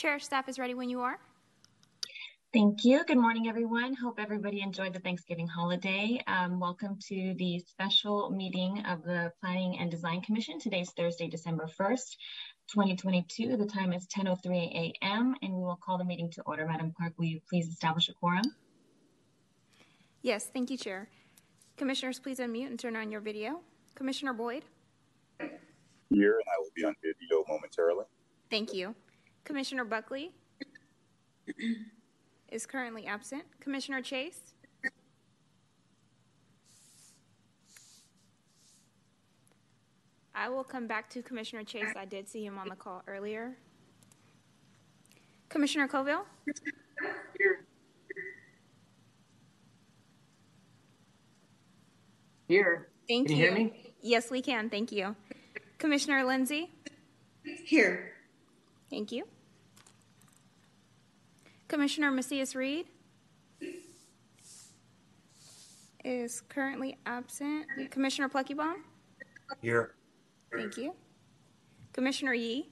Chair, staff is ready when you are. Thank you. Good morning, everyone. Hope everybody enjoyed the Thanksgiving holiday. Um, welcome to the special meeting of the Planning and Design Commission. Today's Thursday, December 1st, 2022. The time is 10.03 a.m. and we will call the meeting to order. Madam Clerk, will you please establish a quorum? Yes, thank you, Chair. Commissioners, please unmute and turn on your video. Commissioner Boyd? Here, and I will be on video momentarily. Thank you. Commissioner Buckley? is currently absent. Commissioner Chase? I will come back to Commissioner Chase. I did see him on the call earlier. Commissioner Coville? Here. Here. Thank can you. you hear me? Yes, we can. Thank you. Commissioner Lindsay? Here. Thank you. Commissioner Macias Reed is currently absent. Commissioner Pluckybaum? Here. Thank you. Commissioner Yee?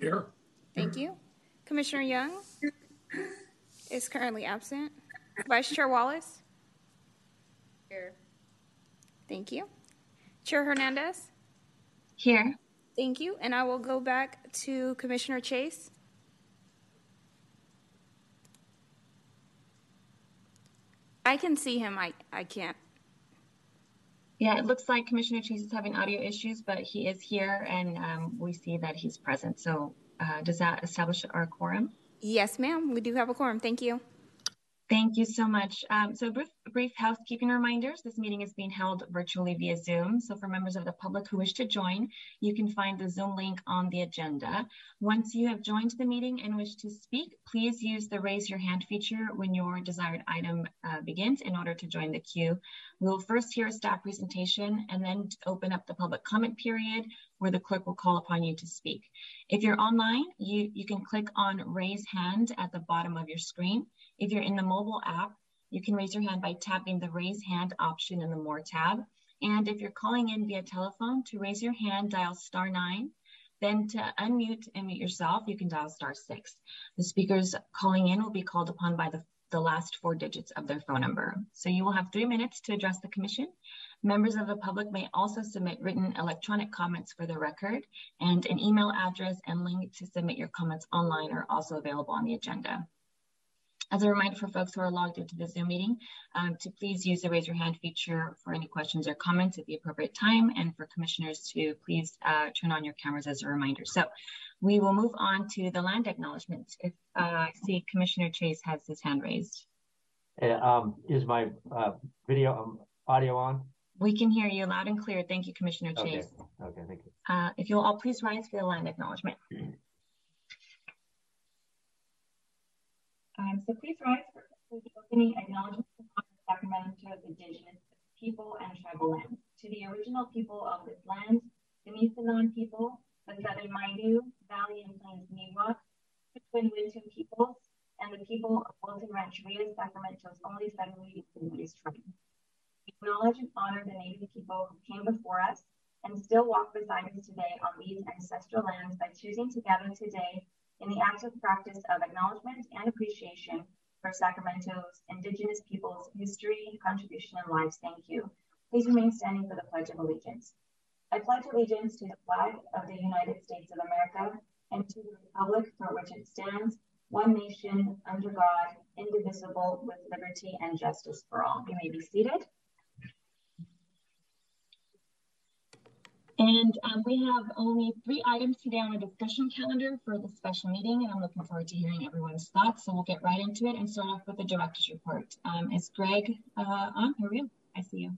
Here. Thank you. Commissioner Young is currently absent. Vice Chair Wallace? Here. Thank you. Chair Hernandez? Here. Thank you. And I will go back to Commissioner Chase. I can see him. I, I can't. Yeah, it looks like Commissioner Chase is having audio issues, but he is here and um, we see that he's present. So uh, does that establish our quorum? Yes, ma'am. We do have a quorum. Thank you. Thank you so much. Um, so brief, brief housekeeping reminders. This meeting is being held virtually via Zoom. So for members of the public who wish to join, you can find the Zoom link on the agenda. Once you have joined the meeting and wish to speak, please use the raise your hand feature when your desired item uh, begins in order to join the queue. We'll first hear a staff presentation and then open up the public comment period where the clerk will call upon you to speak. If you're online, you, you can click on raise hand at the bottom of your screen. If you're in the mobile app, you can raise your hand by tapping the raise hand option in the more tab. And if you're calling in via telephone, to raise your hand, dial star nine. Then to unmute and mute yourself, you can dial star six. The speakers calling in will be called upon by the, the last four digits of their phone number. So you will have three minutes to address the commission. Members of the public may also submit written electronic comments for the record, and an email address and link to submit your comments online are also available on the agenda. As a reminder for folks who are logged into the Zoom meeting, um, to please use the raise your hand feature for any questions or comments at the appropriate time, and for commissioners to please uh, turn on your cameras as a reminder. So we will move on to the land acknowledgement. If uh, I see Commissioner Chase has his hand raised. Um, is my uh, video um, audio on? We can hear you loud and clear. Thank you, Commissioner Chase. Okay, okay thank you. Uh, if you'll all please rise for the land acknowledgement. So please rise for the opening acknowledgement of the Sacramento's indigenous people and tribal lands. To the original people of this land, the Nisenan people, the Southern Maidu, Valley and Plains Miwok, the Patwin Wintun peoples, and the people of Wilton Rancheria, Sacramento's only federally recognized tribe. We acknowledge and honor the Native people who came before us and still walk beside us today on these ancestral lands by choosing to gather today in the active practice of acknowledgement and appreciation for Sacramento's Indigenous peoples' history, contribution, and lives. Thank you. Please remain standing for the Pledge of Allegiance. I pledge allegiance to the flag of the United States of America and to the republic for which it stands, one nation, under God, indivisible, with liberty and justice for all. You may be seated. And um, we have only three items today on our discussion calendar for the special meeting, and I'm looking forward to hearing everyone's thoughts. So we'll get right into it and start off with the director's report. Um, is Greg uh, on? Here we go. I see you.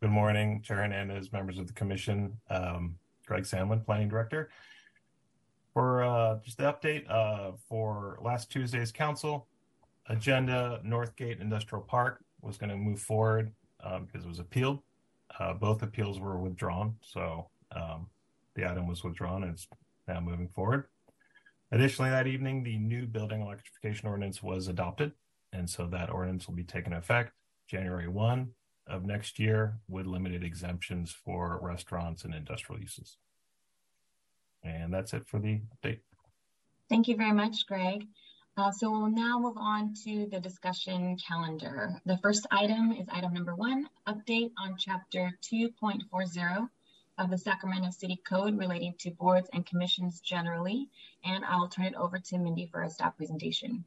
Good morning, Chair Hernandez, members of the commission. Um, Greg Sandlin, Planning Director. For uh, just the update uh, for last Tuesday's council agenda, Northgate Industrial Park was going to move forward um, because it was appealed uh, both appeals were withdrawn, so um, the item was withdrawn and it's now moving forward. Additionally, that evening, the new building electrification ordinance was adopted, and so that ordinance will be taken effect January 1 of next year with limited exemptions for restaurants and industrial uses. And that's it for the update. Thank you very much, Greg. Uh, so we'll now move on to the discussion calendar. The first item is item number one, update on chapter 2.40 of the Sacramento City Code relating to boards and commissions generally. And I'll turn it over to Mindy for a staff presentation.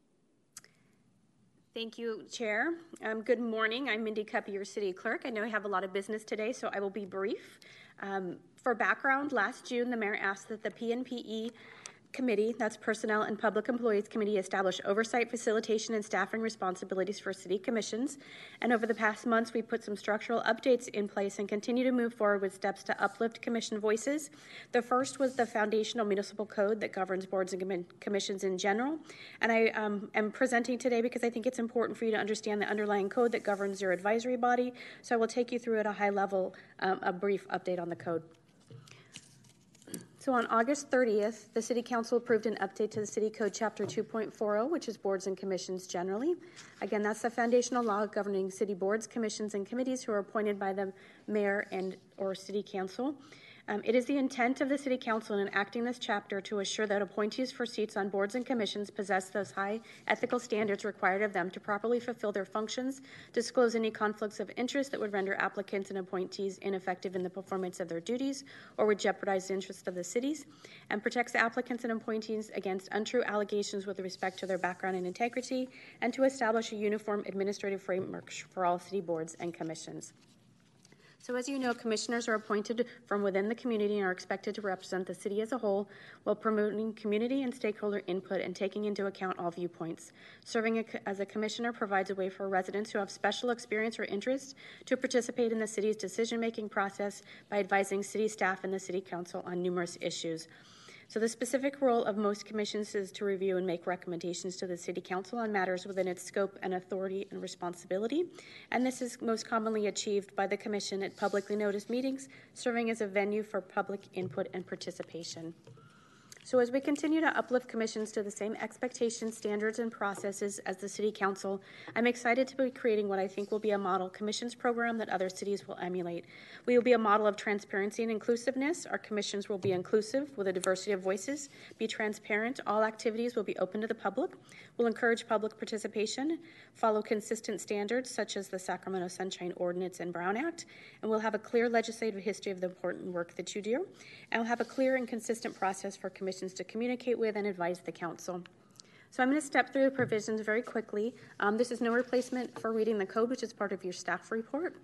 Thank you, Chair. Um, good morning. I'm Mindy Cuppy, your City Clerk. I know I have a lot of business today, so I will be brief. Um, for background, last June, the mayor asked that the PNPE committee, that's Personnel and Public Employees Committee, established oversight, facilitation, and staffing responsibilities for city commissions. And over the past months, we put some structural updates in place and continue to move forward with steps to uplift commission voices. The first was the foundational municipal code that governs boards and com- commissions in general. And I um, am presenting today because I think it's important for you to understand the underlying code that governs your advisory body. So I will take you through at a high level um, a brief update on the code. So on August 30th, the City Council approved an update to the City Code Chapter 2.40, which is boards and commissions generally. Again, that's the foundational law governing city boards, commissions, and committees who are appointed by the mayor and or city council. Um, it is the intent of the City Council in enacting this chapter to assure that appointees for seats on boards and commissions possess those high ethical standards required of them to properly fulfill their functions, disclose any conflicts of interest that would render applicants and appointees ineffective in the performance of their duties or would jeopardize the interests of the cities, and protects applicants and appointees against untrue allegations with respect to their background and integrity, and to establish a uniform administrative framework for all city boards and commissions. So, as you know, commissioners are appointed from within the community and are expected to represent the city as a whole while promoting community and stakeholder input and taking into account all viewpoints. Serving as a commissioner provides a way for residents who have special experience or interest to participate in the city's decision making process by advising city staff and the city council on numerous issues. So, the specific role of most commissions is to review and make recommendations to the City Council on matters within its scope and authority and responsibility. And this is most commonly achieved by the Commission at publicly noticed meetings, serving as a venue for public input and participation. So, as we continue to uplift commissions to the same expectations, standards, and processes as the City Council, I'm excited to be creating what I think will be a model commissions program that other cities will emulate. We will be a model of transparency and inclusiveness. Our commissions will be inclusive with a diversity of voices, be transparent. All activities will be open to the public. We'll encourage public participation, follow consistent standards such as the Sacramento Sunshine Ordinance and Brown Act, and we'll have a clear legislative history of the important work that you do. And we'll have a clear and consistent process for commissions to communicate with and advise the council. So I'm going to step through the provisions very quickly. Um, this is no replacement for reading the code, which is part of your staff report.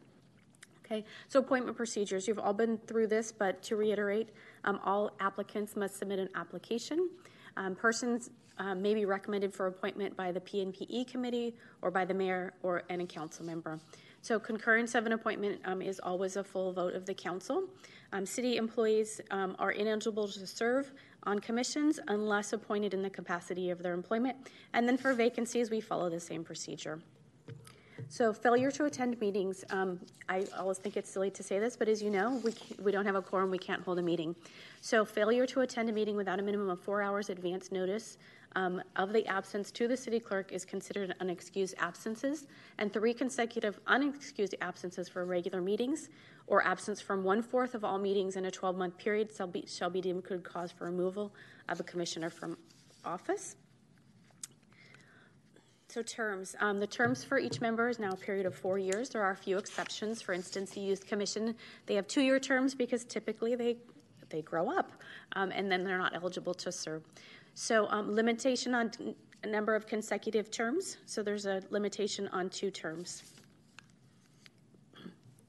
Okay, so appointment procedures. You've all been through this, but to reiterate, um, all applicants must submit an application. Um, persons um, may be recommended for appointment by the PNPE committee or by the mayor or any council member. So concurrence of an appointment um, is always a full vote of the council. Um, city employees um, are ineligible to serve on commissions unless appointed in the capacity of their employment. And then for vacancies, we follow the same procedure. So, failure to attend meetings. Um, I always think it's silly to say this, but as you know, we, we don't have a quorum, we can't hold a meeting. So, failure to attend a meeting without a minimum of four hours advance notice um, of the absence to the city clerk is considered unexcused absences, and three consecutive unexcused absences for regular meetings or absence from one fourth of all meetings in a 12 month period shall be, shall be deemed good cause for removal of a commissioner from office. So, terms. Um, the terms for each member is now a period of four years. There are a few exceptions. For instance, the Youth Commission, they have two year terms because typically they, they grow up um, and then they're not eligible to serve. So, um, limitation on a number of consecutive terms. So, there's a limitation on two terms.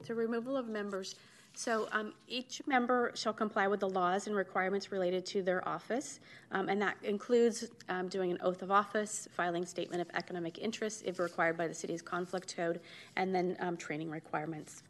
So, removal of members. So, um, each member shall comply with the laws and requirements related to their office, um, and that includes um, doing an oath of office, filing statement of economic interest if required by the city's conflict code, and then um, training requirements.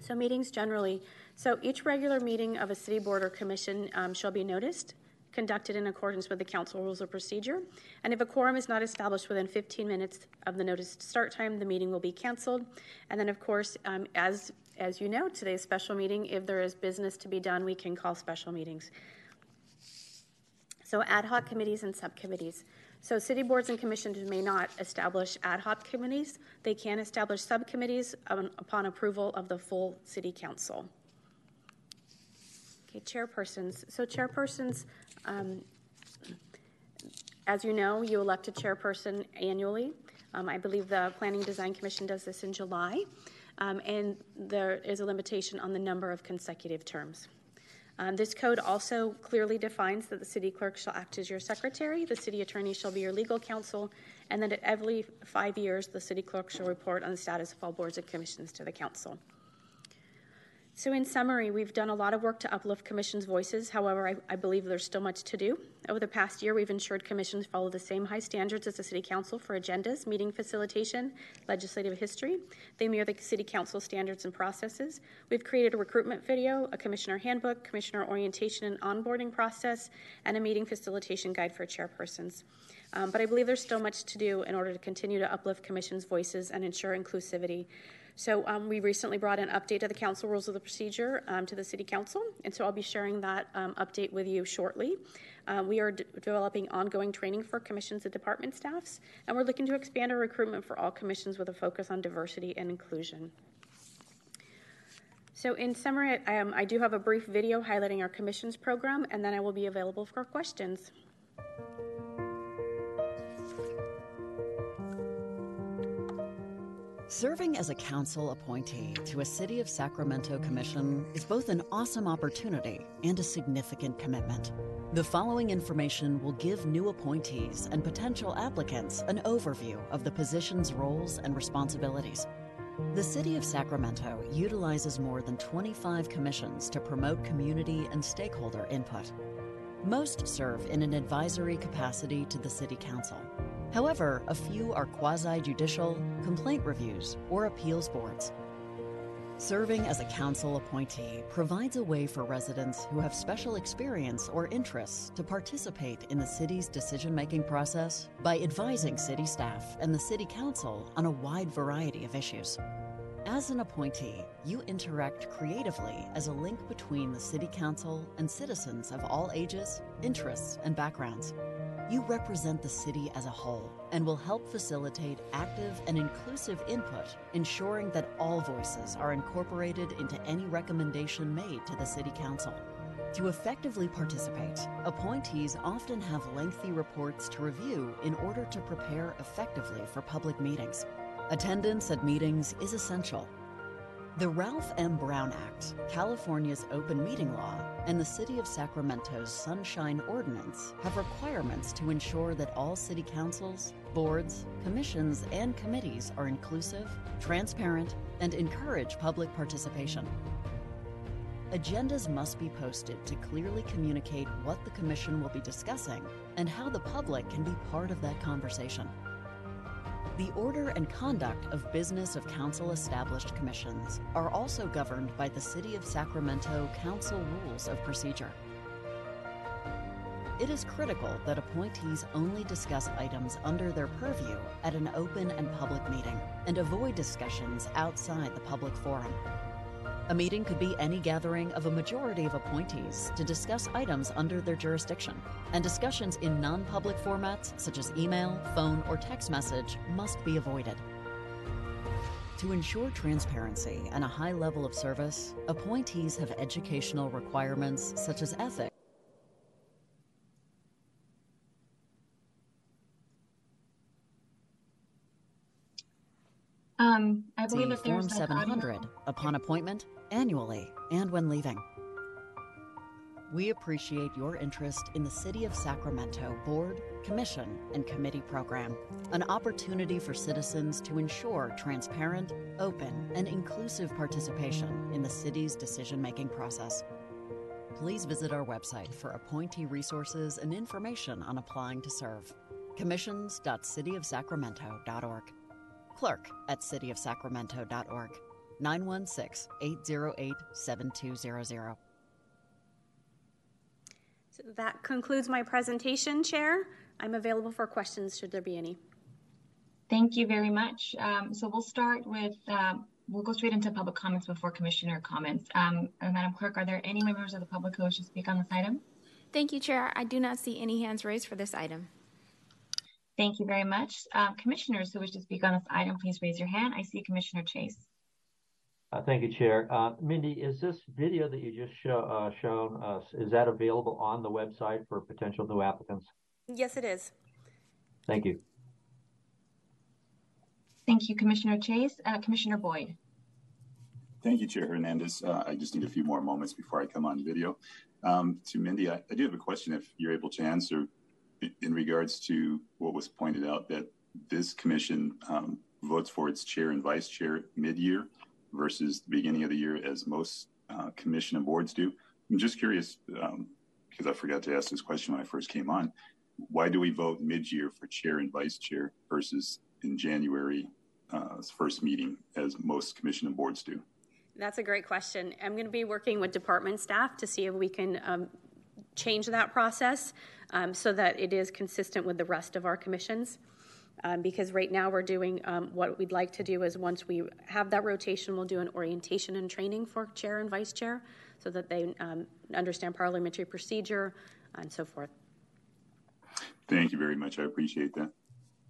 So, meetings generally. So, each regular meeting of a city board or commission um, shall be noticed conducted in accordance with the council rules of procedure. And if a quorum is not established within 15 minutes of the noticed start time, the meeting will be canceled. And then, of course, um, as as you know, today's special meeting, if there is business to be done, we can call special meetings. So, ad hoc committees and subcommittees. So, city boards and commissions may not establish ad hoc committees. They can establish subcommittees um, upon approval of the full city council. Okay, chairpersons. So, chairpersons um, As you know, you elect a chairperson annually. Um, I believe the Planning Design Commission does this in July, um, and there is a limitation on the number of consecutive terms. Um, this code also clearly defines that the city clerk shall act as your secretary, the city attorney shall be your legal counsel, and that at every five years, the city clerk shall report on the status of all boards and commissions to the council. So, in summary, we've done a lot of work to uplift commissions' voices. However, I, I, believe there's still much to do. Over the past year, we've ensured commissions follow the same high standards as the City Council for agendas, meeting facilitation, legislative history. They mirror the City Council standards and processes. We've created a recruitment video, a commissioner handbook, commissioner orientation and onboarding process, and a meeting facilitation guide for chairpersons. Um, but I believe there's still much to do in order to continue to uplift commissions' voices and ensure inclusivity. So um, we recently brought an update to the council rules of the procedure um, to the city council, and so I'll be sharing that um, update with you shortly. Uh, we are d- developing ongoing training for commissions and department staffs, and we're looking to expand our recruitment for all commissions with a focus on diversity and inclusion. So, in summary, um, I do have a brief video highlighting our commissions program, and then I will be available for questions. Serving as a council appointee to a City of Sacramento commission is both an awesome opportunity and a significant commitment. The following information will give new appointees and potential applicants an overview of the position's roles and responsibilities. The City of Sacramento utilizes more than 25 commissions to promote community and stakeholder input. Most serve in an advisory capacity to the City Council. However, a few are quasi judicial, complaint reviews, or appeals boards. Serving as a council appointee provides a way for residents who have special experience or interests to participate in the city's decision making process by advising city staff and the city council on a wide variety of issues. As an appointee, you interact creatively as a link between the city council and citizens of all ages, interests, and backgrounds. You represent the city as a whole and will help facilitate active and inclusive input, ensuring that all voices are incorporated into any recommendation made to the City Council. To effectively participate, appointees often have lengthy reports to review in order to prepare effectively for public meetings. Attendance at meetings is essential the Ralph M. Brown Act, California's open meeting law, and the City of Sacramento's Sunshine Ordinance have requirements to ensure that all city councils, boards, commissions, and committees are inclusive, transparent, and encourage public participation. Agendas must be posted to clearly communicate what the Commission will be discussing and how the public can be part of that conversation. The order and conduct of business of council established commissions are also governed by the City of Sacramento Council Rules of Procedure. It is critical that appointees only discuss items under their purview at an open and public meeting and avoid discussions outside the public forum. A meeting could be any gathering of a majority of appointees to discuss items under their jurisdiction, and discussions in non public formats such as email, phone, or text message must be avoided. To ensure transparency and a high level of service, appointees have educational requirements such as ethics. Um, I believe that Form there's like 700 audio- upon appointment, annually, and when leaving. We appreciate your interest in the City of Sacramento Board, Commission, and Committee Program, an opportunity for citizens to ensure transparent, open, and inclusive participation in the city's decision making process. Please visit our website for appointee resources and information on applying to serve. Commissions.cityofsacramento.org. Clerk at cityofsacramento.org. 916 808 7200. So that concludes my presentation, Chair. I'm available for questions should there be any. Thank you very much. Um, so we'll start with, um, we'll go straight into public comments before commissioner comments. Um, uh, Madam Clerk, are there any members of the public who wish to speak on this item? Thank you, Chair. I do not see any hands raised for this item. Thank you very much. Um, commissioners who wish to speak on this item, please raise your hand. I see Commissioner Chase. Uh, thank you, Chair. Uh, Mindy, is this video that you just show, uh, shown us, is that available on the website for potential new applicants? Yes, it is. Thank you. Thank you, Commissioner Chase. Uh, Commissioner Boyd. Thank you, Chair Hernandez. Uh, I just need a few more moments before I come on video. Um, to Mindy, I, I, do have a question if you're able to answer in regards to what was pointed out that this commission um, votes for its chair and vice chair mid-year versus the beginning of the year as most uh, commission and boards do. I'm just curious, um, because I forgot to ask this question when I first came on, why do we vote mid-year for chair and vice chair versus in January uh, first meeting as most commission and boards do? That's a great question. I'm going to be working with department staff to see if we can um, change that process um, so that it is consistent with the rest of our commissions. Um, because right now we're doing um, what we'd like to do is once we have that rotation, we'll do an orientation and training for chair and vice chair so that they um, understand parliamentary procedure and so forth. Thank you very much. I appreciate that.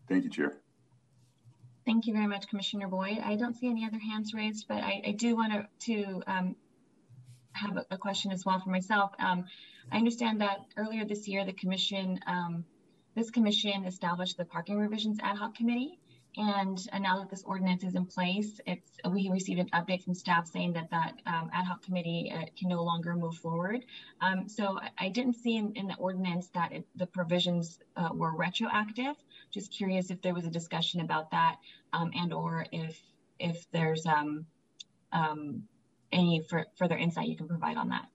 Thank you, Chair. Thank you very much, Commissioner Boyd. I don't see any other hands raised, but I, I do want to, to um, have a, question as well for myself. Um, I understand that earlier this year, the commission, um, this commission established the parking revisions ad hoc committee. And, and now that this ordinance is in place, it's we received an update from staff saying that that um, ad hoc committee uh, can no longer move forward. Um, so I, I, didn't see in, in the ordinance that it, the provisions uh, were retroactive. Just curious if there was a discussion about that, um, and or if if there's um, um, any further insight you can provide on that.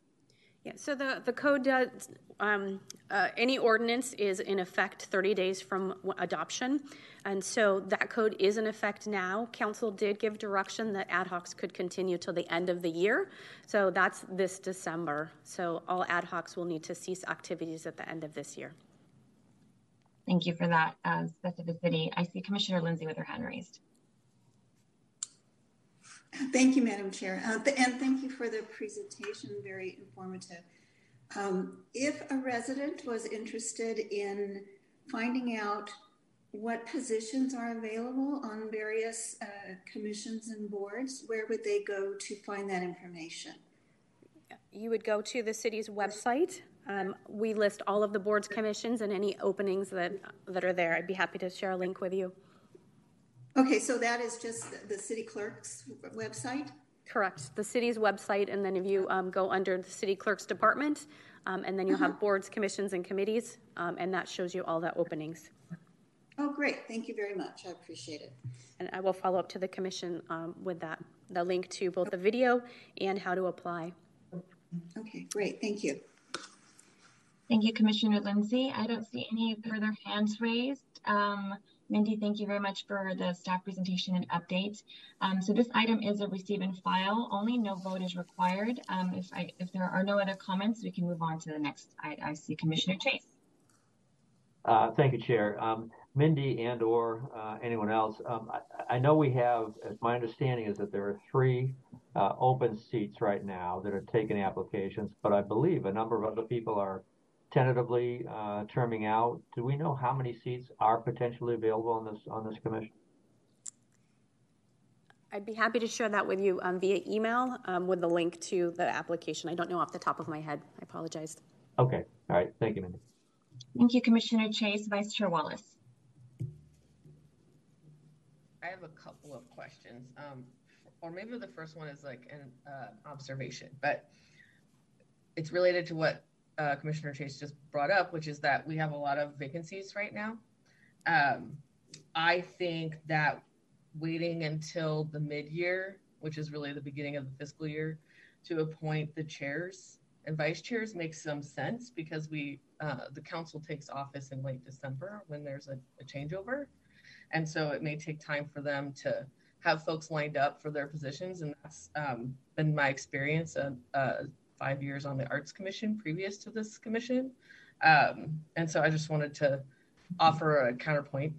Yeah, so the, the code does, um, uh, any ordinance is in effect 30 days from adoption. And so that code is in effect now. Council did give direction that ad hocs could continue till the end of the year. So that's this December. So all ad hocs will need to cease activities at the end of this year. Thank you for that uh, specificity. I see Commissioner Lindsay with her hand raised. Thank you, Madam Chair. Uh, and thank you for the presentation, very informative. Um, if a resident was interested in finding out what positions are available on various uh, commissions and boards, where would they go to find that information? You would go to the city's website. Um, we list all of the boards, commissions, and any openings that, that are there. I'd be happy to share a link with you. Okay, so that is just the city clerk's website? Correct. The city's website, and then if you um, go under the city clerk's department, um, and then you'll uh-huh. have boards, commissions, and committees, um, and that shows you all the openings. Oh, great. Thank you very much. I appreciate it. And I will follow up to the commission um, with that, the link to both the video and how to apply. Okay, great. Thank you. Thank you, Commissioner Lindsay. I don't see any further hands raised. Mindy, thank you very much for the staff presentation and update. Um, so this item is a receive and file only, no vote is required. Um, if, I, if there are no other comments, we can move on to the next. I, I see Commissioner Chase. Uh, thank you, Chair. Um, Mindy and or uh, anyone else, um, I, I, know we have, my understanding is that there are three uh, open seats right now that are taking applications, but I believe a number of other people are tentatively uh, terming out. Do we know how many seats are potentially available on this on this commission? I'd be happy to share that with you um, via email um, with the link to the application. I don't know off the top of my head. I apologize. Okay. All right. Thank you, Mindy. Thank you, Commissioner Chase. Vice Chair Wallace. I have a couple of questions, um, or maybe the first one is like an uh, observation, but it's related to what uh, Commissioner Chase just brought up, which is that we have a lot of vacancies right now. Um, I think that waiting until the mid year, which is really the beginning of the fiscal year, to appoint the chairs and vice chairs makes some sense because we uh, the council takes office in late December when there's a, a changeover, and so it may take time for them to have folks lined up for their positions, and that's um, been my experience. Uh, uh, five years on the Arts Commission previous to this commission. Um, and so I just wanted to offer a counterpoint.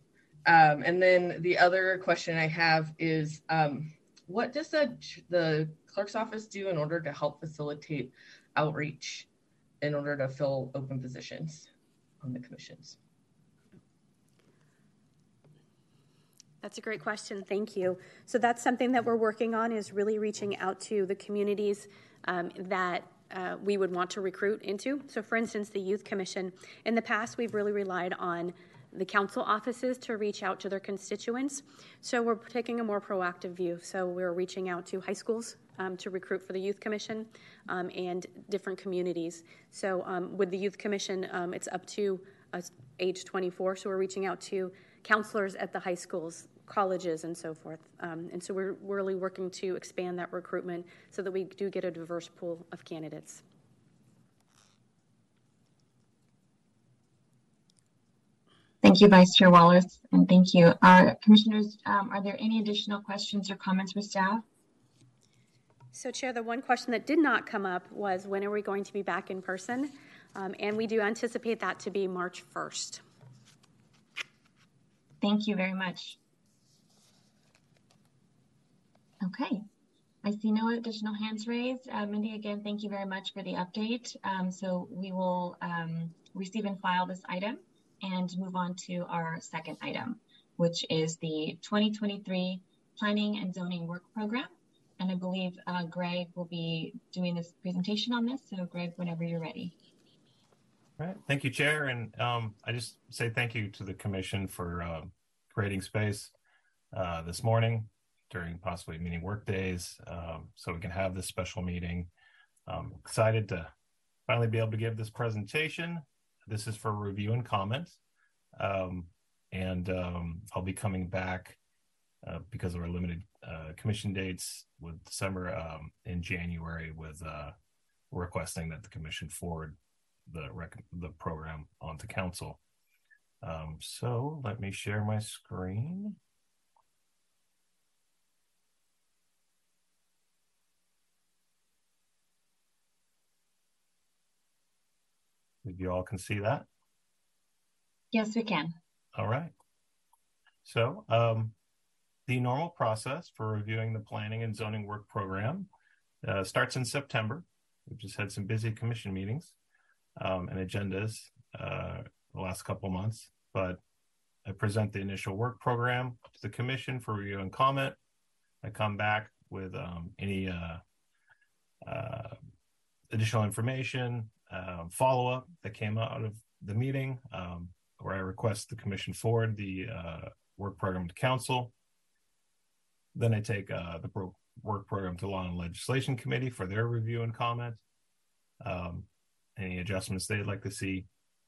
Um, and then the other question I have is um, what does the, the clerk's office do in order to help facilitate outreach in order to fill open positions on the commissions? That's a great question. Thank you. So that's something that we're working on is really reaching out to the communities um, that uh, we would want to recruit into. So, for instance, the Youth Commission. In the past, we've really relied on the council offices to reach out to their constituents. So we're taking a more proactive view. So we're reaching out to high schools um, to recruit for the Youth Commission um, and different communities. So um, with the Youth Commission, um, it's up to uh, age 24. So we're reaching out to counselors at the high schools, colleges, and so forth. Um, and so we're really working to expand that recruitment so that we do get a diverse pool of candidates. Thank you, Vice Chair Wallace, and thank you. Uh, commissioners, um, are there any additional questions or comments for staff? So, Chair, the one question that did not come up was when are we going to be back in person? Um, and we do anticipate that to be March 1st. Thank you very much. Okay, I see no additional hands raised. Uh, Mindy, again, thank you very much for the update. Um, so we will um, receive and file this item and move on to our second item, which is the 2023 Planning and Zoning Work Program. And I believe uh, Greg will be doing this presentation on this. So Greg, whenever you're ready. All right. Thank you, Chair. And um, I just say thank you to the Commission for uh, creating space uh, this morning during possibly meeting work days um, so we can have this special meeting. I'm excited to finally be able to give this presentation. This is for review and comment. Um, and um, I'll be coming back uh, because of our limited uh, commission dates with December um, in January with uh, requesting that the commission forward the rec- the program onto council. Um, so let me share my screen. You all can see that. Yes, we can. All right. So um, the normal process for reviewing the planning and zoning work program uh, starts in September. We've just had some busy commission meetings um, and agendas uh, the last couple months, but I present the initial work program to the commission for review and comment. I come back with um, any uh, uh, additional information, um, follow up that came out of the meeting, um, where I request the commission forward the uh, work program to council. Then I take uh, the pro- work program to Law and Legislation Committee for their review and comment. Um, any adjustments they'd like to see,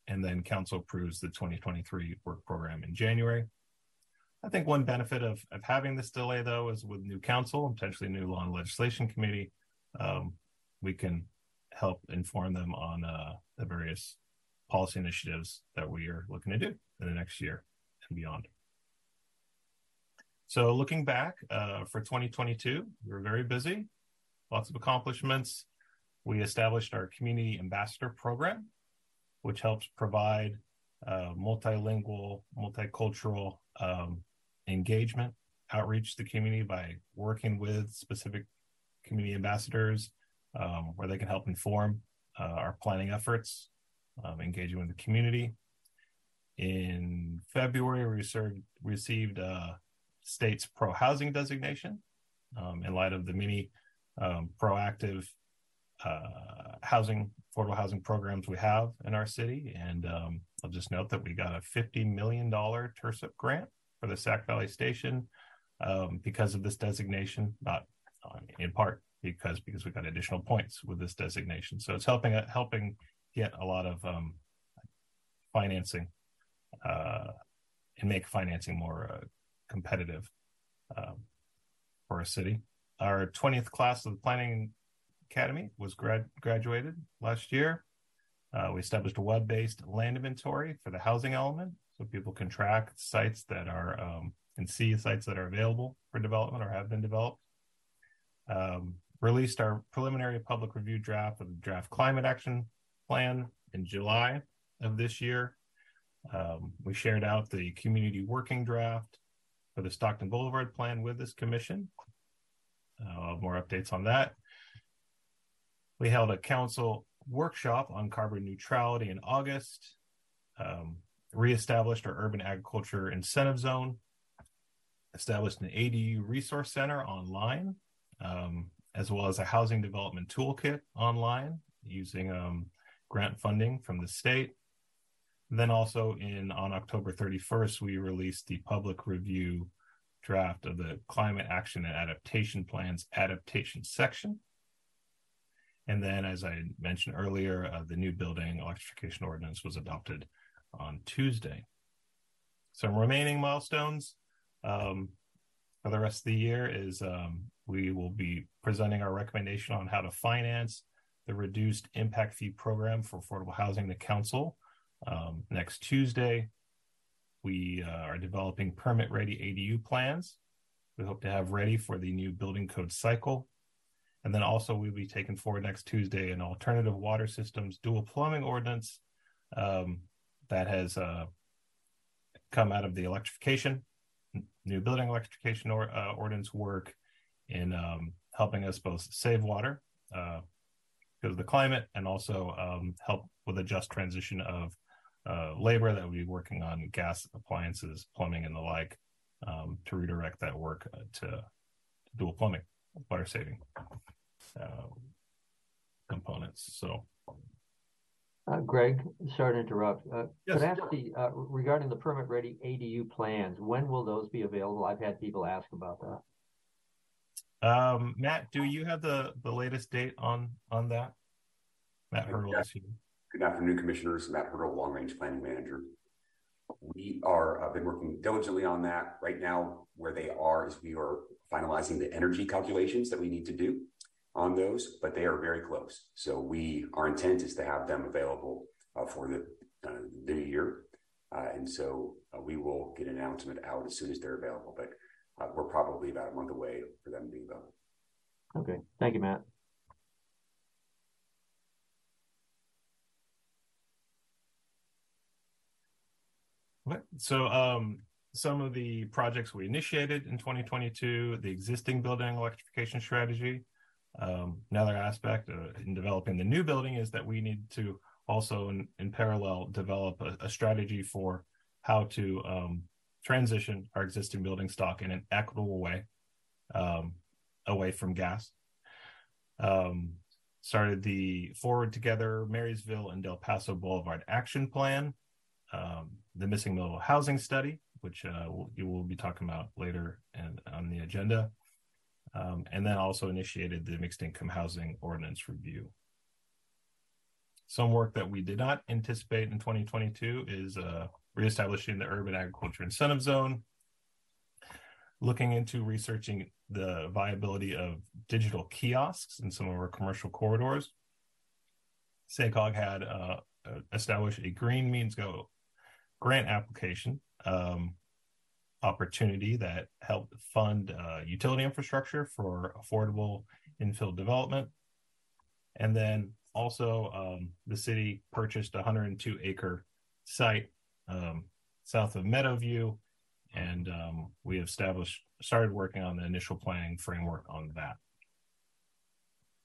and then council approves the 2023 work program in January. I think one benefit of, of having this delay, though, is with new council, potentially new law and legislation committee, um, we can help inform them on uh, the various policy initiatives that we are looking to do in the next year and beyond. So, looking back uh, for 2022, we were very busy, lots of accomplishments. We established our community ambassador program, which helps provide uh, multilingual, multicultural um, engagement, outreach to the community by working with specific community ambassadors um, where they can help inform uh, our planning efforts, um, engaging with the community. In February, we served, received uh, state's pro housing designation um, in light of the many um, proactive uh, housing, affordable housing programs we have in our city. And um, I'll just note that we got a $50 million TIRCP grant for the Sac Valley Station um, because of this designation, not in part because because we got additional points with this designation. So it's helping helping get a lot of um, financing uh, and make financing more uh, competitive um, for a city. Our 20th class of the Planning Academy was grad- graduated last year. Uh, we established a web-based land inventory for the housing element, so people can track sites that are um, and see sites that are available for development or have been developed. Um, released our preliminary public review draft of the draft climate action plan in July of this year. Um, we shared out the community working draft for the Stockton Boulevard plan with this commission. Uh, I'll have more updates on that. We held a council workshop on carbon neutrality in August, um, reestablished our urban agriculture incentive zone, established an ADU resource center online, um, as well as a housing development toolkit online using um, grant funding from the state. Then also in on October 31st, we released the public review draft of the climate action and adaptation plans adaptation section. And then, as I mentioned earlier, uh, the new building electrification ordinance was adopted on Tuesday. Some remaining milestones um, for the rest of the year is um, we will be presenting our recommendation on how to finance the reduced impact fee program for affordable housing to council um, next Tuesday. We uh, are developing permit ready ADU plans. We hope to have ready for the new building code cycle. And then also we'll be taking forward next Tuesday an alternative water systems dual plumbing ordinance um, that has uh, come out of the electrification, new building electrification or, uh, ordinance work in um, helping us both save water uh, because of the climate and also um, help with a just transition of uh, labor that will be working on gas appliances, plumbing, and the like um, to redirect that work uh, to dual plumbing, water saving uh, components. So, uh, Greg, sorry to interrupt. Uh, yes. Could I ask the uh, regarding the permit ready ADU plans? When will those be available? I've had people ask about that. Um, Matt, do you have the the latest date on on that? Matt Hertel is here. Good afternoon, Commissioners. Matt Hertel, Long Range Planning Manager. We are uh, been working diligently on that. Right now, where they are is we are finalizing the energy calculations that we need to do on those, but they are very close. So we, our intent is to have them available uh, for the uh, new year, uh, and so uh, we will get an announcement out as soon as they're available. But uh, we're probably about a month away for them being available. Okay, thank you, Matt. So, um, some of the projects we initiated in 2022, the existing building electrification strategy. Um, another aspect uh, in developing the new building is that we need to also, in, in parallel, develop a, a, strategy for how to um, transition our existing building stock in an equitable way um, away from gas. Um, started the Forward Together Marysville and Del Paso Boulevard Action Plan um, the missing middle housing study, which uh, we'll, you will be talking about later and on the agenda, um, and then also initiated the mixed income housing ordinance review. Some work that we did not anticipate in 2022 is uh, reestablishing the urban agriculture incentive zone, looking into researching the viability of digital kiosks in some of our commercial corridors. SACOG had uh, established a Green Means Go grant application um, opportunity that helped fund uh, utility infrastructure for affordable infill development. And then also, um, the city purchased a 102 acre site um, south of Meadowview, and um, we established started working on the initial planning framework on that,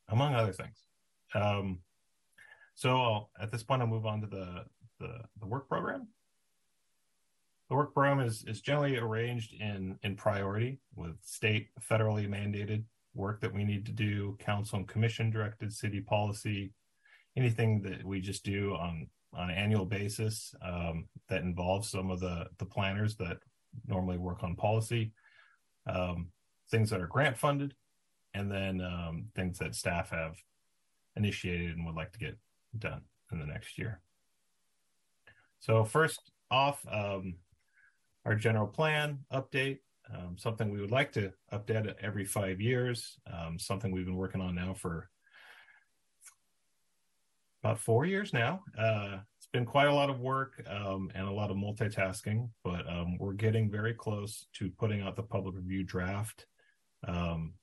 among other things. Um, so I'll, at this point, I'll move on to the, the, the work program. The work program is, is generally arranged in, in priority with state, federally mandated work that we need to do, council and commission directed city policy, anything that we just do on, on an annual basis um, that involves some of the, the planners that normally work on policy, um, things that are grant funded, and then um, things that staff have initiated and would like to get done in the next year. So first off, um, our general plan update, um, something we would like to update every five years, um, something we've been working on now for about four years now. Uh, it's been quite a lot of work um, and a lot of multitasking, but um, we're getting very close to putting out the public review draft. Um,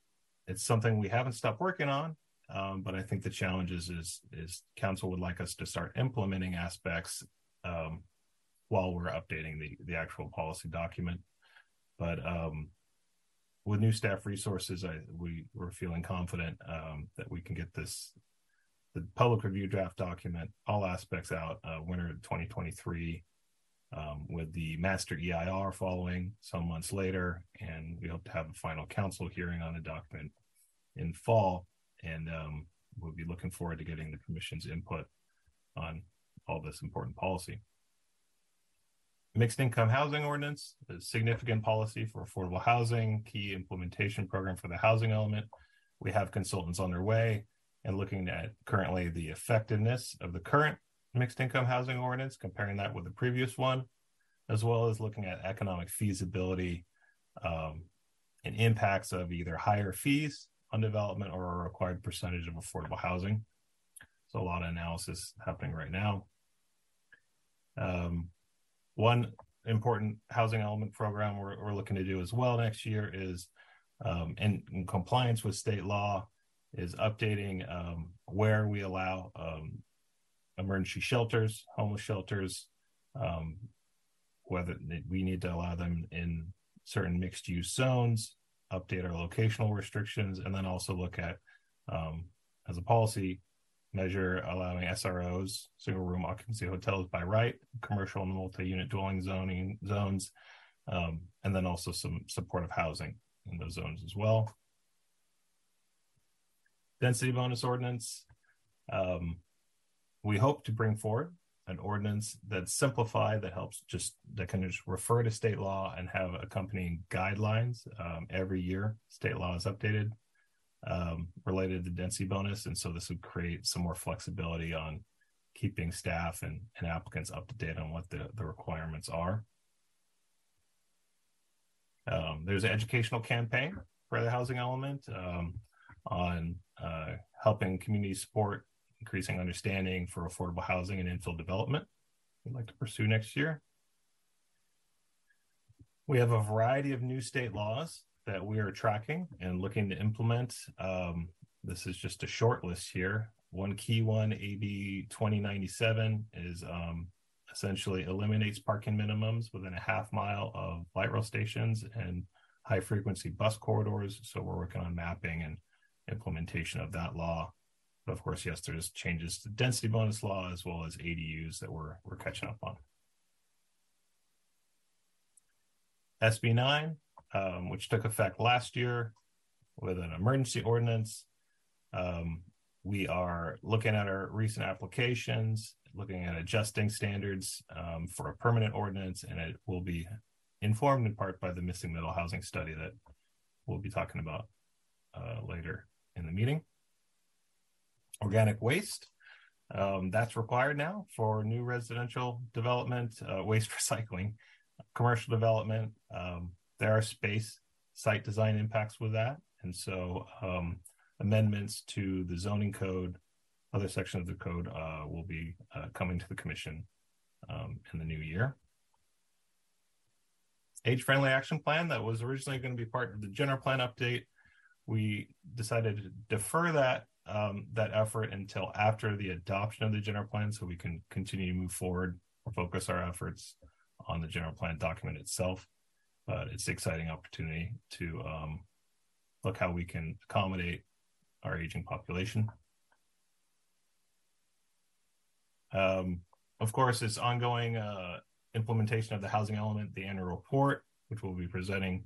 it's something we haven't stopped working on, um, but I think the challenge is, is, is council would like us to start implementing aspects while we're updating the the actual policy document. But um, with new staff resources, I, we we're feeling confident um, that we can get this the public review draft document, all aspects out uh, winter 2023, um, with the master EIR following some months later, and we hope to have a final council hearing on the document in fall, and um, we'll be looking forward to getting the commission's input on all this important policy. Mixed income housing ordinance, a significant policy for affordable housing, key implementation program for the housing element. We have consultants on their way and looking at currently the effectiveness of the current mixed income housing ordinance, comparing that with the previous one, as well as looking at economic feasibility um, and impacts of either higher fees on development or a required percentage of affordable housing. So a lot of analysis happening right now. Um, one important housing element program we're, we're, looking to do as well next year is um, in, in, compliance with state law is updating um, where we allow um, emergency shelters, homeless shelters, um, whether we need to allow them in certain mixed use zones, update our locational restrictions, and then also look at, um, as a policy measure, allowing SROs, single room occupancy hotels by right, commercial and multi unit dwelling zoning zones, um, and then also some supportive housing in those zones as well. Density bonus ordinance. Um, we hope to bring forward an ordinance that's simplified that helps just that can just refer to state law and have accompanying guidelines um, every year state law is updated um, related to density bonus and so this would create some more flexibility on keeping staff and, and applicants up to date on what the, the requirements are um, there's an educational campaign for the housing element um, on uh, helping community support increasing understanding for affordable housing and infill development we'd like to pursue next year. We have a variety of new state laws that we are tracking and looking to implement. Um, this is just a short list here. One key one, AB 2097, is um, essentially eliminates parking minimums within a half mile of light rail stations and high frequency bus corridors. So we're working on mapping and implementation of that law. But of course, yes, there's changes to density bonus law as well as ADUs that we're we're catching up on. SB 9, um, which took effect last year with an emergency ordinance. Um, we are looking at our recent applications, looking at adjusting standards um, for a permanent ordinance, and it will be informed in part by the missing middle housing study that we'll be talking about uh, later in the meeting organic waste. Um, that's required now for new residential development, uh, waste recycling, commercial development. Um, there are space site design impacts with that. And so um, amendments to the zoning code, other sections of the code uh, will be uh, coming to the commission um, in the new year. Age friendly action plan that was originally going to be part of the general plan update. We decided to defer that um, that effort until after the adoption of the general plan so we can continue to move forward or focus our efforts on the general plan document itself but it's an exciting opportunity to um, look how we can accommodate our aging population. Um, of course it's ongoing uh, implementation of the housing element the annual report which we'll be presenting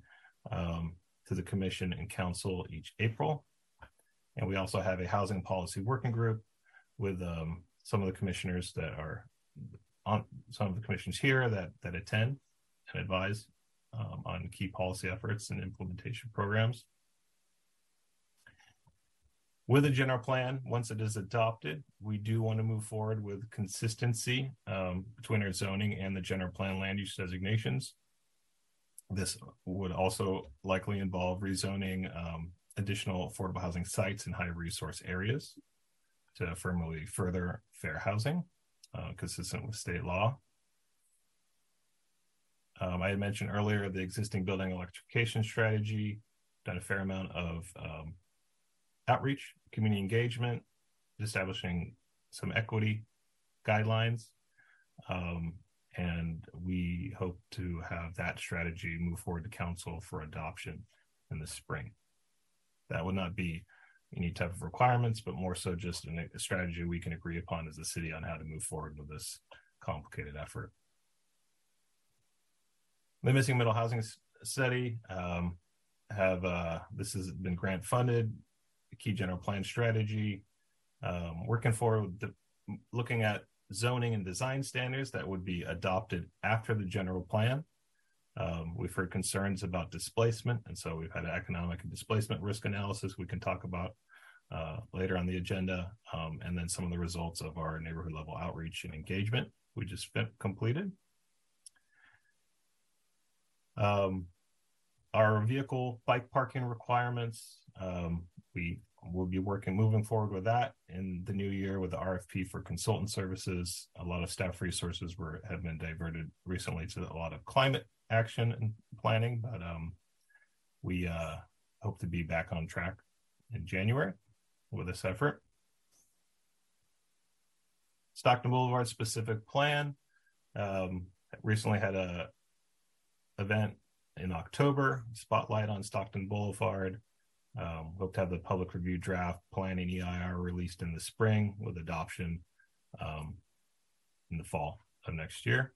um, to the commission and council each april. And we also have a housing policy working group with um, some of the commissioners that are on some of the commissions here that that attend and advise um, on key policy efforts and implementation programs. With a general plan, once it is adopted, we do want to move forward with consistency um, between our zoning and the general plan land use designations. This would also likely involve rezoning um, additional affordable housing sites in high resource areas to firmly further fair housing, uh, consistent with state law. Um, I had mentioned earlier the existing building electrification strategy, done a fair amount of um, outreach, community engagement, establishing some equity guidelines. Um, and we hope to have that strategy move forward to council for adoption in the spring that would not be any type of requirements, but more so just a strategy we can agree upon as a city on how to move forward with this complicated effort. The missing middle housing study um, have uh, this has been grant funded, key general plan strategy, um, working for the, looking at zoning and design standards that would be adopted after the general plan. Um, we've heard concerns about displacement, and so we've had an economic and displacement risk analysis we can talk about uh, later on the agenda, um, and then some of the results of our neighborhood level outreach and engagement we just completed. Um, our vehicle bike parking requirements, um, we will be working moving forward with that in the new year with the RFP for consultant services. A lot of staff resources were have been diverted recently to a lot of climate action and planning, but um, we uh, hope to be back on track in January with this effort. Stockton Boulevard specific plan. Um, recently had a event in October, spotlight on Stockton Boulevard. Um, hope to have the public review draft planning EIR released in the spring with adoption um, in the fall of next year.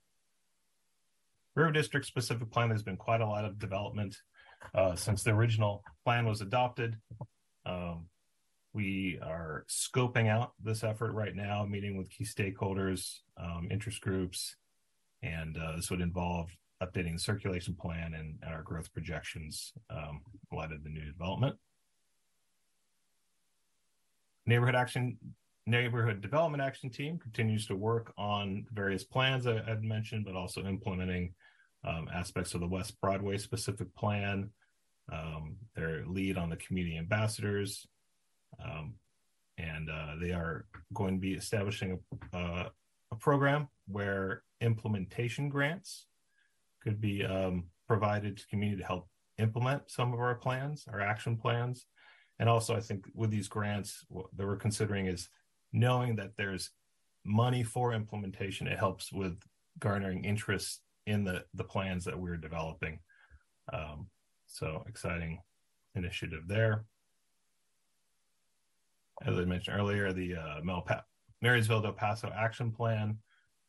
River District specific plan, there's been quite a lot of development uh, since the original plan was adopted. Um, we are scoping out this effort right now, meeting with key stakeholders, um, interest groups, and uh, this would involve updating the circulation plan and, our growth projections um, in light of the new development. Neighborhood action, neighborhood development action team continues to work on various plans I, would mentioned, but also implementing um, aspects of the West Broadway specific plan. Um, their lead on the community ambassadors, and uh, they are going to be establishing a, uh, a program where implementation grants could be um, provided to community to help implement some of our plans, our action plans. And also, I think with these grants, that we're considering is knowing that there's money for implementation. It helps with garnering interest in the the plans that we're developing. Um, so exciting initiative there as I mentioned earlier, the uh, Melpa- Marysville Del Paso Action Plan.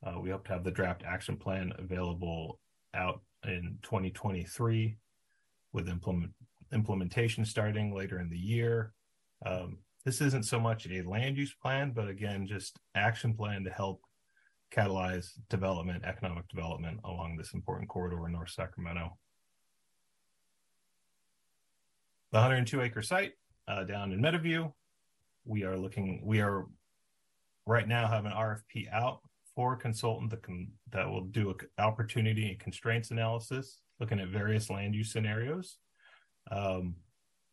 Uh, we hope to have the draft action plan available out in 2023 with implement, implementation starting later in the year. Um, this isn't so much a land use plan, but again, just action plan to help catalyze development, economic development along this important corridor in North Sacramento. The 102 acre site uh, down in Meadowview we are looking we are right now have an rfp out for a consultant that can that will do a opportunity and constraints analysis looking at various land use scenarios um,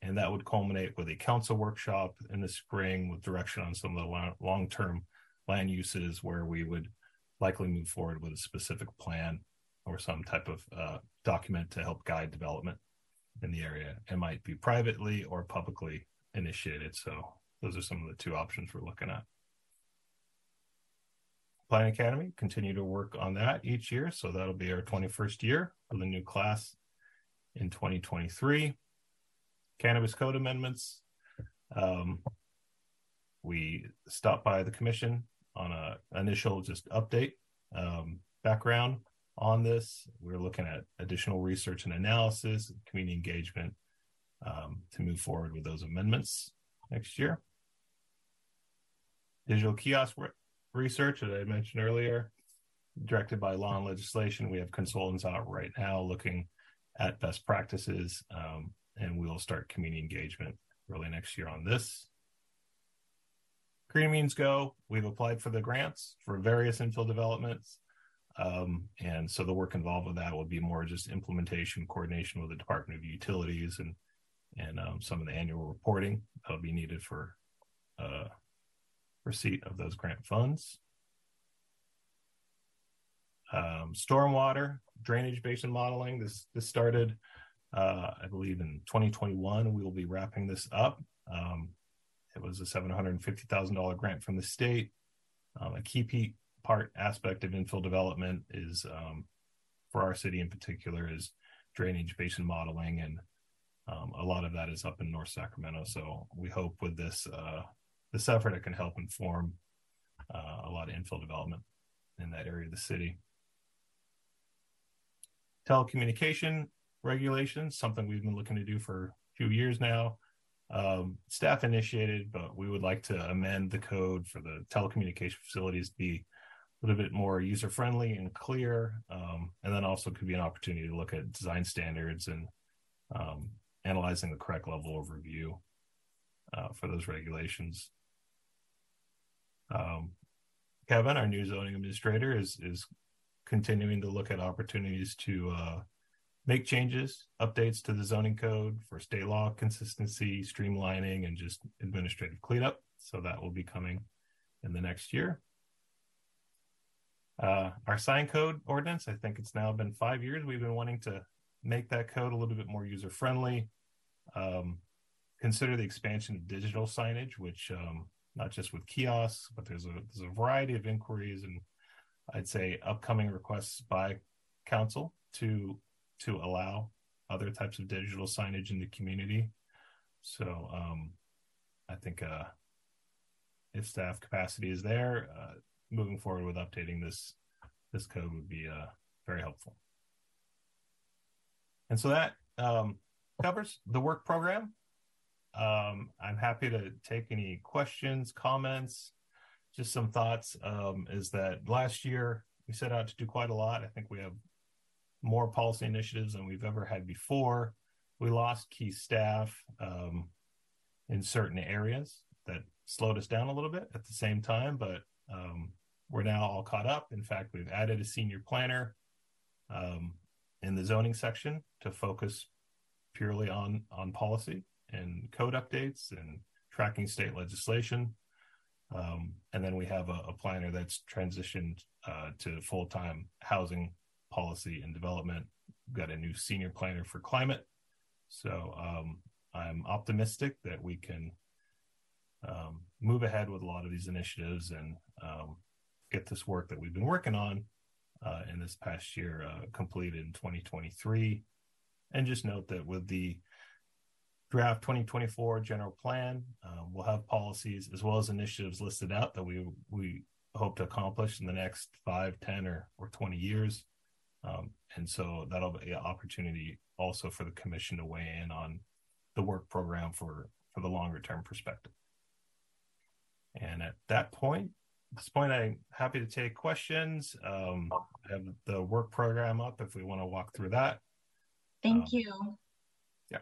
and that would culminate with a council workshop in the spring with direction on some of the long-term land uses where we would likely move forward with a specific plan or some type of uh, document to help guide development in the area it might be privately or publicly initiated so those are some of the two options we're looking at. Planning Academy, continue to work on that each year. So that'll be our 21st year for the new class in 2023. Cannabis Code amendments. Um, we stopped by the commission on a initial just update um, background on this. We're looking at additional research and analysis, community engagement um, to move forward with those amendments next year digital kiosk research that I mentioned earlier, directed by law and legislation. We have consultants out right now looking at best practices, um, and we will start community engagement early next year on this. Green Means Go, we've applied for the grants for various infill developments. Um, and so the work involved with that will be more just implementation, coordination with the Department of Utilities and and um, some of the annual reporting that'll be needed for uh, receipt of those grant funds. Um, stormwater drainage basin modeling. This this started, uh, I believe, in 2021. We will be wrapping this up. Um, it was a $750,000 grant from the state. Um, a key part aspect of infill development is um, for our city in particular is drainage basin modeling, and um, a lot of that is up in North Sacramento. So we hope with this uh, this effort it can help inform uh, a lot of infill development in that area of the city. Telecommunication regulations, something we've been looking to do for a few years now. Um, staff initiated, but we would like to amend the code for the telecommunication facilities to be a little bit more user friendly and clear. Um, and then also could be an opportunity to look at design standards and um, analyzing the correct level of review uh, for those regulations. Um, Kevin, our new zoning administrator, is is continuing to look at opportunities to uh, make changes, updates to the zoning code for state law consistency, streamlining, and just administrative cleanup. So that will be coming in the next year. Uh, our sign code ordinance, I think it's now been five years. We've been wanting to make that code a little bit more user friendly. Um, consider the expansion of digital signage, which um, not just with kiosks, but there's a there's a variety of inquiries and I'd say upcoming requests by council to to allow other types of digital signage in the community. So um, I think uh, if staff capacity is there, uh, moving forward with updating this this code would be uh, very helpful. And so that um, covers the work program. Um, I'm happy to take any questions, comments, just some thoughts. Um, is that last year we set out to do quite a lot. I think we have more policy initiatives than we've ever had before. We lost key staff um, in certain areas that slowed us down a little bit at the same time, but um, we're now all caught up. In fact, we've added a senior planner um, in the zoning section to focus purely on on policy and code updates and tracking state legislation. Um, and then we have a, a planner that's transitioned uh, to full time housing policy and development. We've got a new senior planner for climate. So um, I'm optimistic that we can um, move ahead with a lot of these initiatives and um, get this work that we've been working on uh, in this past year uh, completed in 2023. And just note that with the draft 2024 general plan, uh, we'll have policies as well as initiatives listed out that we we hope to accomplish in the next five, 10, or, or 20 years. Um, and so that'll be an opportunity also for the commission to weigh in on the work program for, for the longer term perspective. And at that point, at this point, I'm happy to take questions. Um, I have the work program up if we want to walk through that. Thank um, you. Yeah.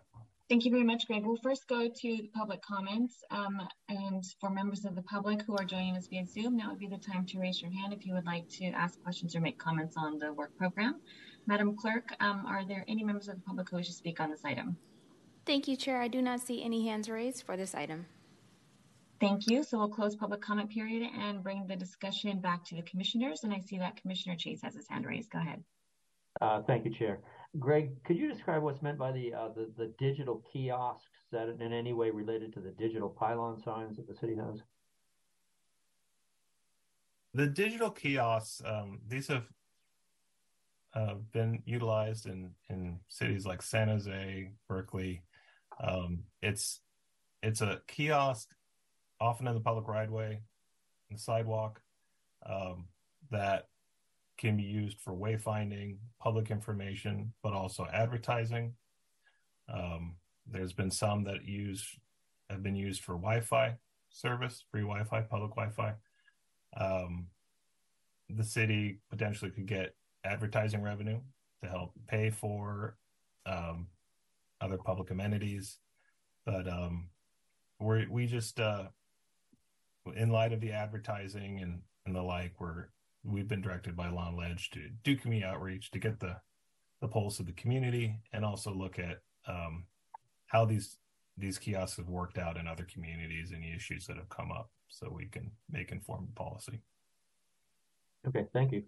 Thank you very much, Greg. We'll first go to the public comments. Um, and for members of the public who are joining us via Zoom, now would be the time to raise your hand if you would like to ask questions or make comments on the work program. Madam Clerk, um, are there any members of the public who wish to speak on this item? Thank you, Chair. I do not see any hands raised for this item. Thank you. So we'll close public comment period and bring the discussion back to the commissioners. And I see that Commissioner Chase has his hand raised. Go ahead. Uh, thank you, Chair. Greg, could you describe what's meant by the, uh, the, the digital kiosks that in any way related to the digital pylon signs that the city has? The digital kiosks, um, these have uh, been utilized in in cities like San Jose, Berkeley. Um, it's it's a kiosk, often in the public right way, the sidewalk, um, that can be used for wayfinding, public information, but also advertising. Um, there's been some that use have been used for Wi-Fi service, free Wi-Fi, public Wi-Fi. Um, the city potentially could get advertising revenue to help pay for um, other public amenities, but um, we we just uh, in light of the advertising and and the like, we're we've been directed by Law and Leg to do community outreach to get the the pulse of the community and also look at um, how these these kiosks have worked out in other communities and the issues that have come up so we can make informed policy. Okay, thank you.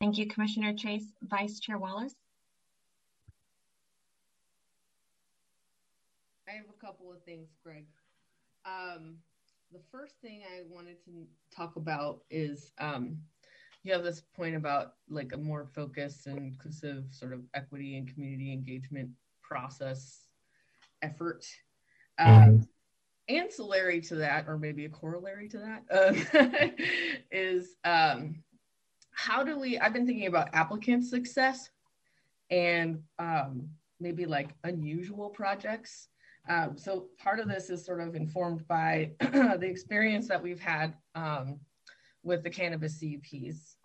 Thank you, Commissioner Chase. Vice Chair Wallace. I have a couple of things, Greg. Um, the first thing I wanted to talk about is um, you have this point about like a more focused and inclusive sort of equity and community engagement process effort. Um, mm-hmm. ancillary to that, or maybe a corollary to that, uh, is um, how do we? I've been thinking about applicant success and um, maybe like unusual projects um, so part of this is sort of informed by the experience that we've had um, with the cannabis CUPs,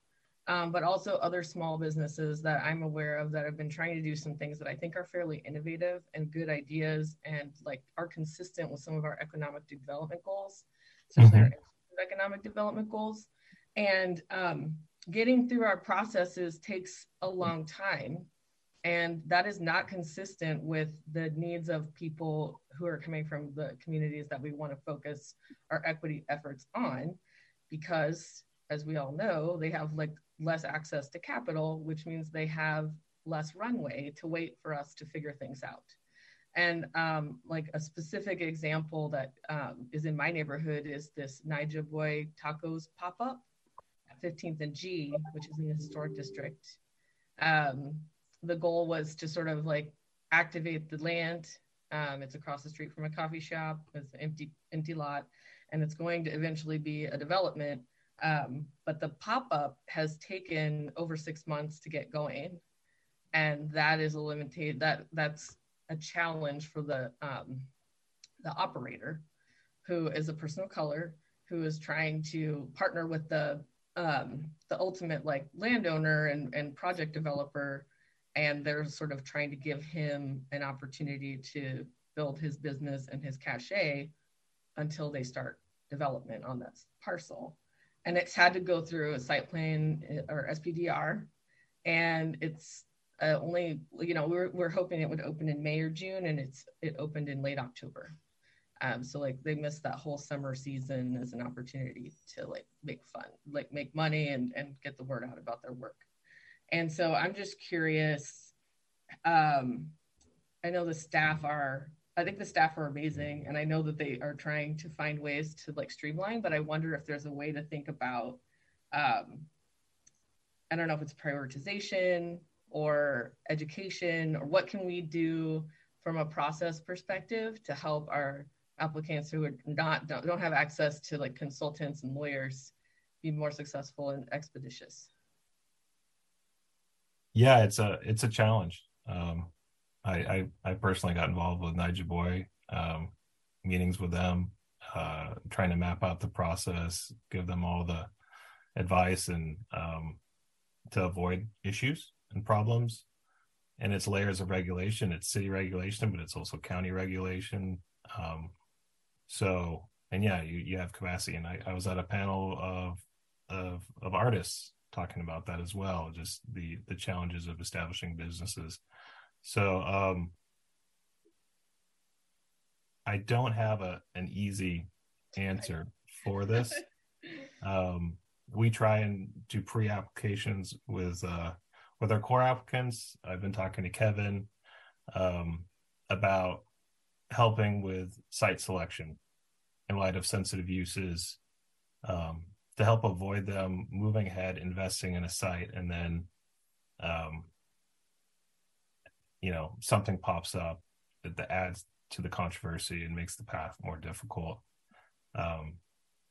um, but also other small businesses that I'm aware of that have been trying to do some things that I think are fairly innovative and good ideas and like are consistent with some of our economic development goals, especially mm-hmm. our economic development goals. And um, getting through our processes takes a long time. And that is not consistent with the needs of people who are coming from the communities that we want to focus our equity efforts on, because as we all know, they have like less access to capital, which means they have less runway to wait for us to figure things out. And um, like a specific example that um, is in my neighborhood is this Naija Boy Tacos pop up at 15th and G, which is in the historic district. Um, the goal was to sort of like activate the land. Um, it's across the street from a coffee shop. It's an empty, empty lot, and it's going to eventually be a development. Um, but the pop up has taken over six months to get going, and that is a limited. That that's a challenge for the um, the operator, who is a person of color who is trying to partner with the um, the ultimate like landowner and, and project developer and they're sort of trying to give him an opportunity to build his business and his cachet until they start development on this parcel. And it's had to go through a site plan uh, or spdr and it's uh, only you know we're, we're hoping it would open in may or june and it's it opened in late october. Um, so like they missed that whole summer season as an opportunity to like make fun, like make money and and get the word out about their work. And so I'm just curious. Um, I know the staff are. I think the staff are amazing, and I know that they are trying to find ways to like streamline. But I wonder if there's a way to think about. Um, I don't know if it's prioritization or education or what can we do from a process perspective to help our applicants who are not don't, don't have access to like consultants and lawyers be more successful and expeditious yeah it's a it's a challenge um, I, I, I personally got involved with Naija Boy um, meetings with them, uh, trying to map out the process, give them all the advice and um, to avoid issues and problems. And it's layers of regulation. It's city regulation, but it's also county regulation. Um, so, and yeah, you, you have capacity. And I, I was at a panel of, of, of artists talking about that as well, just the, the challenges of establishing businesses. So, um, I don't have a, an easy answer for this. Um, we try and do pre-applications with, uh, with our core applicants. I've been talking to Kevin, um, about helping with site selection in light of sensitive uses um, to help avoid them moving ahead, investing in a site, and then, um, you know, something pops up that, that, adds to the controversy and makes the path more difficult. Um,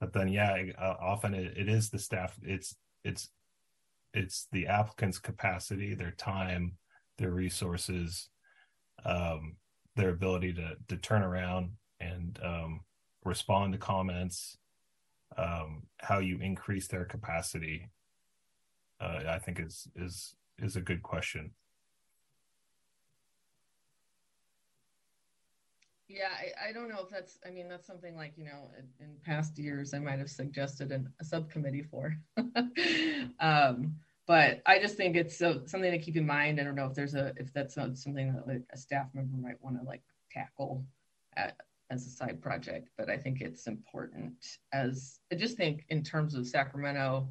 but then, yeah, uh, often it, it is the staff. It's it's it's the applicant's capacity, their time, their resources, um, their ability to to turn around and um, respond to comments, um, how you increase their capacity, uh, I think is is is a good question. Yeah, I, I, don't know if that's, I mean, that's something like, you know, in, in past years, I might have suggested an, a subcommittee for. um, but I just think it's so, something to keep in mind. I don't know if there's a, if that's something that like a staff member might want to like tackle at, as a side project, but I think it's important as I just think in terms of Sacramento,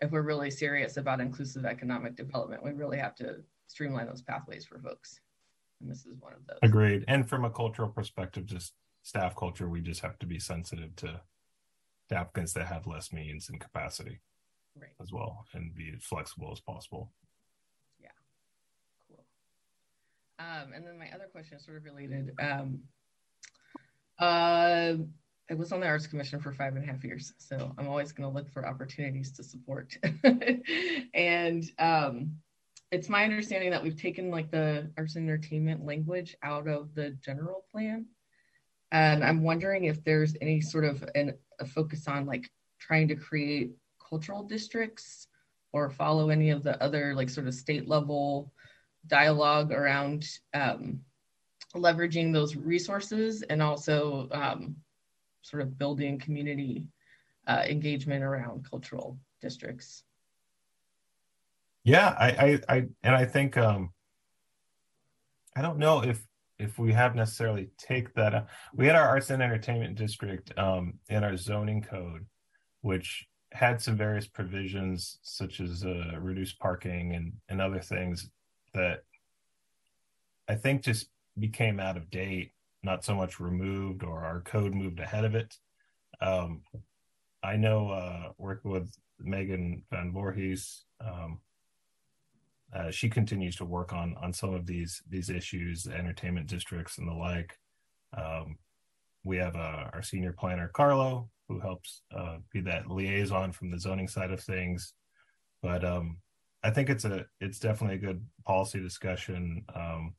if we're really serious about inclusive economic development, we really have to streamline those pathways for folks. And this is one of those. Agreed. And from a cultural perspective, just staff culture, we just have to be sensitive to, to applicants that have less means and capacity right. as well and be as flexible as possible. Yeah. Cool. Um, and then my other question is sort of related. Um, uh, I was on the Arts Commission for five and a half years, so I'm always going to look for opportunities to support. and um, it's my understanding that we've taken like the arts and entertainment language out of the general plan. And I'm wondering if there's any sort of an, a focus on like trying to create cultural districts or follow any of the other like sort of state level dialogue around um, leveraging those resources and also um, sort of building community uh, engagement around cultural districts. Yeah, I, I, I, and I think, um, I don't know if if we have necessarily take that. Uh, we had our arts and entertainment district um, in our zoning code, which had some various provisions such as uh, reduced parking and and other things that I think just became out of date, not so much removed or our code moved ahead of it. Um, I know uh, working with Megan Van Voorhis, um, uh, she continues to work on on some of these these issues, entertainment districts and the like. Um, we have uh, our senior planner Carlo, who helps uh, be that liaison from the zoning side of things. But um, I think it's a it's definitely a good policy discussion um,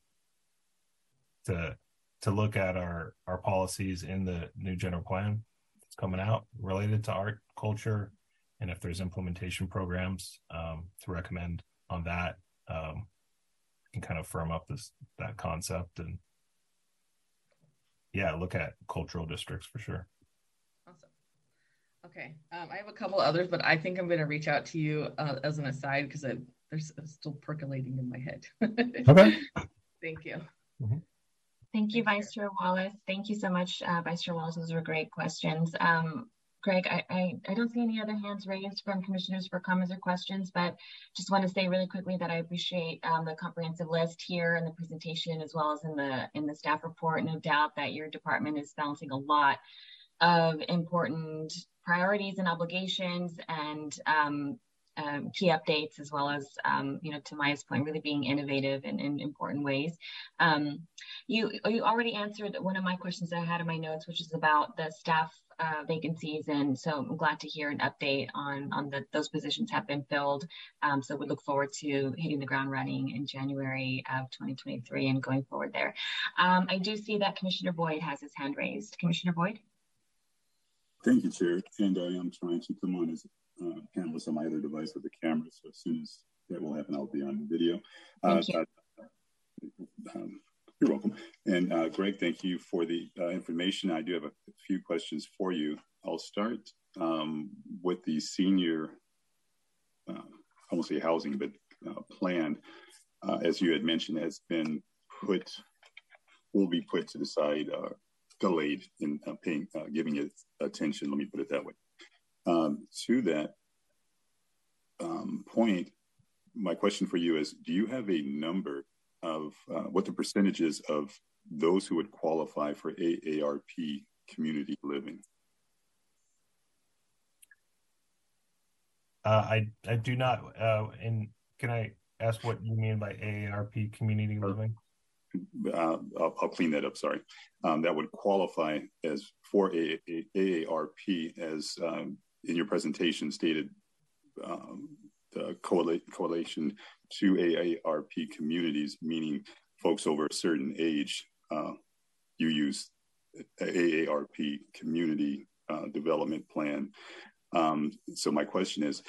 to to look at our our policies in the new general plan that's coming out related to art culture, and if there's implementation programs um, to recommend on that um, can kind of firm up this that concept and yeah, look at cultural districts for sure. Awesome. Okay, um, I have a couple others, but I think I'm going to reach out to you uh, as an aside because there's still percolating in my head. okay. Thank you. Mm-hmm. Thank you, Vice Chair Wallace. Thank you so much, uh, Vice Chair Wallace. Those were great questions. Um, Greg, I, I, I, don't see any other hands raised from commissioners for comments or questions, but just want to say really quickly that I appreciate um, the comprehensive list here in the presentation as well as in the in the staff report. No doubt that your department is balancing a lot of important priorities and obligations and um, um, key updates as well as um, you know to Maya's point really being innovative in, in important ways um, you you already answered one of my questions that I had in my notes which is about the staff uh, vacancies, and so I'm glad to hear an update on on the those positions have been filled. Um, so we look forward to hitting the ground running in January of 2023 and going forward there. Um, I do see that Commissioner Boyd has his hand raised. Commissioner Boyd. Thank you, Chair. And I am trying to come on as uh, panelist on my other device with the camera. So as soon as that will happen, I'll be on video. Thank uh, you. Um, you're welcome. And uh, Greg, thank you for the uh, information. I do have a few questions for you. I'll start um, with the senior, uh, I won't say housing, but uh, plan, uh, as you had mentioned, has been put, will be put to the side, uh, delayed in paying, giving it attention. Let me put it that way. Um, to that um, point, my question for you is, do you have a number of uh, what the percentages of those who would qualify for AARP community living? Uh, I I do not. Uh, and can I ask what you mean by AARP community living? Uh, I'll, I'll, clean that up. Sorry, um, that would qualify as for AARP as um, in your presentation stated. Um, the correlation to AARP communities, meaning folks over a certain age, uh, you use AARP community uh, development plan. Um, so my question is,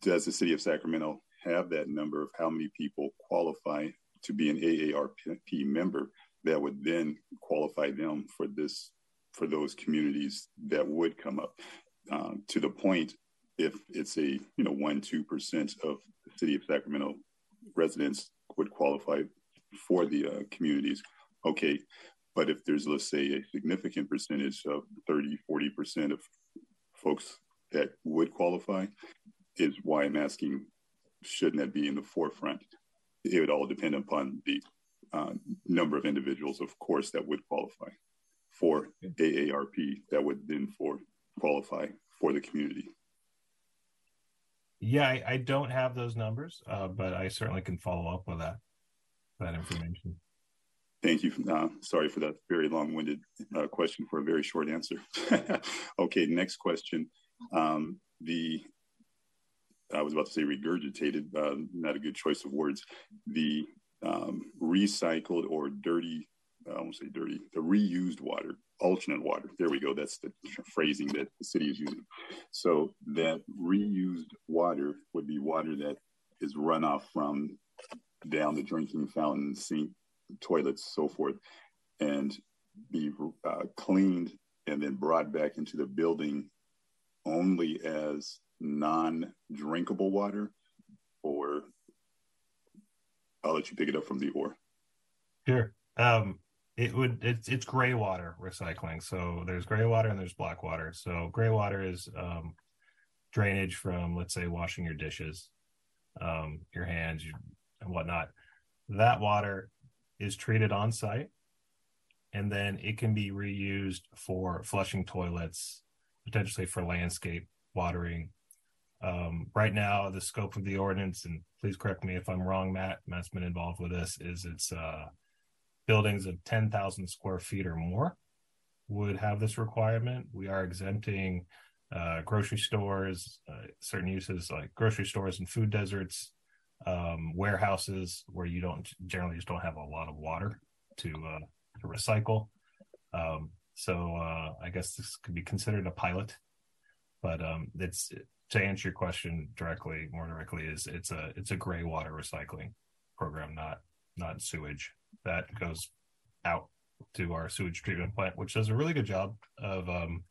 does the city of Sacramento have that number of how many people qualify to be an AARP member that would then qualify them for this for those communities that would come up um, to the point if it's a you know one two percent of the city of Sacramento residents would qualify for the uh, communities, okay. But if there's let's say a significant percentage of 30, 40 percent of folks that would qualify, is why I'm asking, shouldn't that be in the forefront? It would all depend upon the uh, number of individuals, of course, that would qualify for AARP that would then for qualify for the community. Yeah, I, I don't have those numbers, uh, but I certainly can follow up with that that information. Thank you. Uh, sorry for that very long-winded uh, question for a very short answer. okay, next question. Um, the I was about to say regurgitated, uh, not a good choice of words. The um, recycled or dirty I won't say dirty, the reused water, alternate water. There we go. That's the phrasing that the city is using. So that reused water would be water that is runoff from down the drinking fountain, sink, toilets, so forth, and be uh, cleaned and then brought back into the building only as non-drinkable water, or I'll let you pick it up from the or. Sure. Um, it would it's it's gray water recycling. So there's gray water and there's black water. So gray water is um, drainage from let's say washing your dishes, um, your hands, and whatnot. That water is treated on site, and then it can be reused for flushing toilets, potentially for landscape watering. Um, right now, the scope of the ordinance, and please correct me if I'm wrong, Matt. Matt's been involved with this. Is it's uh, buildings of 10,000 square feet or more would have this requirement. We are exempting uh, grocery stores, uh, certain uses like grocery stores and food deserts, um, warehouses where you don't generally just don't have a lot of water to uh, to recycle. Um, so uh, I guess this could be considered a pilot, but um, it's to answer your question directly, more directly, is it's a it's a gray water recycling program, not not sewage that goes out to our sewage treatment plant, which does a really good job of um,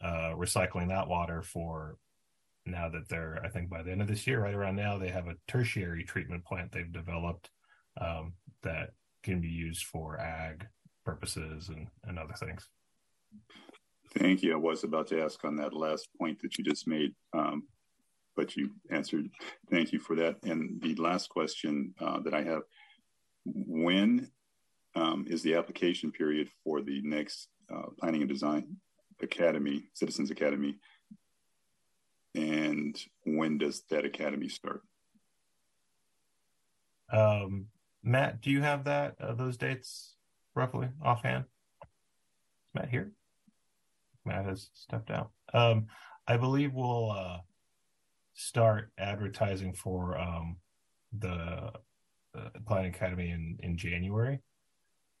uh, recycling that water for now that they're, I think by the end of this year, right around now, they have a tertiary treatment plant they've developed um, that can be used for ag purposes and, and other things. Thank you. I was about to ask on that last point that you just made, um, but you answered. Thank you for that. And the last question uh, that I have when um, is the application period for the next uh, Planning and Design Academy, Citizens Academy? And when does that academy start? Um, Matt, do you have that uh, those dates roughly offhand? Is Matt here? Matt has stepped out. Um, I believe we'll uh, start advertising for um, the uh, Planning Academy in in January.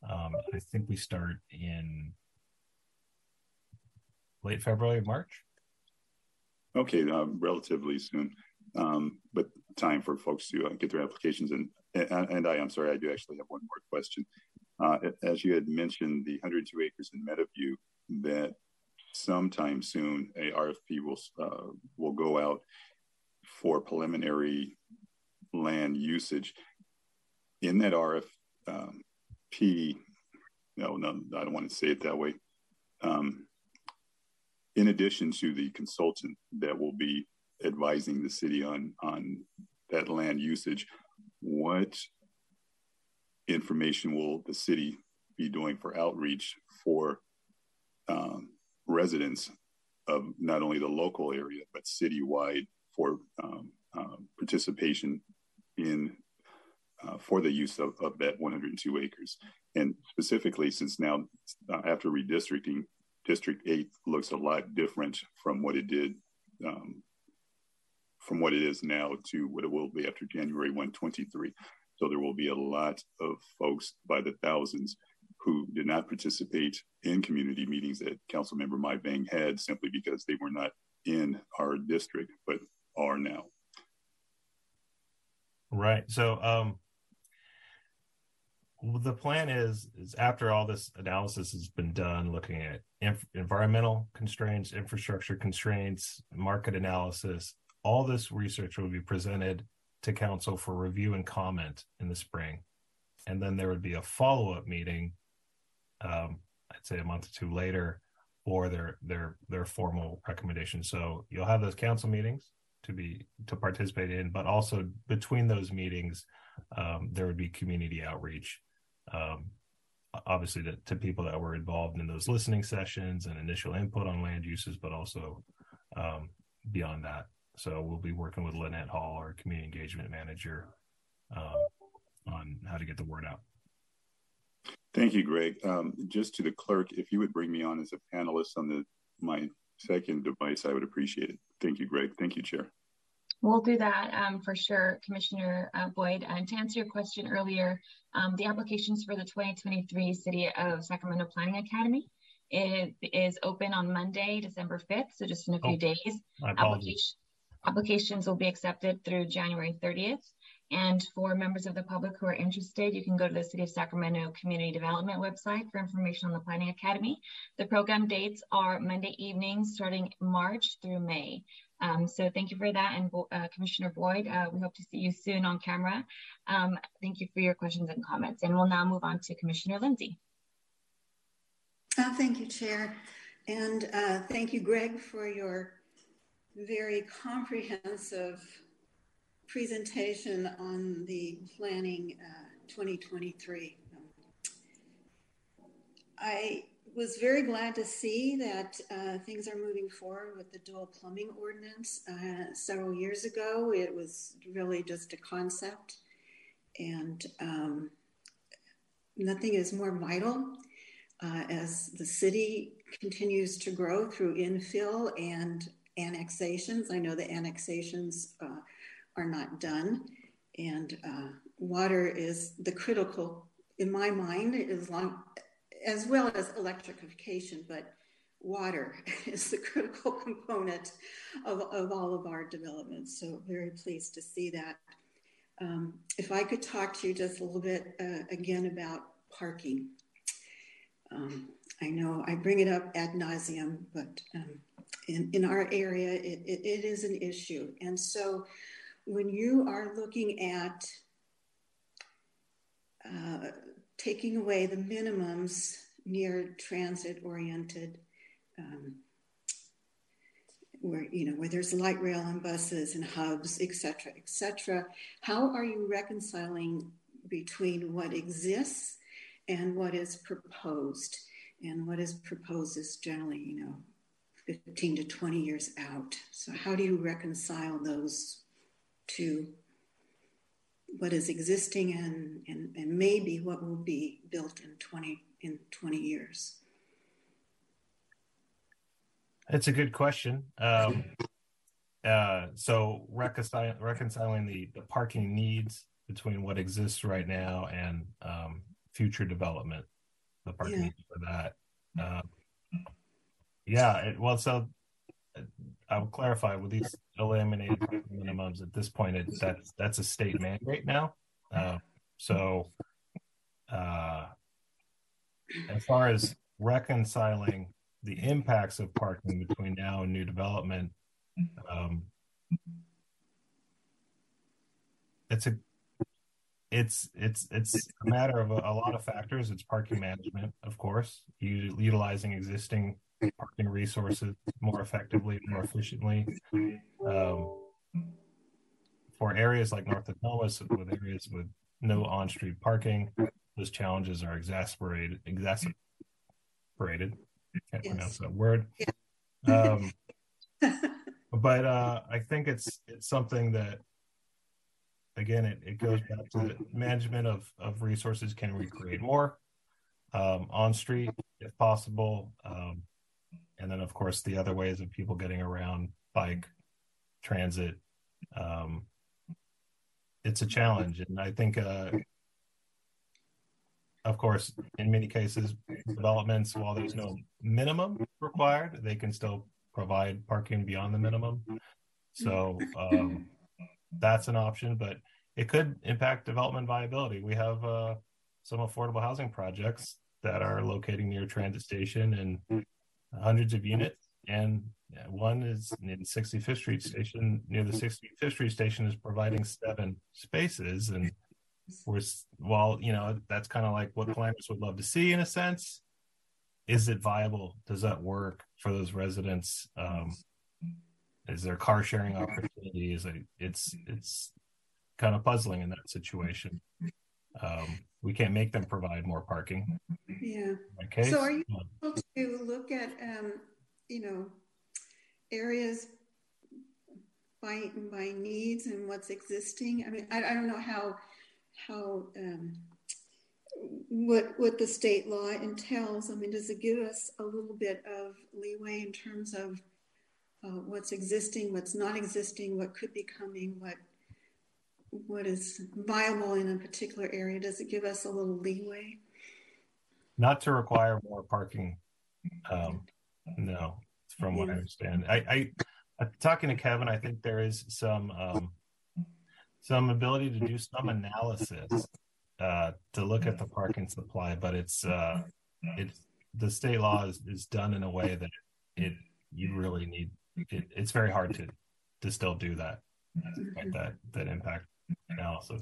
Um, I think we start in late February, March. Okay, uh, relatively soon, um, but time for folks to uh, get their applications. And, and I, am sorry, I do actually have one more question. Uh, as you had mentioned, the 102 acres in Meadowview, that sometime soon a RFP will uh, will go out for preliminary land usage in that RFP, um, no, no, I don't want to say it that way. Um, in addition to the consultant that will be advising the city on on that land usage, what information will the city be doing for outreach for um, residents of not only the local area but citywide for um, uh, participation in uh, for the use of, of that 102 acres. And specifically, since now uh, after redistricting, District 8 looks a lot different from what it did, um, from what it is now to what it will be after January 123. So there will be a lot of folks by the thousands who did not participate in community meetings that Councilmember Mai Vang had simply because they were not in our district, but are now. Right. So um, the plan is is after all this analysis has been done looking at inf- environmental constraints infrastructure constraints market analysis all this research will be presented to council for review and comment in the spring. And then there would be a follow-up meeting um, i'd say a month or two later for their their their formal recommendation. So you'll have those council meetings to be to participate in but also between those meetings um, there would be community outreach um, obviously to, to, people that were involved in those listening sessions and initial input on land uses, but also um, beyond that. So we'll be working with Lynette Hall, our community engagement manager, um, on how to get the word out. Thank you, Greg. Um, just to the clerk, if you would bring me on as a panelist on the my second device, I would appreciate it. Thank you, Greg. Thank you, Chair. We'll do that um, for sure, Commissioner uh, Boyd. And to answer your question earlier, um, the applications for the 2023 City of Sacramento Planning Academy it is open on Monday, December 5th, so just in a few oh, days. Application, applications will be accepted through January 30th. And for members of the public who are interested, you can go to the City of Sacramento Community Development website for information on the Planning Academy. The program dates are Monday evenings starting March through May. Um, so thank you for that. And uh, Commissioner Boyd, uh, we hope to see you soon on camera. Um, thank you for your questions and comments. And we'll now move on to Commissioner Lindsay. Uh, thank you, Chair. And uh, thank you, Greg, for your very comprehensive presentation on the planning uh, 2023. I was very glad to see that uh, things are moving forward with the dual plumbing ordinance. Uh, several years ago, it was really just a concept, and um, nothing is more vital uh, as the city continues to grow through infill and annexations. I know the annexations uh, are not done. And uh, water is the critical, in my mind, is long, as well as electrification, but water is the critical component of, of all of our developments. So very pleased to see that. Um, if I could talk to you just a little bit uh, again about parking. Um, I know I bring it up ad nauseum, but um, in, in our area, it, it, it is an issue. And so when you are looking at uh, taking away the minimums near transit oriented, um, where you know where there's light rail and buses and hubs, et cetera, et cetera. How are you reconciling between what exists and what is proposed? And what is proposed is generally, you know, 15 to 20 years out. So how do you reconcile those to what is existing and, and, and maybe what will be built in 20 in 20 years? It's a good question. Um, uh, so reconciling, reconciling the, the parking needs between what exists right now and um, future development, the parking yeah. for that. Um, yeah, it, well, so I will clarify with these eliminated minimums at this point. It, that's that's a state mandate now. Uh, so, uh, as far as reconciling the impacts of parking between now and new development, um, it's a it's it's it's a matter of a, a, lot of factors. It's parking management, of course, utilizing existing parking resources more effectively, more efficiently. Um, for areas like North Natomas, with areas with no on-street parking, those challenges are exasperated. Exasperated. Can't yes. pronounce that word. Um, but uh, I think it's it's something that again it, it goes back to management of of resources. Can we create more um, on street if possible? Um, and then of course the other ways of people getting around bike transit um, it's a challenge. And i think uh, of course in many cases developments while there's no minimum required they can still provide parking beyond the minimum. So um, that's an option but it could impact development viability. We have uh, some affordable housing projects that are locating near transit station and hundreds of units, and one is in 65th Street Station. Near the 65th Street Station is providing seven spaces, and we're well, you know, that's kind of like what climbers would love to see in a sense. Is it viable? Does that work for those residents? Um, is there car sharing opportunities? It's it's kind of puzzling in that situation. Um, we can't make them provide more parking. Yeah. Okay. So are you able to look at, um, you know, areas by by needs and what's existing? I mean, I, I don't know how how um, what what the state law entails. I mean, does it give us a little bit of leeway in terms of uh, what's existing, what's not existing, what could be coming, what what is viable in a particular area? Does it give us a little leeway? Not to require more parking. Um, no, from what I understand. I, I, talking to Kevin, I think there is some um, some ability to do some analysis uh, to look at the parking supply, but it's uh, it's the state law is, is done in a way that it you really need it, it's very hard to to still do that that that impact analysis.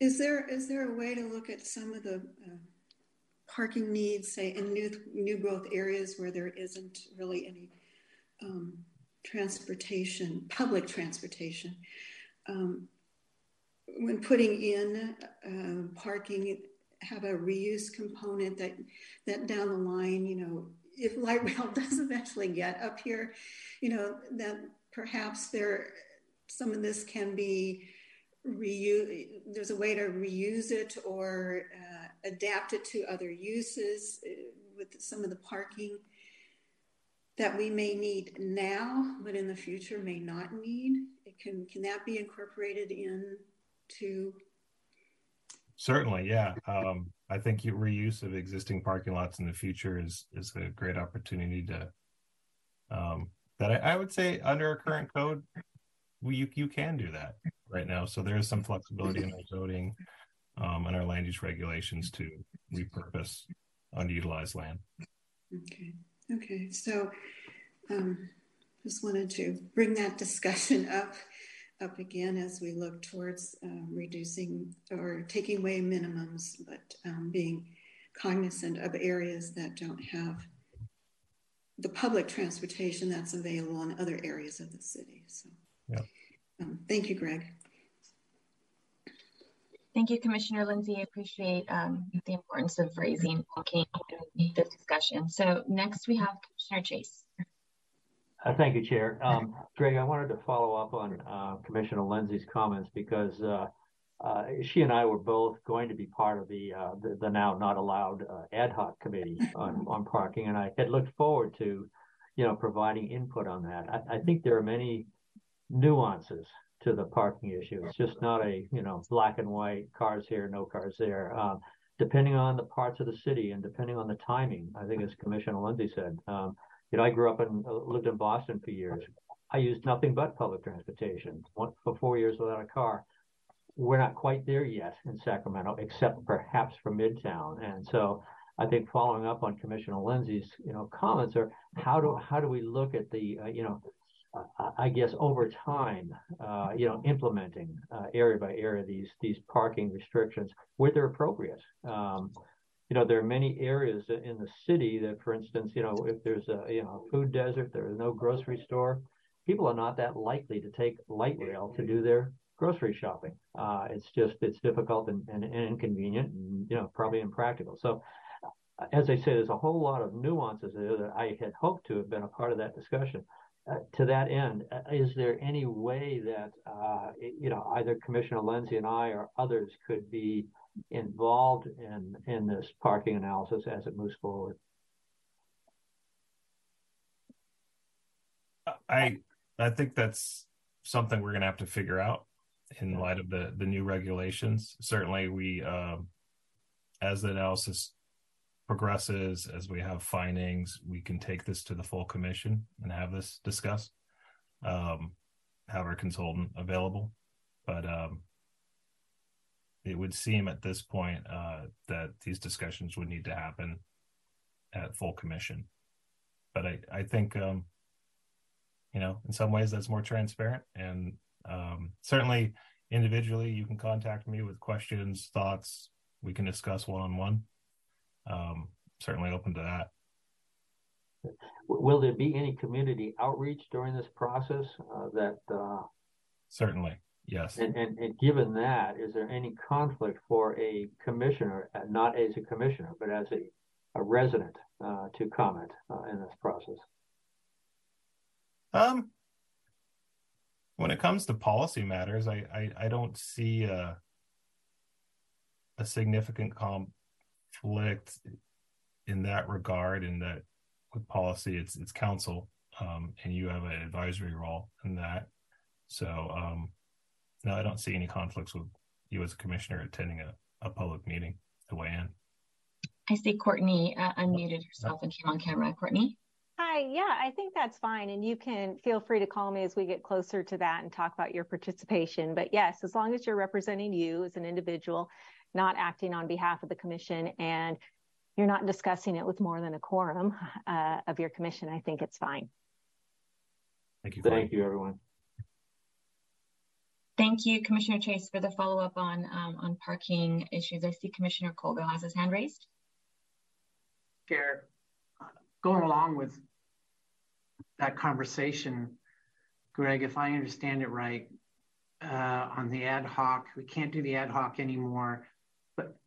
Is there is there a way to look at some of the uh, parking needs, say in new new growth areas where there isn't really any um, transportation, public transportation? Um, when putting in uh, parking, have a reuse component that that down the line, you know, if light rail does eventually get up here, you know, that perhaps there some of this can be reuse. There's a way to reuse it or uh, adapt it to other uses uh, with some of the parking that we may need now, but in the future may not need. It can can that be incorporated in to certainly yeah um, i think reuse of existing parking lots in the future is is a great opportunity to um, that I, I, would say under our current code you, you can do that right now so there is some flexibility in our zoning um, and our land use regulations to repurpose underutilized land okay okay so um, just wanted to bring that discussion up up again as we look towards um, reducing or taking away minimums, but um, being cognizant of areas that don't have the public transportation that's available in other areas of the city. So, yeah. um, thank you, Greg. Thank you, Commissioner Lindsay. I appreciate um, the importance of raising in this discussion. So next we have Commissioner Chase. Uh, thank you, Chair. Um, Greg, I wanted to follow up on uh, Commissioner Lindsay's comments because uh, uh, she and I were both going to be part of the uh, the, the, now not allowed uh, ad hoc committee on, on parking, and I had looked forward to, you know, providing input on that. I, I think there are many nuances to the parking issue. It's just not a you know black and white cars here, no cars there. Um, depending on the parts of the city and depending on the timing, I think as Commissioner Lindsay said. Um, you know, I grew up and uh, lived in Boston for years. I used nothing but public transportation for four years without a car. We're not quite there yet in Sacramento, except perhaps for Midtown. And so I think following up on Commissioner Lindsay's, you know, comments are how do how do we look at the, uh, you know, I guess over time, uh, you know, implementing uh, area by area these these parking restrictions where they're appropriate. Um, you know, there are many areas in the city that, for instance, you know, if there's a you know food desert, there's no grocery store, people are not that likely to take light rail to do their grocery shopping. Uh, it's just it's difficult and, and, and, inconvenient, and you know, probably impractical. So, uh, as I say, there's a whole lot of nuances there that I had hoped to have been a part of that discussion. Uh, to that end, uh, is there any way that uh, you know either Commissioner Lindsay and I or others could be involved in in this parking analysis as it moves forward? I I think that's something we're going to have to figure out in light of the the new regulations. Certainly, we um, as the analysis progresses, as we have findings, we can take this to the full commission and have this discussed. Um, have our consultant available, but um, it would seem at this point uh, that these discussions would need to happen at full commission. But I, I think, um, you know, in some ways that's more transparent. And um, certainly individually, you can contact me with questions, thoughts. We can discuss one on one. Certainly open to that. Will there be any community outreach during this process uh, that? Uh... Certainly. Yes. And, and, and given that, is there any conflict for a commissioner, uh, not as a commissioner, but as a, a resident uh, to comment uh, in this process? Um, when it comes to policy matters, I, I, I don't see a, a significant conflict in that regard in that with policy, it's, it's council um, and you have an advisory role in that. So, um, no, I don't see any conflicts with you as a commissioner attending a, a public meeting to weigh in. I see Courtney uh, unmuted herself and came on camera. Courtney? Hi, yeah, I think that's fine. And you can feel free to call me as we get closer to that and talk about your participation. But yes, as long as you're representing you as an individual, not acting on behalf of the commission, and you're not discussing it with more than a quorum uh, of your commission, I think it's fine. Thank you. Thank you, everyone. Thank you, Commissioner Chase, for the follow-up on um, on parking issues. I see Commissioner Colville has his hand raised. Chair, going along with that conversation, Greg, if I understand it right, uh, on the ad hoc, we can't do the ad hoc anymore, but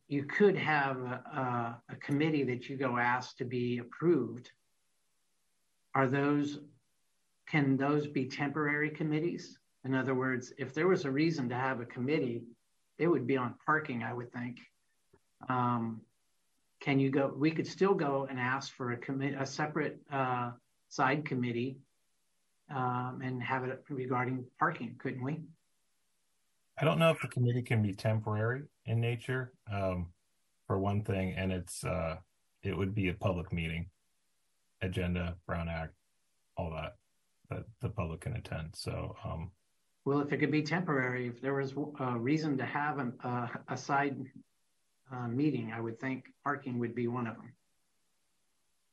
you could have a, a committee that you go ask to be approved. Are those, can those be temporary committees? In other words, if there was a reason to have a committee, it would be on parking, I would think. Um, can you go? We could still go and ask for a commit, a separate uh, side committee, um, and have it regarding parking, couldn't we? I don't know if the committee can be temporary in nature, um, for one thing, and it's uh, it would be a public meeting, agenda, Brown Act, all that that the public can attend. So um, well, if it could be temporary, if there was a reason to have a, uh, a side uh, meeting, I would think parking would be one of them.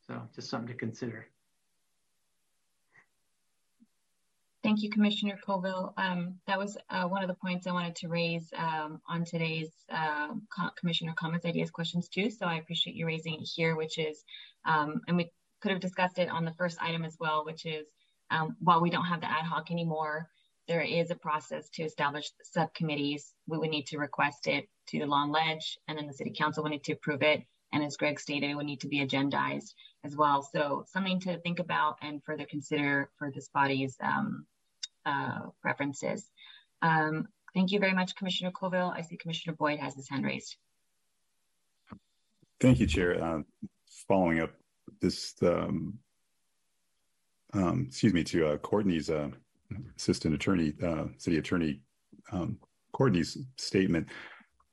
So just something to consider. Thank you, Commissioner Colville. Um, that was uh, one of the points I wanted to raise um, on today's uh, Commissioner comments, ideas, questions too. So I appreciate you raising it here, which is, um, and we could have discussed it on the first item as well, which is um, while we don't have the ad hoc anymore, there is a process to establish subcommittees. We would need to request it to the Law and Leg, and then the City Council would need to approve it. And as Greg stated, it would need to be agendized as well. So something to think about and further consider for this body's um, uh, preferences. Um, thank you very much, Commissioner Colville. I see Commissioner Boyd has his hand raised. Thank you, Chair. Uh, following up this, um, um excuse me, to uh, Courtney's uh, assistant attorney, uh, city attorney um, Courtney's statement,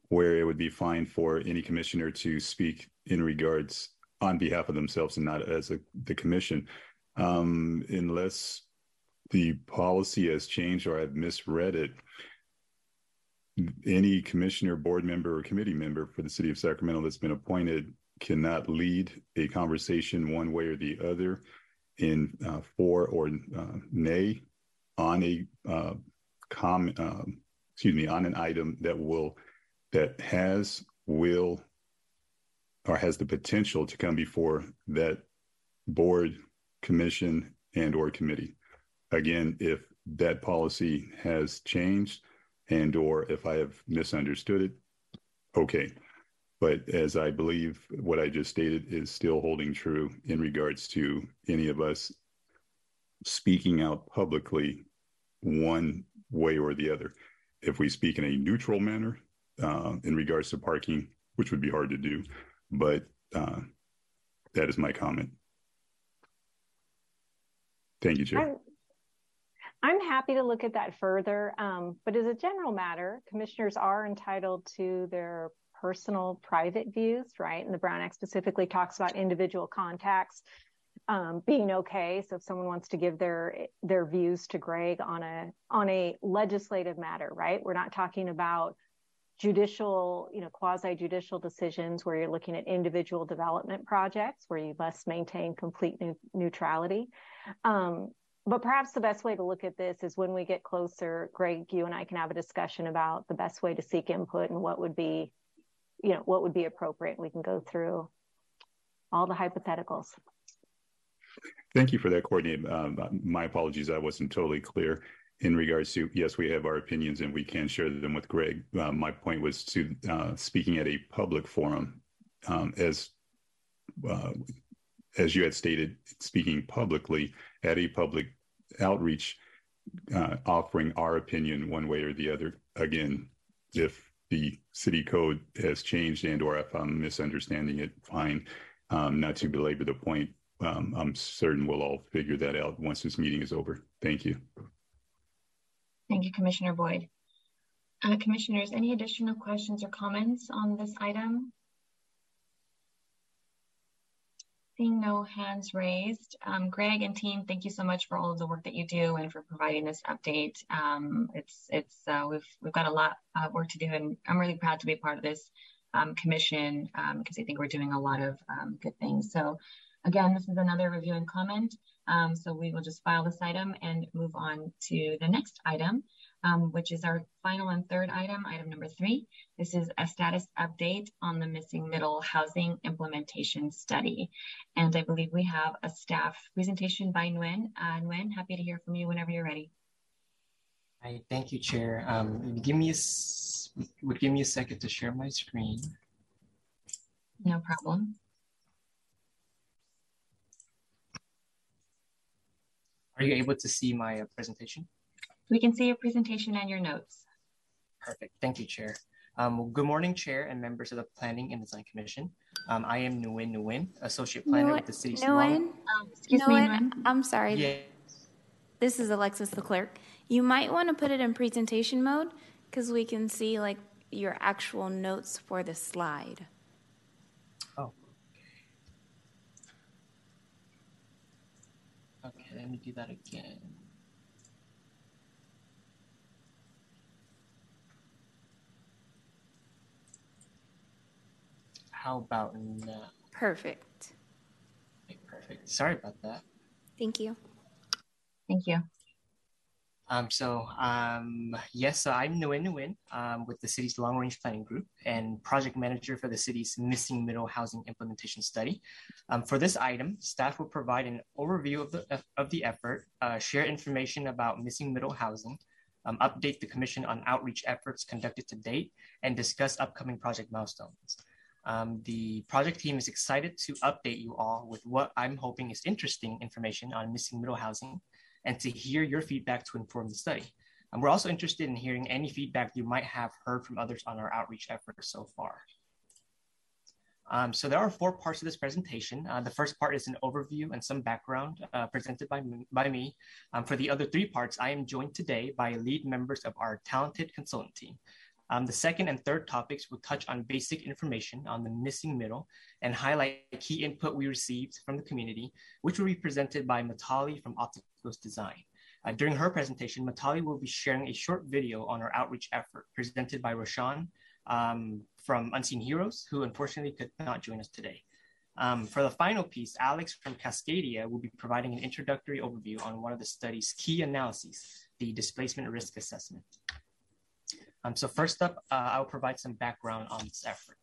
where it would be fine for any commissioner to speak in regards on behalf of themselves and not as a, the commission, um, unless the policy has changed or I've misread it. Any commissioner, board member, or committee member for the city of Sacramento that's been appointed cannot lead a conversation one way or the other in uh, for or uh, nay on a uh, com, uh, excuse me, on an item that will that has will or has the potential to come before that board, commission, and or committee. Again, if that policy has changed and or if I have misunderstood it, okay. But as I believe what I just stated is still holding true in regards to any of us speaking out publicly one way or the other. If we speak in a neutral manner uh, in regards to parking, which would be hard to do, but uh, that is my comment. Thank you, Chair. I'm, happy to look at that further, um, but as a general matter, commissioners are entitled to their personal private views, right? And the Brown Act specifically talks about individual contacts um, being okay. So if someone wants to give their their views to Greg on a on a legislative matter, right? We're not talking about judicial, you know, quasi judicial decisions where you're looking at individual development projects where you must maintain complete ne- neutrality. Um, but perhaps the best way to look at this is when we get closer, Greg, you and I can have a discussion about the best way to seek input and what would be, you know, what would be appropriate. We can go through all the hypotheticals. Thank you for that, Courtney. Um, my apologies, I wasn't totally clear in regards to, yes, we have our opinions and we can share them with Greg. Uh, my point was to uh, speaking at a public forum um, as uh, as you had stated, speaking publicly at a public outreach, uh, offering our opinion one way or the other. Again, if the city code has changed and or if I'm misunderstanding it, fine. Um, not to belabor the point, um, I'm certain we'll all figure that out once this meeting is over. Thank you. Thank you, Commissioner Boyd. Uh, commissioners, any additional questions or comments on this item? Seeing no hands raised, um, Greg and team, thank you so much for all of the work that you do and for providing this update. Um, it's it's uh, we've we've got a lot of work to do, and I'm really proud to be part of this um, commission because um, I think we're doing a lot of um, good things. So, again, this is another review and comment. Um, so we will just file this item and move on to the next item, which is our final and third item, item number three. This is a status update on the missing middle housing implementation study. And I believe we have a staff presentation by Nguyen. Uh, Nguyen, happy to hear from you whenever you're ready. Hi, thank you, Chair. Um, give me a, would give me a second to share my screen. No problem. Are you able to see my uh, presentation? We can see your presentation and your notes. Perfect. Thank you, Chair. Um, good morning, Chair and members of the Planning and Design Commission. Um, I am Nguyen Nguyen, Associate Planner with the City's Nguyen? Um, excuse me, Nguyen? I'm sorry. Yeah. This is Alexis, the clerk. You might want to put it in presentation mode because we can see like your actual notes for the slide. Oh. Okay, let me do that again. How about now? Perfect. Okay, perfect. Sorry about that. Thank you. Thank you. Um, so um, yes, so I'm Nguyen Nguyen um, with the city's long range planning group and project manager for the city's missing middle housing implementation study. Um, for this item, staff will provide an overview of the, of the effort, uh, share information about missing middle housing, um, update the commission on outreach efforts conducted to date, and discuss upcoming project milestones. Um, the project team is excited to update you all with what I'm hoping is interesting information on missing middle housing and to hear your feedback to inform the study. And we're also interested in hearing any feedback you might have heard from others on our outreach efforts so far. Um, so there are four parts of this presentation. Uh, the first part is an overview and some background uh, presented by. By me. Um, for the other three parts, I am joined today by lead members of our talented consultant team. Um, the second and third topics will touch on basic information on the missing middle and highlight key input we received from the community, which will be presented by Matali from Opticos Design. Uh, during her presentation, Matali will be sharing a short video on our outreach effort presented by Roshan um, from Unseen Heroes, who unfortunately could not join us today. Um, for the final piece, Alex from Cascadia will be providing an introductory overview on one of the study's key analyses, the displacement risk assessment. Um, so first up, uh, I'll provide some background on this effort.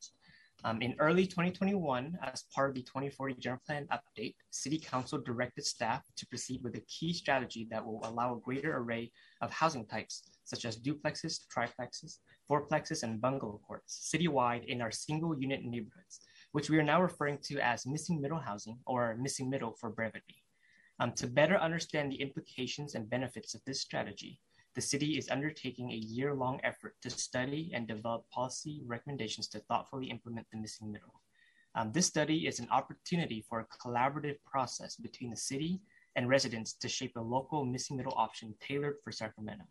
Um, in early 2021, as part of the 2040 General Plan update, City Council directed staff to proceed with a key strategy that will allow a greater array of housing types, such as duplexes, triplexes, fourplexes, and bungalow courts, citywide in our single unit neighborhoods, which we are now referring to as missing middle housing or missing middle for brevity. Um, to better understand the implications and benefits of this strategy, the city is undertaking a year long effort to study and develop policy recommendations to thoughtfully implement the missing middle. Um, this study is an opportunity for a collaborative process between the city and residents to shape a local missing middle option tailored for Sacramento.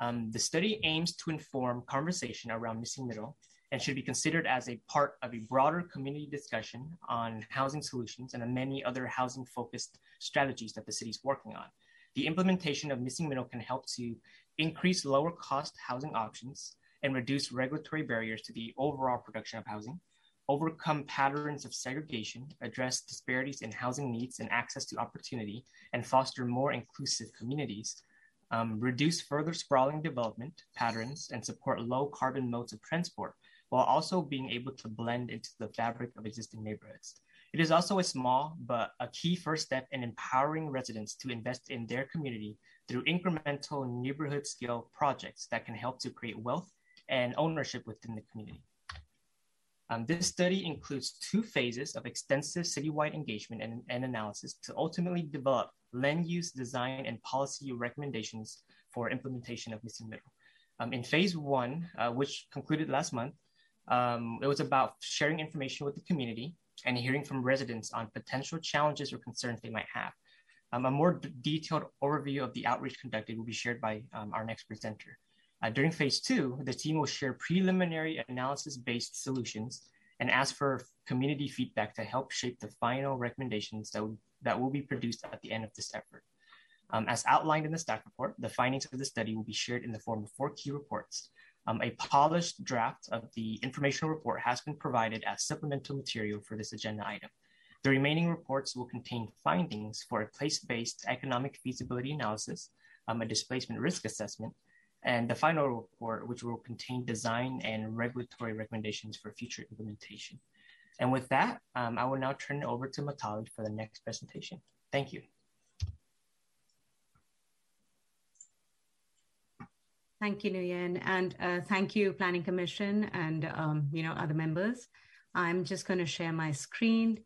Um, the study aims to inform conversation around missing middle and should be considered as a part of a broader community discussion on housing solutions and many other housing focused strategies that the city is working on. The implementation of missing middle can help to increase lower cost housing options and reduce regulatory barriers to the overall production of housing, overcome patterns of segregation, address disparities in housing needs and access to opportunity, and foster more inclusive communities, um, reduce further sprawling development patterns, and support low carbon modes of transport, while also being able to blend into the fabric of existing neighborhoods. It is also a small but a key first step in empowering residents to invest in their community through incremental neighborhood scale projects that can help to create wealth and ownership within the community. Um, this study includes two phases of extensive citywide engagement and, and analysis to ultimately develop land use design and policy recommendations for implementation of missing middle. Um, in phase one, uh, which concluded last month, um, it was about sharing information with the community and hearing from residents on potential challenges or concerns they might have. Um, a more d- detailed overview of the outreach conducted will be shared by um, our next presenter. Uh, during phase two, the team will share preliminary analysis based solutions and ask for community feedback to help shape the final recommendations that, w- that will be produced at the end of this effort. Um, as outlined in the staff report, the findings of the study will be shared in the form of four key reports. Um, a polished draft of the informational report has been provided as supplemental material for this agenda item. The remaining reports will contain findings for a place based economic feasibility analysis, um, a displacement risk assessment, and the final report, which will contain design and regulatory recommendations for future implementation. And with that, um, I will now turn it over to Matali for the next presentation. Thank you. Thank you, Nguyen, and uh, thank you, Planning Commission, and um, you know other members. I'm just going to share my screen,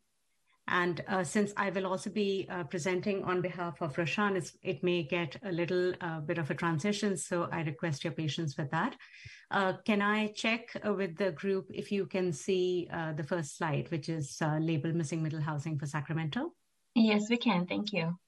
and uh, since I will also be uh, presenting on behalf of Roshan, it may get a little uh, bit of a transition, so I request your patience with that. Uh, can I check uh, with the group if you can see the first slide, which is labeled "Missing Middle Housing for Sacramento"? Yes, we can. Thank you.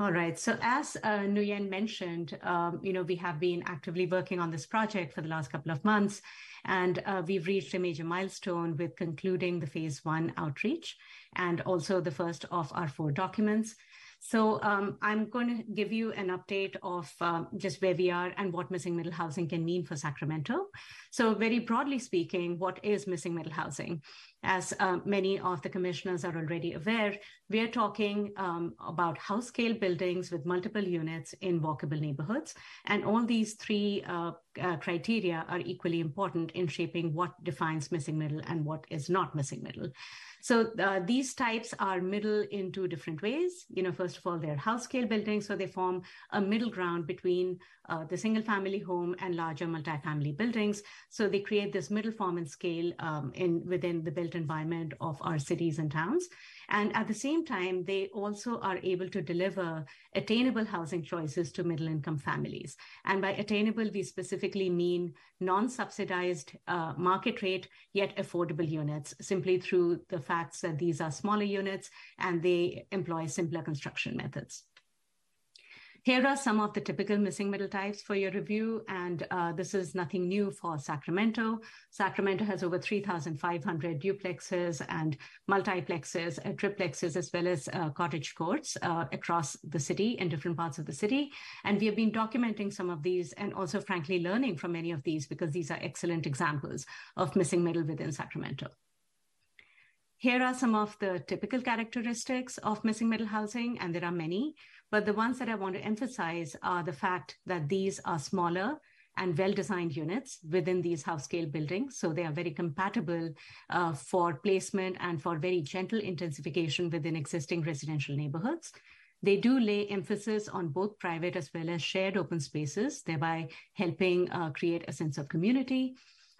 All right. So as uh, Nguyen mentioned, um, you know, we have been actively working on this project for the last couple of months, and uh, we've reached a major milestone with concluding the phase one outreach and also the first of our four documents. So um, I'm going to give you an update of uh, just where we are and what missing middle housing can mean for Sacramento. So very broadly speaking, what is missing middle housing? As uh, many of the commissioners are already aware, we're talking um, about house scale buildings with multiple units in walkable neighborhoods. And all these three uh, uh, criteria are equally important in shaping what defines missing middle and what is not missing middle. So uh, these types are middle in two different ways. You know, first of all, they're house scale buildings, so they form a middle ground between uh, the single family home and larger multifamily buildings. So they create this middle form and scale um, in within the built environment of our cities and towns. And at the same time, they also are able to deliver attainable housing choices to middle income families. And by attainable, we specifically mean non subsidized uh, market rate, yet affordable units, simply through the facts that these are smaller units and they employ simpler construction methods. Here are some of the typical missing middle types for your review, and uh, this is nothing new for Sacramento. Sacramento has over 3,500 duplexes and multiplexes, uh, triplexes, as well as uh, cottage courts uh, across the city in different parts of the city. And we have been documenting some of these and also, frankly, learning from many of these because these are excellent examples of missing middle within Sacramento. Here are some of the typical characteristics of missing middle housing, and there are many. But the ones that I want to emphasize are the fact that these are smaller and well-designed units within these house scale buildings. So they are very compatible uh, for placement and for very gentle intensification within existing residential neighborhoods. They do lay emphasis on both private as well as shared open spaces, thereby helping uh, create a sense of community.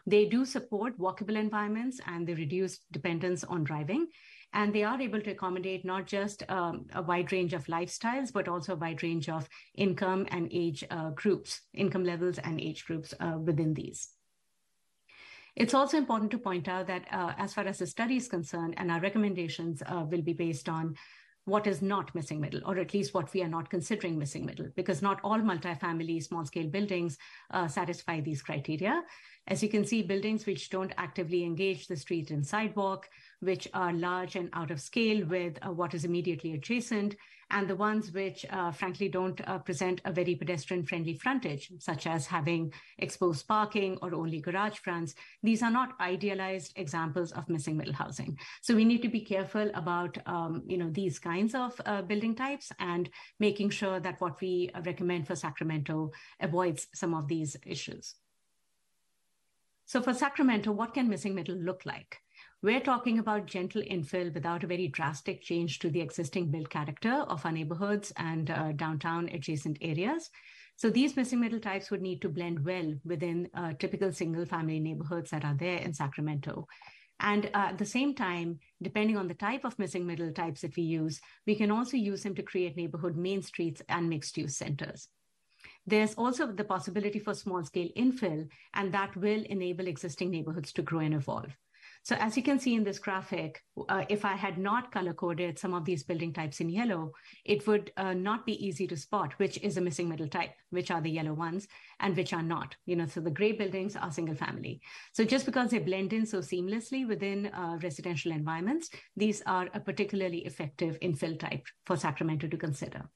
They do support walkable environments and they reduce dependence on driving. And they are able to accommodate not just um, a wide range of lifestyles but also a wide range of income and age uh, groups income levels and age groups uh, within these. It's also important to point out that uh, as far as the study is concerned and our recommendations uh, will be based on what is not missing middle, or at least what we are not considering missing middle, because not all multifamily small scale buildings uh, satisfy these criteria. As you can see, buildings which don't actively engage the street and sidewalk, which are large and out of scale with uh, what is immediately adjacent, and the ones which, uh, frankly, don't uh, present a very pedestrian friendly frontage, such as having exposed parking or only garage fronts. These are not idealized examples of missing middle housing. So we need to be careful about um, you know, these kinds of uh, building types and making sure that what we recommend for Sacramento avoids some of these issues. So for Sacramento, what can missing middle look like? We're talking about gentle infill without a very drastic change to the existing built character of our neighborhoods and uh, downtown adjacent areas. So these missing middle types would need to blend well within uh, typical single family neighborhoods that are there in Sacramento. And uh, at the same time, depending on the type of missing middle types that we use, we can also use them to create neighborhood main streets and mixed use centers. There's also the possibility for small scale infill, and that will enable existing neighborhoods to grow and evolve. So as you can see in this graphic, uh, if I had not color coded some of these building types in yellow, it would uh, not be easy to spot which is a missing middle type, which are the yellow ones and which are not. You know, so the gray buildings are single family. So just because they blend in so seamlessly within uh, residential environments, these are a particularly effective infill type for Sacramento to consider.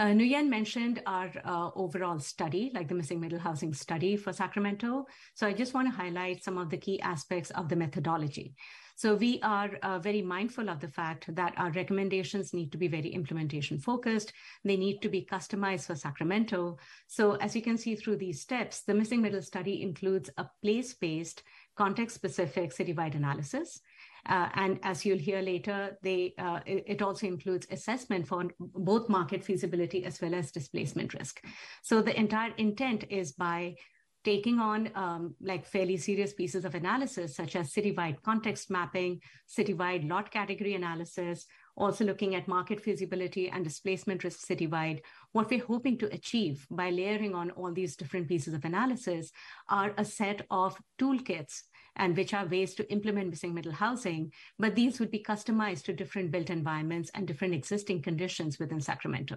Uh, Nguyen mentioned our uh, overall study, like the missing middle housing study for Sacramento. So I just want to highlight some of the key aspects of the methodology. So we are uh, very mindful of the fact that our recommendations need to be very implementation focused. They need to be customized for Sacramento. So as you can see through these steps, the missing middle study includes a place-based, context-specific citywide analysis. Uh, and as you'll hear later, they, uh, it, also includes assessment for both market feasibility as well as displacement risk. So the entire intent is by taking on um, like fairly serious pieces of analysis, such as citywide context mapping, citywide lot category analysis, also looking at market feasibility and displacement risk citywide. What we're hoping to achieve by layering on all these different pieces of analysis are a set of toolkits and which are ways to implement missing middle housing, but these would be customized to different built environments and different existing conditions within Sacramento.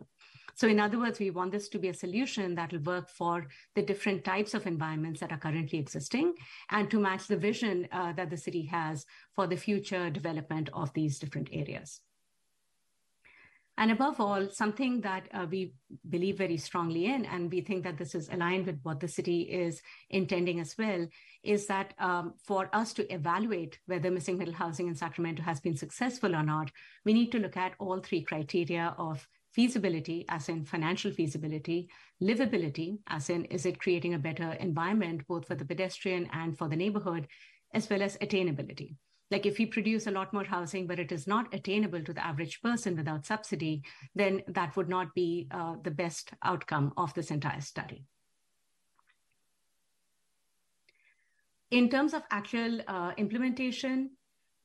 So in other words, we want this to be a solution that will work for the different types of environments that are currently existing and to match the vision uh, that the city has for the future development of these different areas. And above all, something that uh, we believe very strongly in, and we think that this is aligned with what the city is intending as well, is that um, for us to evaluate whether missing middle housing in Sacramento has been successful or not, we need to look at all three criteria of feasibility, as in financial feasibility, livability, as in is it creating a better environment both for the pedestrian and for the neighborhood, as well as attainability. Like if we produce a lot more housing, but it is not attainable to the average person without subsidy, then that would not be uh, the best outcome of this entire study. In terms of actual uh, implementation,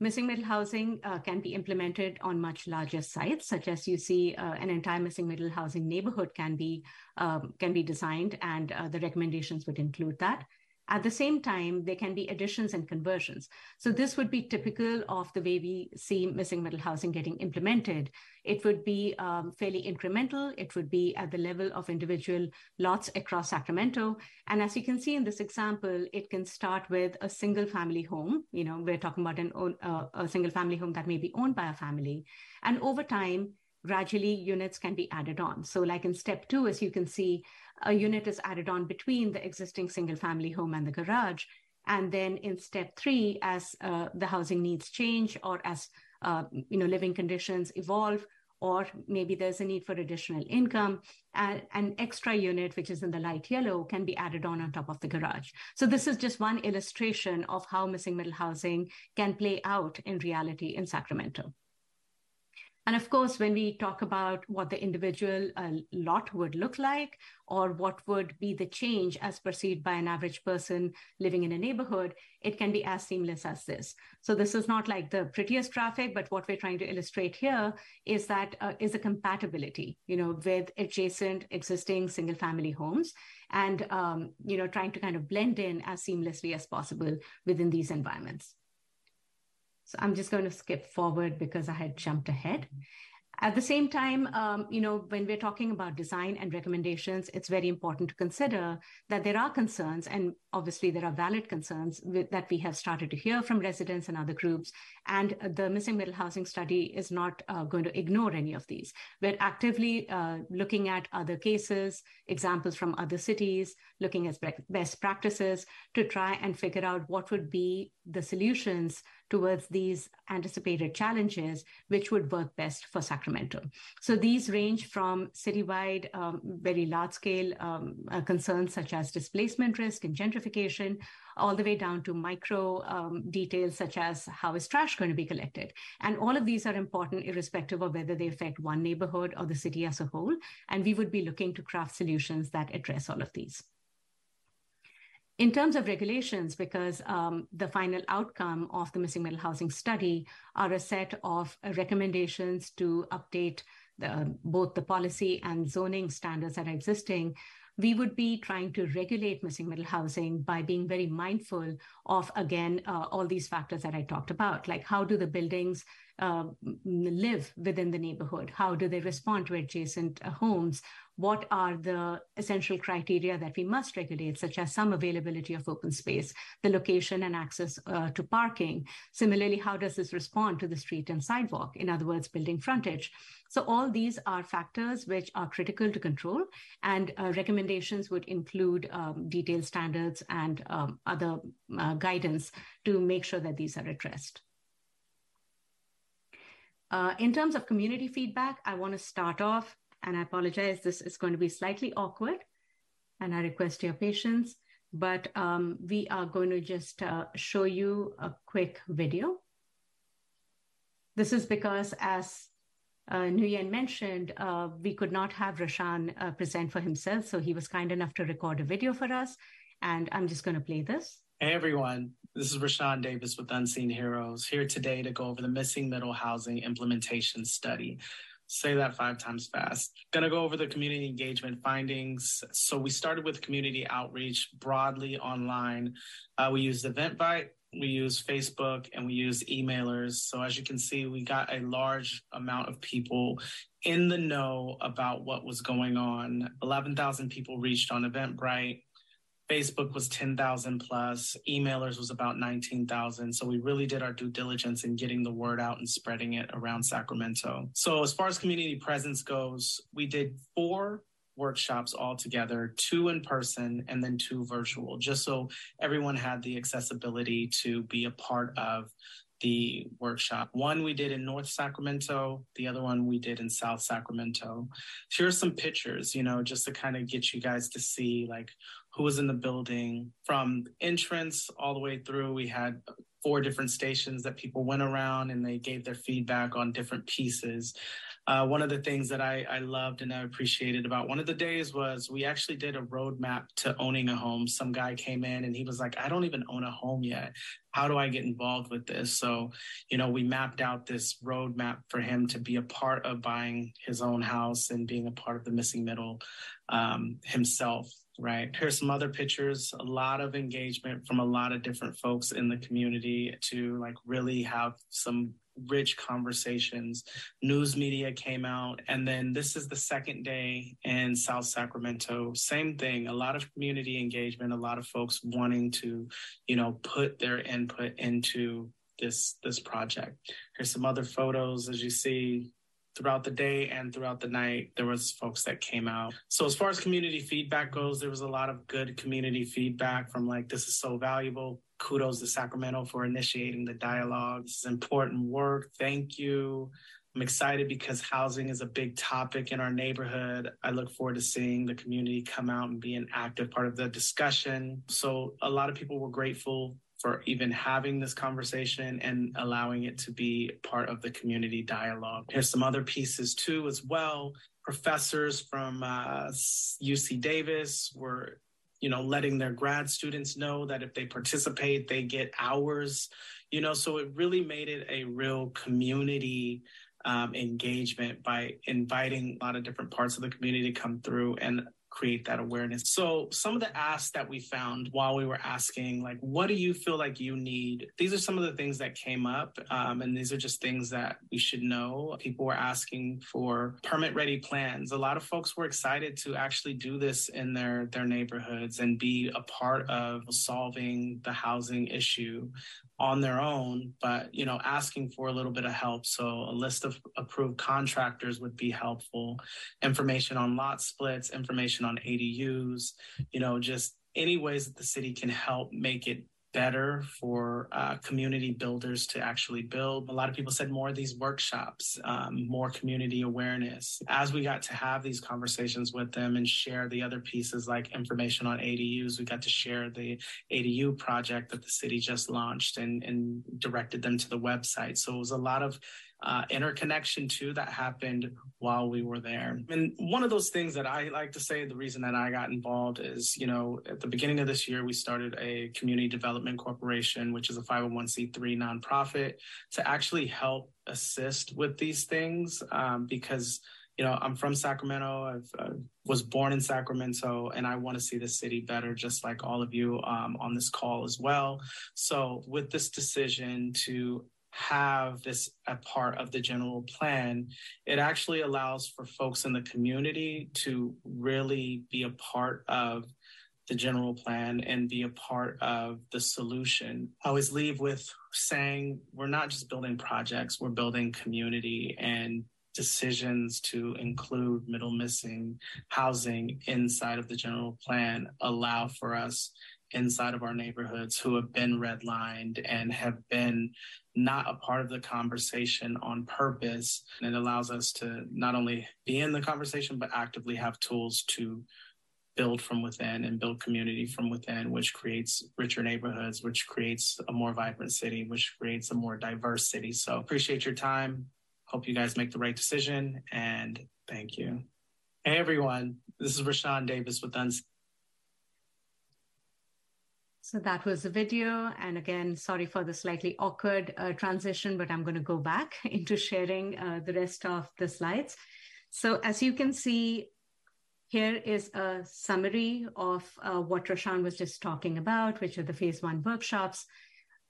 missing middle housing uh, can be implemented on much larger sites, such as you see uh, an entire missing middle housing neighborhood can be um, can be designed, and uh, the recommendations would include that. At the same time, there can be additions and conversions. So this would be typical of the way we see missing middle housing getting implemented. It would be um, fairly incremental. It would be at the level of individual lots across Sacramento. And as you can see in this example, it can start with a single family home. You know, we're talking about an own, uh, a single family home that may be owned by a family. And over time, gradually units can be added on. So like in step two, as you can see, a unit is added on between the existing single family home and the garage. And then in step three, as uh, the housing needs change or as uh, you know living conditions evolve, or maybe there's a need for additional income, uh, an extra unit, which is in the light yellow, can be added on on top of the garage. So this is just one illustration of how missing middle housing can play out in reality in Sacramento. And of course, when we talk about what the individual uh, lot would look like, or what would be the change as perceived by an average person living in a neighborhood, it can be as seamless as this. So this is not like the prettiest graphic, but what we're trying to illustrate here is that uh, is a compatibility, you know, with adjacent existing single family homes and, um, you know, trying to kind of blend in as seamlessly as possible within these environments. So I'm just going to skip forward because I had jumped ahead. At the same time, um, you know, when we're talking about design and recommendations, it's very important to consider that there are concerns, and obviously there are valid concerns with, that we have started to hear from residents and other groups. And the missing middle housing study is not uh, going to ignore any of these. We're actively uh, looking at other cases, examples from other cities, looking at best practices to try and figure out what would be the solutions towards these anticipated challenges, which would work best for Sacramento. So these range from citywide, um, very large scale um, uh, concerns such as displacement risk and gentrification, all the way down to micro um, details such as how is trash going to be collected. And all of these are important irrespective of whether they affect one neighborhood or the city as a whole. And we would be looking to craft solutions that address all of these in terms of regulations, because um, the final outcome of the missing middle housing study are a set of recommendations to update the, both the policy and zoning standards that are existing, we would be trying to regulate missing middle housing by being very mindful of, again, uh, all these factors that I talked about, like how do the buildings uh, live within the neighborhood? How do they respond to adjacent uh, homes? What are the essential criteria that we must regulate, such as some availability of open space, the location and access uh, to parking? Similarly, how does this respond to the street and sidewalk? In other words, building frontage. So all these are factors which are critical to control, and uh, recommendations would include um, detailed standards and um, other uh, guidance to make sure that these are addressed. Uh, in terms of community feedback, I want to start off, and I apologize, this is going to be slightly awkward, and I request your patience, but um, we are going to just uh, show you a quick video. This is because, as uh, Nguyen mentioned, uh, we could not have Rashawn uh, present for himself, so he was kind enough to record a video for us, and I'm just going to play this. Hey everyone, this is Rashawn Davis with Unseen Heroes, here today to go over the Missing Middle Housing Implementation Study. Say that five times fast. Gonna go over the community engagement findings. So we started with community outreach broadly online. Uh, we used Eventbrite, we used Facebook, and we used emailers. So as you can see, we got a large amount of people in the know about what was going on. 11,000 people reached on Eventbrite. Facebook was 10,000 plus, emailers was about 19,000. So we really did our due diligence in getting the word out and spreading it around Sacramento. So as far as community presence goes, we did four workshops all together, two in person and then two virtual, just so everyone had the accessibility to be a part of the workshop. One we did in North Sacramento, the other one we did in South Sacramento. Here are some pictures, you know, just to kind of get you guys to see like who was in the building from entrance all the way through. We had four different stations that people went around and they gave their feedback on different pieces. Uh, one of the things that I, I loved and I appreciated about one of the days was we actually did a roadmap to owning a home. Some guy came in and he was like, I don't even own a home yet. How do I get involved with this? So, you know, we mapped out this roadmap for him to be a part of buying his own house and being a part of the missing middle um, himself right? Here's some other pictures, a lot of engagement from a lot of different folks in the community to like really have some rich conversations. News media came out. And then this is the second day in South Sacramento. Same thing, a lot of community engagement, a lot of folks wanting to, you know, put their input into this this project. Here's some other photos as you see throughout the day and throughout the night there was folks that came out. So as far as community feedback goes there was a lot of good community feedback from like this is so valuable. Kudos to sacramento for initiating the dialogue. This is important work. Thank you. I'm excited because housing is a big topic in our neighborhood. I look forward to seeing the community come out and be an active part of the discussion. So a lot of people were grateful for even having this conversation and allowing it to be part of the community dialogue. Here's some other pieces too, as well. Professors from uh, UC Davis were, you know, letting their grad students know that if they participate, they get hours, you know, so it really made it a real community um, engagement by inviting a lot of different parts of the community to come through and create that awareness. So some of the asks that we found while we were asking, like, what do you feel like you need? These are some of the things that came up. Um, and these are just things that we should know. People were asking for permit ready plans. A lot of folks were excited to actually do this in their, their neighborhoods and be a part of solving the housing issue on their own, but you know, asking for a little bit of help. So a list of approved contractors would be helpful. Information on lot splits, information on ADUs, you know, just any ways that the city can help make it better for uh, community builders to actually build. A lot of people said more of these workshops, um, more community awareness. As we got to have these conversations with them and share the other pieces like information on ADUs, we got to share the ADU project that the city just launched and, and directed them to the website. So it was a lot of uh, interconnection too that happened while we were there. And one of those things that I like to say, the reason that I got involved is, you know, at the beginning of this year, we started a community development corporation, which is a 501c3 nonprofit to actually help assist with these things um, because you know, I'm from Sacramento. I uh, was born in Sacramento, and I want to see the city better, just like all of you um, on this call as well. So, with this decision to have this a part of the general plan, it actually allows for folks in the community to really be a part of the general plan and be a part of the solution. I always leave with saying we're not just building projects, we're building community and decisions to include middle missing housing inside of the general plan allow for us inside of our neighborhoods who have been redlined and have been not a part of the conversation on purpose. And it allows us to not only be in the conversation, but actively have tools to build from within and build community from within, which creates richer neighborhoods, which creates a more vibrant city, which creates a more diverse city. So appreciate your time. Hope you guys make the right decision and thank you. Hey everyone, this is Rashawn Davis with Unseen. So that was the video. And again, sorry for the slightly awkward uh, transition, but I'm going to go back into sharing uh, the rest of the slides. So as you can see, here is a summary of uh, what Rashawn was just talking about, which are the phase one workshops.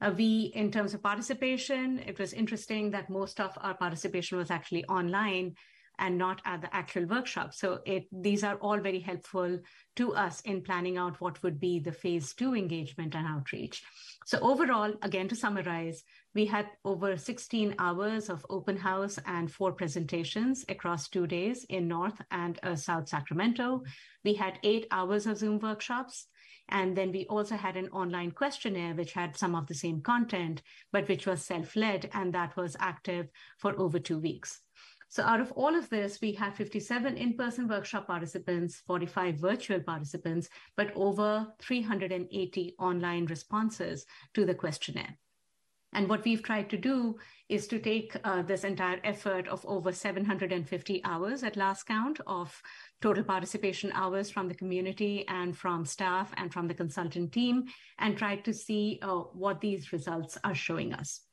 Uh, we, in terms of participation, it was interesting that most of our participation was actually online and not at the actual workshop. So it, these are all very helpful to us in planning out what would be the phase two engagement and outreach. So overall, again, to summarize, we had over 16 hours of open house and four presentations across two days in North and uh, South Sacramento. We had eight hours of Zoom workshops. And then we also had an online questionnaire, which had some of the same content, but which was self led, and that was active for over two weeks. So out of all of this, we had 57 in-person workshop participants, 45 virtual participants, but over 380 online responses to the questionnaire. And what we've tried to do is to take uh, this entire effort of over 750 hours at last count of total participation hours from the community and from staff and from the consultant team and try to see uh, what these results are showing us.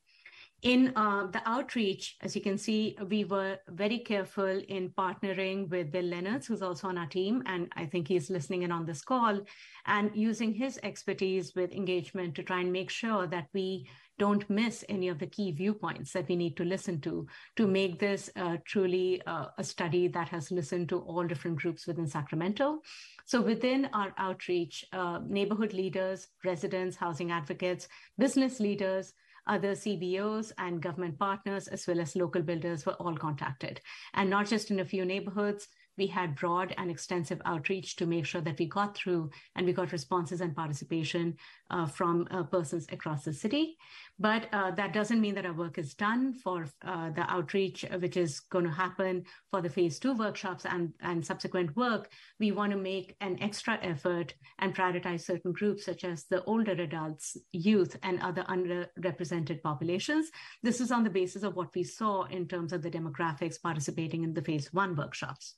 In uh, the outreach, as you can see, we were very careful in partnering with Bill Leonards, who's also on our team, and I think he's listening in on this call, and using his expertise with engagement to try and make sure that we don't miss any of the key viewpoints that we need to listen to to make this uh, truly uh, a study that has listened to all different groups within Sacramento. So within our outreach, uh, neighborhood leaders, residents, housing advocates, business leaders, other CBOs and government partners, as well as local builders, were all contacted. And not just in a few neighborhoods, we had broad and extensive outreach to make sure that we got through and we got responses and participation uh, from uh, persons across the city. But uh, that doesn't mean that our work is done for uh, the outreach, uh, which is going to happen for the phase two workshops and, and subsequent work. We want to make an extra effort and prioritize certain groups, such as the older adults, youth, and other underrepresented populations. This is on the basis of what we saw in terms of the demographics participating in the phase one workshops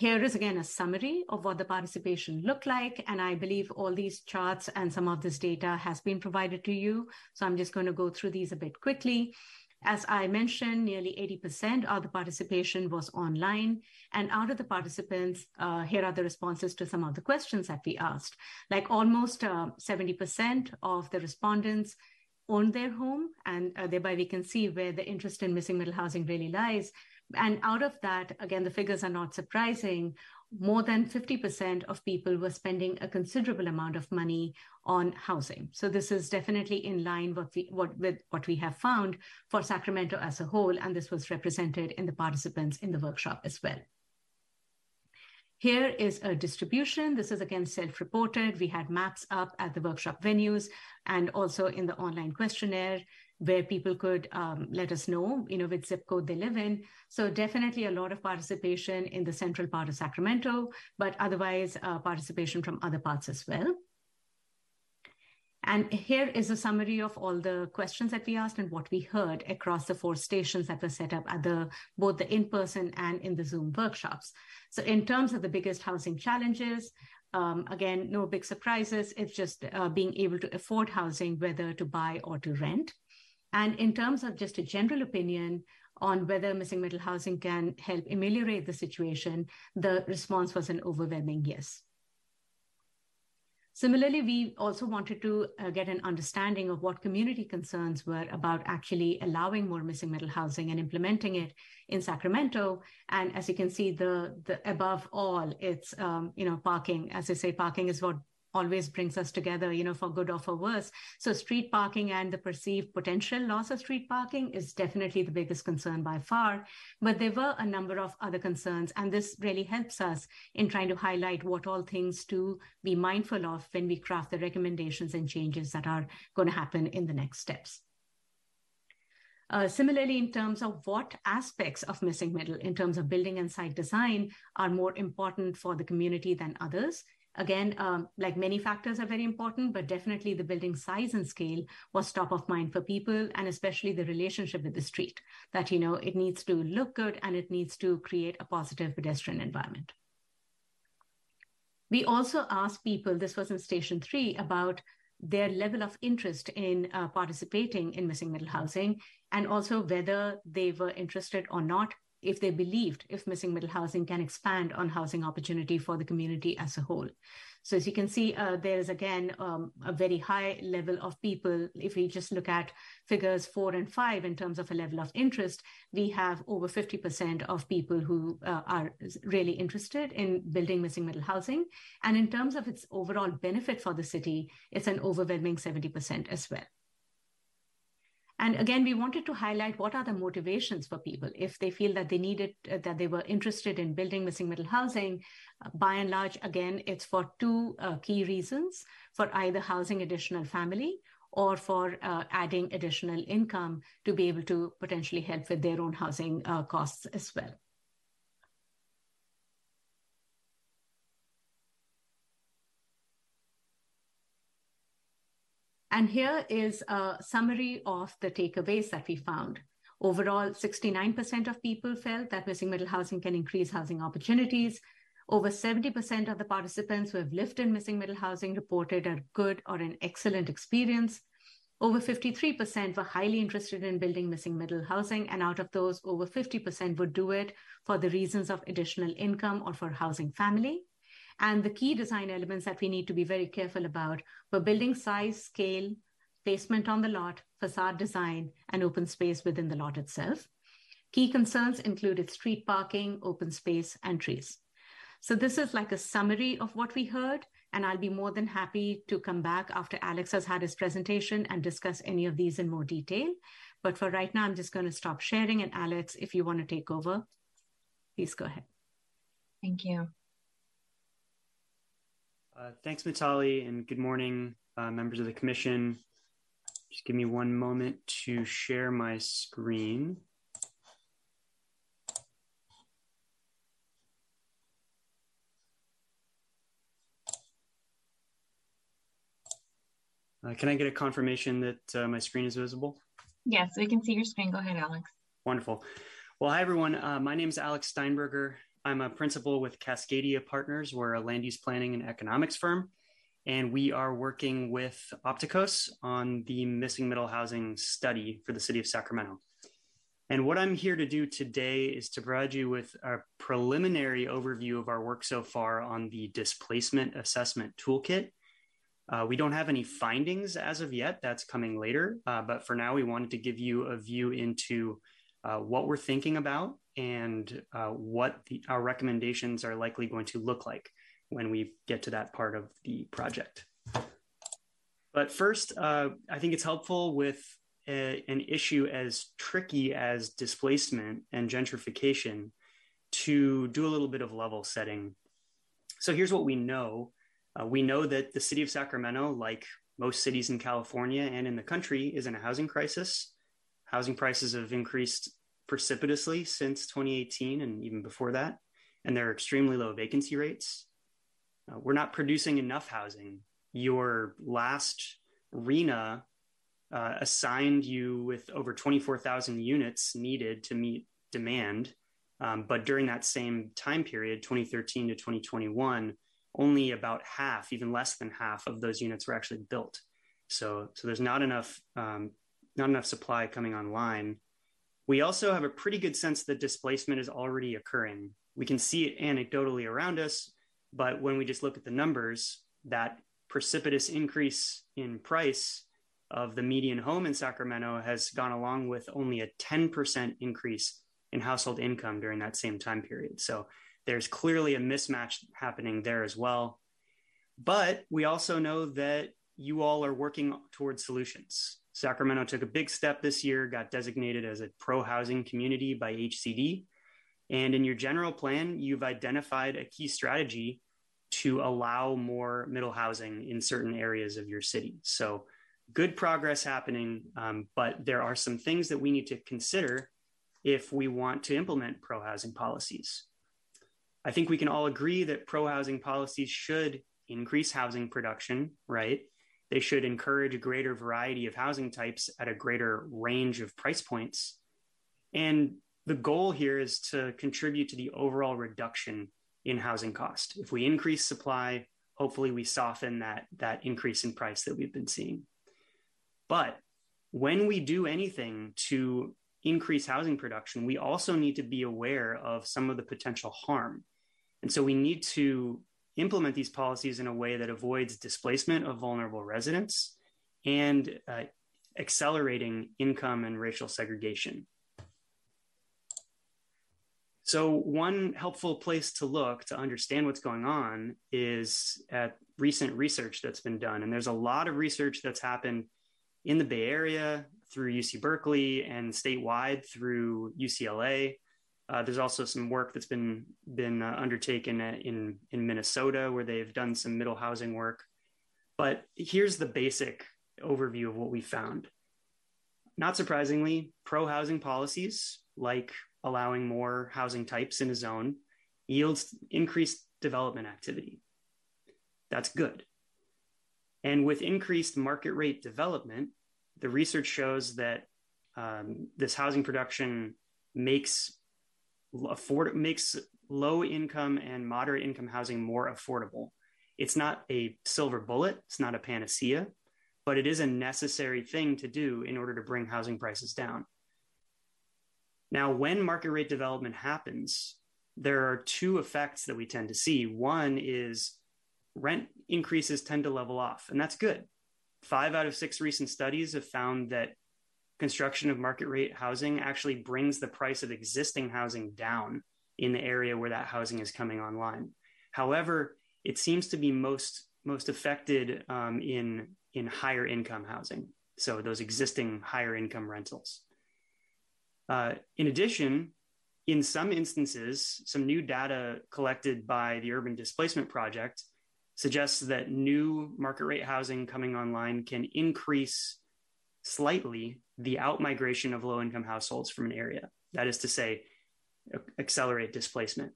here is again a summary of what the participation looked like. And I believe all these charts and some of this data has been provided to you. So I'm just going to go through these a bit quickly. As I mentioned, nearly 80% of the participation was online. And out of the participants, uh, here are the responses to some of the questions that we asked. Like almost uh, 70% of the respondents owned their home, and uh, thereby we can see where the interest in missing middle housing really lies. And out of that, again, the figures are not surprising. More than 50% of people were spending a considerable amount of money on housing. So this is definitely in line what with what we have found for Sacramento as a whole, and this was represented in the participants in the workshop as well. Here is a distribution. This is again self-reported. We had maps up at the workshop venues and also in the online questionnaire where people could um, let us know, you know, which zip code they live in. So definitely a lot of participation in the central part of Sacramento, but otherwise uh, participation from other parts as well. And here is a summary of all the questions that we asked and what we heard across the four stations that were set up at the both the in-person and in the Zoom workshops. So in terms of the biggest housing challenges, um, again, no big surprises. It's just uh, being able to afford housing, whether to buy or to rent. And in terms of just a general opinion on whether missing middle housing can help ameliorate the situation, the response was an overwhelming yes. Similarly, we also wanted to uh, get an understanding of what community concerns were about actually allowing more missing middle housing and implementing it in Sacramento. And as you can see, the the above all, it's um, you know parking. As I say, parking is what always brings us together, you know, for good or for worse. So street parking and the perceived potential loss of street parking is definitely the biggest concern by far. But there were a number of other concerns, and this really helps us in trying to highlight what all things to be mindful of when we craft the recommendations and changes that are going to happen in the next steps. Uh, similarly, in terms of what aspects of missing middle, in terms of building and site design, are more important for the community than others, Again, um, like many factors are very important, but definitely the building size and scale was top of mind for people, and especially the relationship with the street. That you know it needs to look good and it needs to create a positive pedestrian environment. We also asked people, this was in station three, about their level of interest in uh, participating in missing middle housing and also whether they were interested or not if they believed if missing middle housing can expand on housing opportunity for the community as a whole. So as you can see, uh, there is again um, a very high level of people. If we just look at figures four and five in terms of a level of interest, we have over 50% of people who uh, are really interested in building missing middle housing. And in terms of its overall benefit for the city, it's an overwhelming 70% as well. And again, we wanted to highlight what are the motivations for people if they feel that they needed, uh, that they were interested in building missing middle housing. Uh, by and large, again, it's for two uh, key reasons for either housing additional family or for uh, adding additional income to be able to potentially help with their own housing uh, costs as well. And here is a summary of the takeaways that we found. Overall, 69% of people felt that missing middle housing can increase housing opportunities. Over 70% of the participants who have lived in missing middle housing reported a good or an excellent experience. Over 53% were highly interested in building missing middle housing, and out of those, over 50% would do it for the reasons of additional income or for housing family. And the key design elements that we need to be very careful about were building size, scale, placement on the lot, facade design, and open space within the lot itself. Key concerns included street parking, open space, and trees. So this is like a summary of what we heard, and I'll be more than happy to come back after Alex has had his presentation and discuss any of these in more detail. But for right now, I'm just going to stop sharing, and Alex, if you want to take over, please go ahead. Thank you. Uh, thanks, Mitali, and good morning, uh, members of the commission. Just give me one moment to share my screen. Uh, can I get a confirmation that uh, my screen is visible? Yes, we can see your screen. Go ahead, Alex. Wonderful. Well, hi, everyone. Uh, my name is Alex Steinberger. I'm a principal with Cascadia Partners. We're a land use planning and economics firm, and we are working with Opticos on the missing middle housing study for the city of Sacramento. And what I'm here to do today is to provide you with a preliminary overview of our work so far on the displacement assessment toolkit. Uh, we don't have any findings as of yet, that's coming later. Uh, but for now, we wanted to give you a view into uh, what we're thinking about and uh, what the, our recommendations are likely going to look like when we get to that part of the project. But first, uh, I think it's helpful with a, an issue as tricky as displacement and gentrification to do a little bit of level setting. So here's what we know. Uh, we know that the city of Sacramento, like most cities in California and in the country, is in a housing crisis. Housing prices have increased precipitously since 2018 and even before that. And there are extremely low vacancy rates. Uh, we're not producing enough housing. Your last RHNA uh, assigned you with over 24,000 units needed to meet demand. Um, but during that same time period, 2013 to 2021, only about half, even less than half of those units were actually built. So, so there's not enough, um, not enough supply coming online We also have a pretty good sense that displacement is already occurring. We can see it anecdotally around us, but when we just look at the numbers, that precipitous increase in price of the median home in Sacramento has gone along with only a 10% increase in household income during that same time period. So there's clearly a mismatch happening there as well. But we also know that you all are working towards solutions. Sacramento took a big step this year, got designated as a pro housing community by HCD. And in your general plan, you've identified a key strategy to allow more middle housing in certain areas of your city. So, good progress happening, um, but there are some things that we need to consider if we want to implement pro housing policies. I think we can all agree that pro housing policies should increase housing production, right? They should encourage a greater variety of housing types at a greater range of price points. And the goal here is to contribute to the overall reduction in housing cost. If we increase supply, hopefully we soften that, that increase in price that we've been seeing. But when we do anything to increase housing production, we also need to be aware of some of the potential harm. And so we need to implement these policies in a way that avoids displacement of vulnerable residents and uh, accelerating income and racial segregation. So, one helpful place to look to understand what's going on is at recent research that's been done. And there's a lot of research that's happened in the Bay Area through UC Berkeley and statewide through UCLA. Uh, there's also some work that's been been uh, undertaken in in Minnesota where they've done some middle housing work. But here's the basic overview of what we found. Not surprisingly, pro housing policies like allowing more housing types in a zone yields increased development activity. That's good. And with increased market rate development, the research shows that um, this housing production makes afford makes low income and moderate income housing more affordable. It's not a silver bullet, it's not a panacea, but it is a necessary thing to do in order to bring housing prices down. Now, when market rate development happens, there are two effects that we tend to see. One is rent increases tend to level off, and that's good. Five out of six recent studies have found that construction of market rate housing actually brings the price of existing housing down in the area where that housing is coming online. However, it seems to be most most affected um, in in higher income housing, so those existing higher income rentals. Uh, in addition, in some instances, some new data collected by the Urban Displacement Project suggests that new market rate housing coming online can increase slightly the outmigration of low income households from an area. That is to say, accelerate displacement.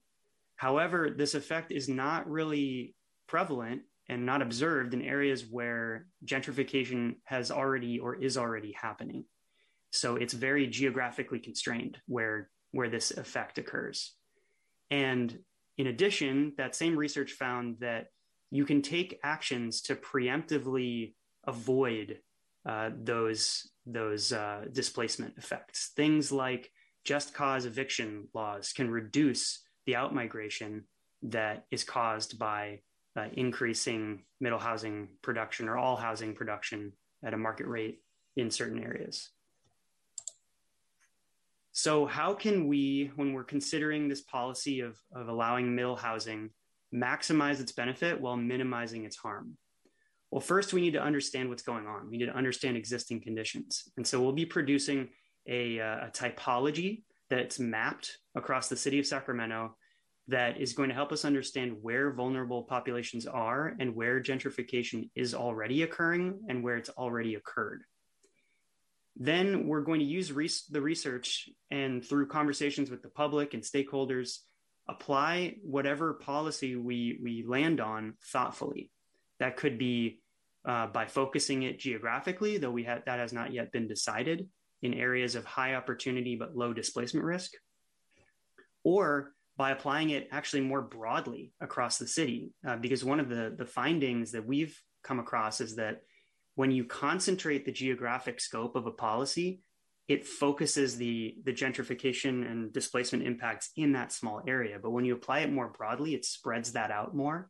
However, this effect is not really prevalent and not observed in areas where gentrification has already or is already happening. So it's very geographically constrained where, where this effect occurs. And in addition, that same research found that you can take actions to preemptively avoid uh, those those uh, displacement effects. Things like just cause eviction laws can reduce the outmigration that is caused by uh, increasing middle housing production or all housing production at a market rate in certain areas. So, how can we, when we're considering this policy of, of allowing middle housing, maximize its benefit while minimizing its harm? Well, first, we need to understand what's going on. We need to understand existing conditions. And so we'll be producing a, uh, a typology that's mapped across the city of Sacramento that is going to help us understand where vulnerable populations are and where gentrification is already occurring and where it's already occurred. Then we're going to use res- the research and through conversations with the public and stakeholders, apply whatever policy we, we land on thoughtfully. That could be uh, by focusing it geographically, though we have that has not yet been decided in areas of high opportunity but low displacement risk, or by applying it actually more broadly across the city. Uh, because one of the, the findings that we've come across is that when you concentrate the geographic scope of a policy, it focuses the the gentrification and displacement impacts in that small area. But when you apply it more broadly, it spreads that out more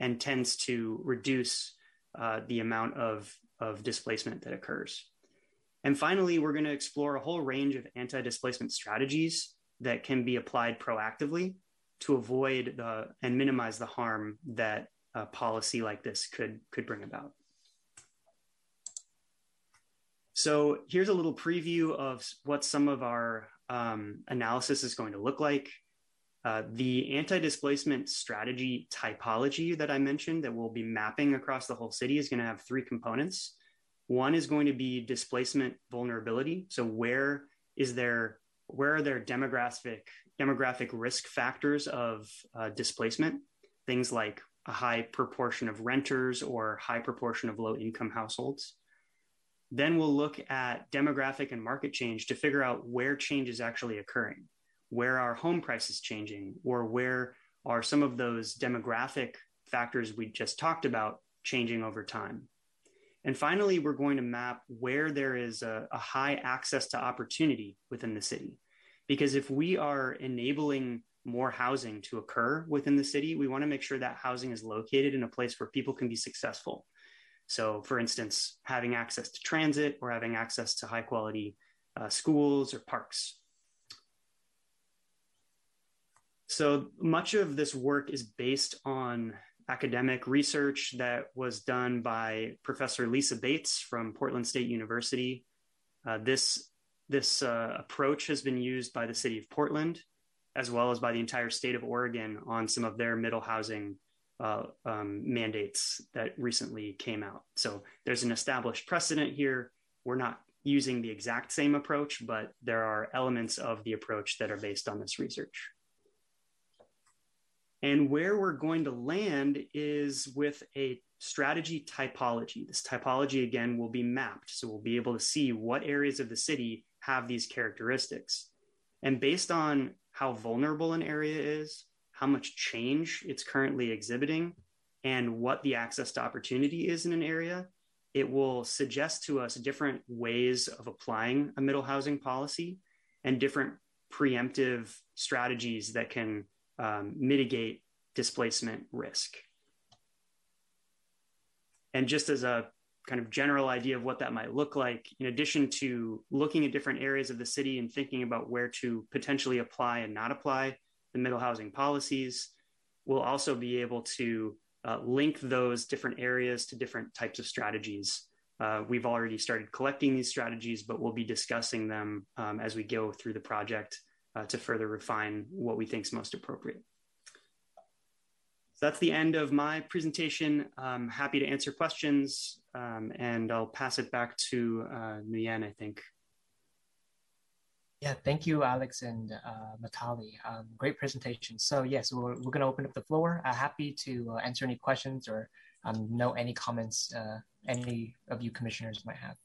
and tends to reduce uh, the amount of of displacement that occurs. And finally, we're going to explore a whole range of anti displacement strategies that can be applied proactively to avoid the, and minimize the harm that a policy like this could, could bring about. So here's a little preview of what some of our um, analysis is going to look like. Uh, the anti-displacement strategy typology that I mentioned that we'll be mapping across the whole city is going to have three components. One is going to be displacement vulnerability. So where is there where are there demographic demographic risk factors of uh, displacement? Things like a high proportion of renters or high proportion of low income households. Then we'll look at demographic and market change to figure out where change is actually occurring. Where are home prices changing, or where are some of those demographic factors we just talked about changing over time? And finally, we're going to map where there is a, a, high access to opportunity within the city. Because if we are enabling more housing to occur within the city, we want to make sure that housing is located in a place where people can be successful. So, for instance, having access to transit or having access to high quality uh, schools or parks. So, much of this work is based on academic research that was done by Professor Lisa Bates from Portland State University. Uh, this this uh, approach has been used by the city of Portland, as well as by the entire state of Oregon on some of their middle housing uh, um, mandates that recently came out. So there's an established precedent here. We're not using the exact same approach, but there are elements of the approach that are based on this research. And where we're going to land is with a strategy typology. This typology, again, will be mapped. So we'll be able to see what areas of the city have these characteristics. And based on how vulnerable an area is, how much change it's currently exhibiting, and what the access to opportunity is in an area, it will suggest to us different ways of applying a middle housing policy and different preemptive strategies that can um, mitigate displacement risk. And just as a kind of general idea of what that might look like, in addition to looking at different areas of the city and thinking about where to potentially apply and not apply the middle housing policies, we'll also be able to uh, link those different areas to different types of strategies. Uh, we've already started collecting these strategies, but we'll be discussing them um, as we go through the project uh, to further refine what we think is most appropriate. So that's the end of my presentation. I'm happy to answer questions, um, and I'll pass it back to uh, Nguyen, I think. Yeah, thank you, Alex and uh, Mitali. Um, great presentation. So yes, we're, we're going to open up the floor. Uh, happy to uh, answer any questions or um, know any comments uh, any of you commissioners might have.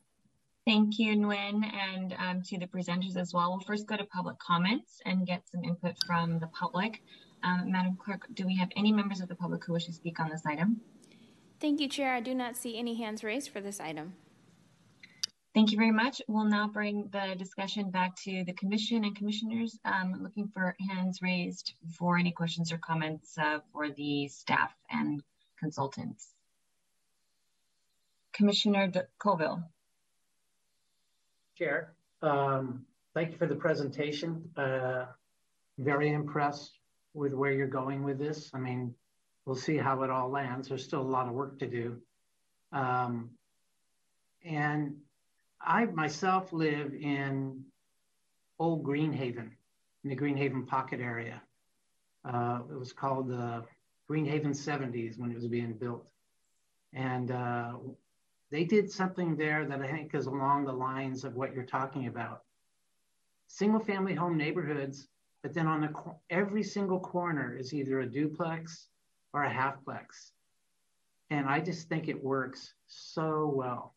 Thank you, Nguyen, and um, to the presenters as well. We'll first go to public comments and get some input from the public. Um, Madam Clerk, do we have any members of the public who wish to speak on this item? Thank you, Chair. I do not see any hands raised for this item. Thank you very much. We'll now bring the discussion back to the Commission and Commissioners. Um, looking for hands raised for any questions or comments uh, for the staff and consultants. Commissioner Colville. Chair. Um, thank you for the presentation. Uh, very impressed with where you're going with this. I mean, we'll see how it all lands. There's still a lot of work to do. Um, and I myself live in Old Greenhaven, in the Greenhaven pocket area. Uh, it was called the Greenhaven 70s when it was being built. And uh, they did something there that I think is along the lines of what you're talking about. Single family home neighborhoods, but then on the every single corner is either a duplex or a halfplex. And I just think it works so well.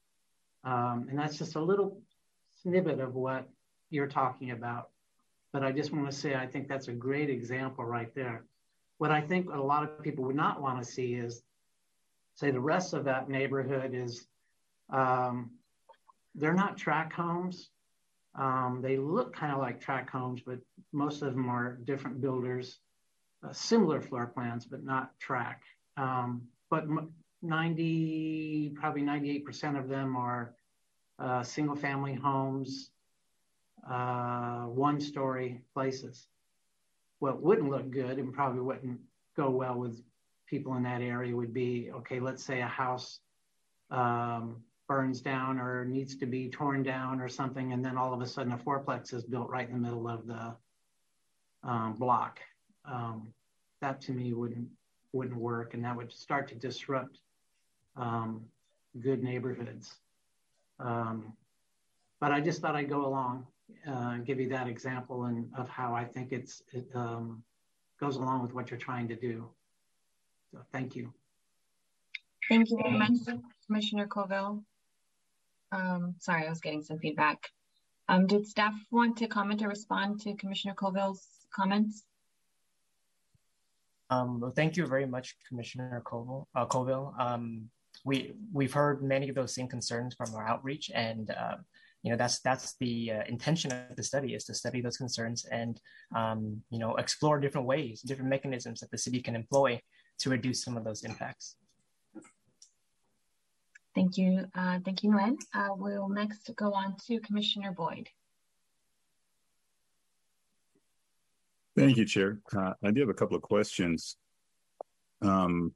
Um, and that's just a little snippet of what you're talking about. But I just want to say I think that's a great example right there. What I think a lot of people would not want to see is, say, the rest of that neighborhood is um, they're not tract homes, Um, they look kind of like tract homes, but most of them are different builders, uh, similar floor plans, but not track. Um, but 90, probably 98% of them are uh, single family homes, uh, one story places. What wouldn't look good and probably wouldn't go well with people in that area would be okay, let's say a house um, burns down or needs to be torn down or something, and then all of a sudden a fourplex is built right in the middle of the um, block. Um, that to me wouldn't wouldn't work, and that would start to disrupt um, good neighborhoods. Um, but I just thought I'd go along uh, and give you that example and of how I think it's it um, goes along with what you're trying to do. So thank you. Thank you very much, Commissioner Colville. Um, sorry, I was getting some feedback. Um, did staff want to comment or respond to Commissioner Colville's comments? Um, well, thank you very much, Commissioner Colville. Uh, Colville. Um, we we've heard many of those same concerns from our outreach, and uh, you know that's that's the uh, intention of the study is to study those concerns and um, you know explore different ways, different mechanisms that the city can employ to reduce some of those impacts. Thank you. Uh, thank you, Nguyen. Uh, we'll next go on to Commissioner Boyd. Thank you, Chair. Uh, I do have a couple of questions. Um,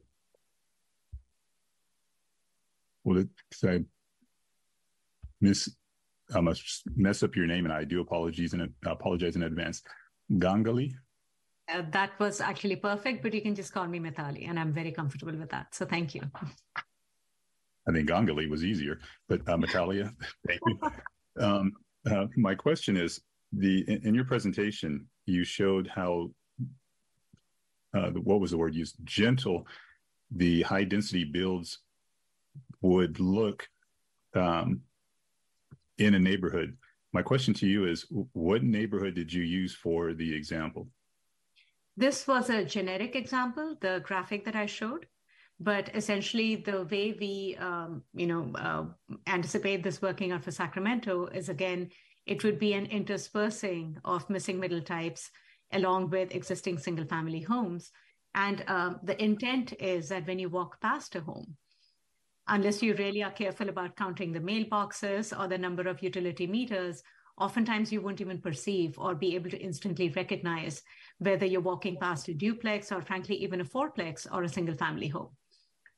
well, I miss, I must mess up your name, and I do apologize in apologize in advance. Ganguly. Uh, that was actually perfect, but you can just call me Mitali, and I'm very comfortable with that. So thank you. I think Ganguly was easier, but uh, Metalia, thank you. Um, uh, my question is: the in, in, your presentation, you showed how uh, what was the word used? Gentle, the high density builds would look um, in a neighborhood. My question to you is: What neighborhood did you use for the example? This was a generic example, the graphic that I showed. But essentially, the way we, um, you know, uh, anticipate this working out for Sacramento is again, it would be an interspersing of missing middle types along with existing single-family homes. And um, the intent is that when you walk past a home, unless you really are careful about counting the mailboxes or the number of utility meters, oftentimes you won't even perceive or be able to instantly recognize whether you're walking past a duplex or frankly even a fourplex or a single family home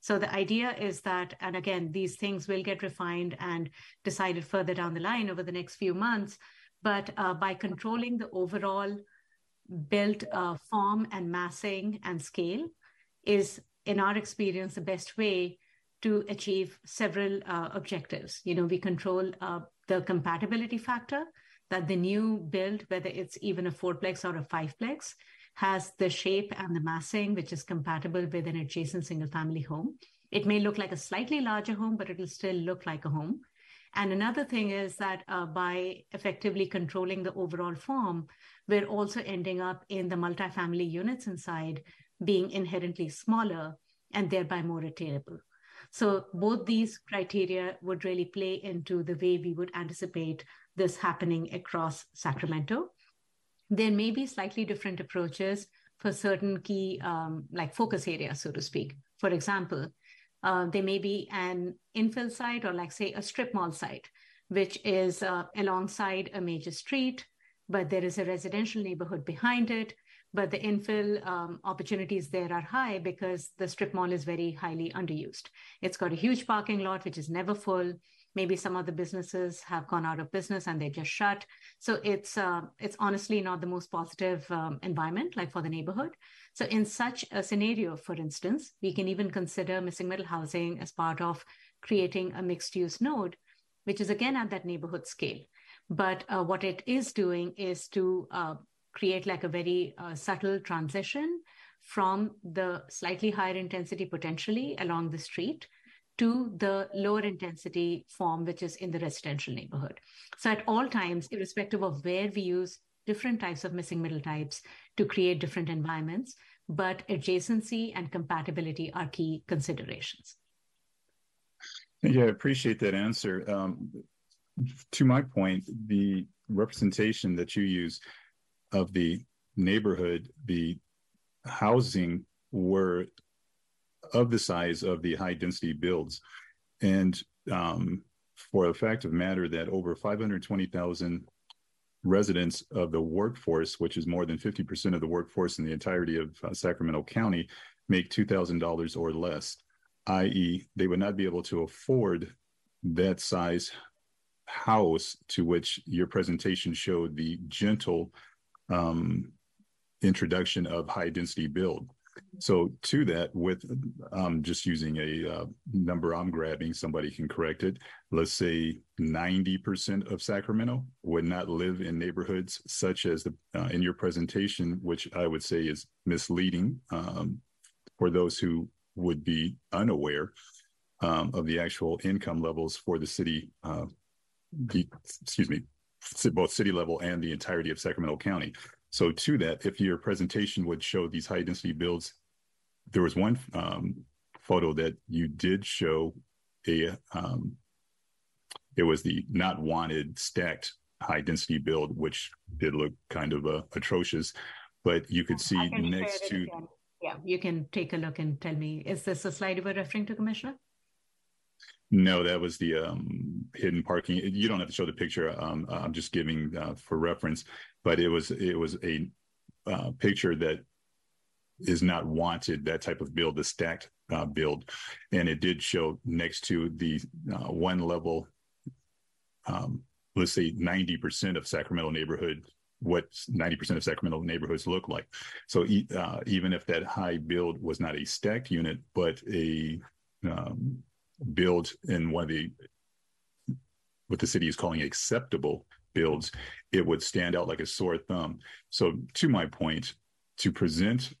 so the idea is that and again these things will get refined and decided further down the line over the next few months. But uh, by controlling the overall built uh, form and massing and scale is in our experience the best way to achieve several uh, objectives. You know we control uh, the compatibility factor that the new build, whether it's even a fourplex or a fiveplex, has the shape and the massing which is compatible with an adjacent single family home. It may look like a slightly larger home, but it'll still look like a home. And another thing is that uh, by effectively controlling the overall form, we're also ending up in the multifamily units inside being inherently smaller and thereby more attainable. So both these criteria would really play into the way we would anticipate this happening across Sacramento. There may be slightly different approaches for certain key, um, like focus areas, so to speak. For example, uh, there may be an infill site or, like, say, a strip mall site, which is uh, alongside a major street, but there is a residential neighborhood behind it. But the infill um, opportunities there are high because the strip mall is very highly underused. It's got a huge parking lot, which is never full maybe some of the businesses have gone out of business and they just shut. So it's uh, it's honestly not the most positive um, environment like for the neighborhood. So in such a scenario for instance we can even consider missing middle housing as part of creating a mixed use node which is again at that neighborhood scale. But uh, what it is doing is to uh, create like a very uh, subtle transition from the slightly higher intensity potentially along the street to the lower intensity form, which is in the residential neighborhood. So at all times, irrespective of where we use different types of missing middle types to create different environments, but adjacency and compatibility are key considerations. Yeah, I appreciate that answer. Um, to my point, the representation that you use of the neighborhood, the housing were of the size of the high density builds. And um, for a fact of matter that over 520,000 residents of the workforce, which is more than 50% of the workforce in the entirety of uh, Sacramento County, make $2,000 or less, i.e., they would not be able to afford that size house to which your presentation showed the gentle um, introduction of high density build. So to that, with um, just using a uh, number I'm grabbing, somebody can correct it. Let's say 90% of Sacramento would not live in neighborhoods such as the uh, in your presentation, which I would say is misleading um, for those who would be unaware um, of the actual income levels for the city, uh, the, excuse me, both city level and the entirety of Sacramento County. So to that, if your presentation would show these high density builds, there was one um, photo that you did show a, um, it was the not wanted stacked high density build, which did look kind of uh, atrocious, but you could see next to. Again. Yeah, you can take a look and tell me, is this a slide you were referring to, Commissioner? No, that was the um, hidden parking. You don't have to show the picture. Um, I'm just giving uh, for reference, but it was it was a uh, picture that is not wanted. That type of build, the stacked uh, build, and it did show next to the uh, one level. Um, let's say 90% of Sacramento neighborhood what 90% of Sacramento neighborhoods look like. So uh, even if that high build was not a stacked unit, but a um, build in one of the what the city is calling acceptable builds, it would stand out like a sore thumb. So to my point, to present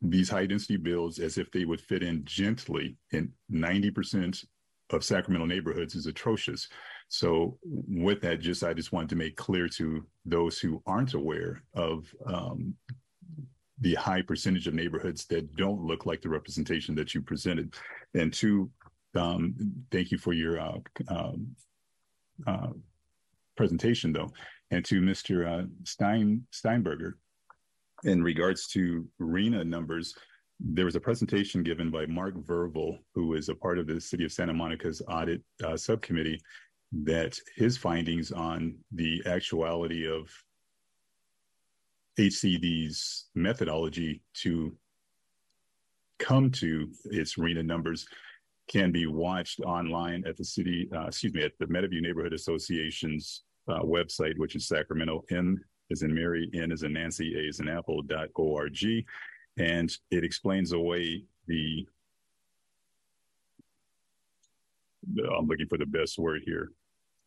these high density builds as if they would fit in gently in 90% of Sacramento neighborhoods is atrocious. So with that, just I just wanted to make clear to those who aren't aware of um, the high percentage of neighborhoods that don't look like the representation that you presented. And two, um, thank you for your uh, um, uh, presentation, though. And to Mr. Uh, Stein Steinberger, in regards to RHNA numbers, there was a presentation given by Mark Verville, who is a part of the City of Santa Monica's audit uh, subcommittee, that his findings on the actuality of HCD's methodology to come to its RHNA numbers can be watched online at the city, uh, excuse me, at the Meadowview Neighborhood Association's uh, website, which is Sacramento M is in Mary, N is in Nancy, A is in Apple dot org, and it explains away the. I'm looking for the best word here.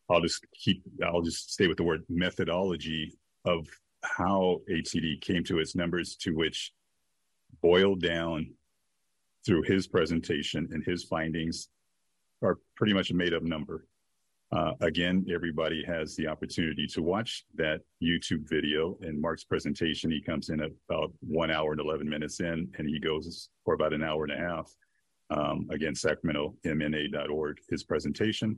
I'll just keep. I'll just stay with the word methodology of how HCD came to its numbers, to which boiled down through his presentation and his findings are pretty much a made up number. Uh, again, everybody has the opportunity to watch that YouTube video. In Mark's presentation, he comes in about one hour and 11 minutes in, and he goes for about an hour and a half. Um, again, SacramentoMNA.org, his presentation.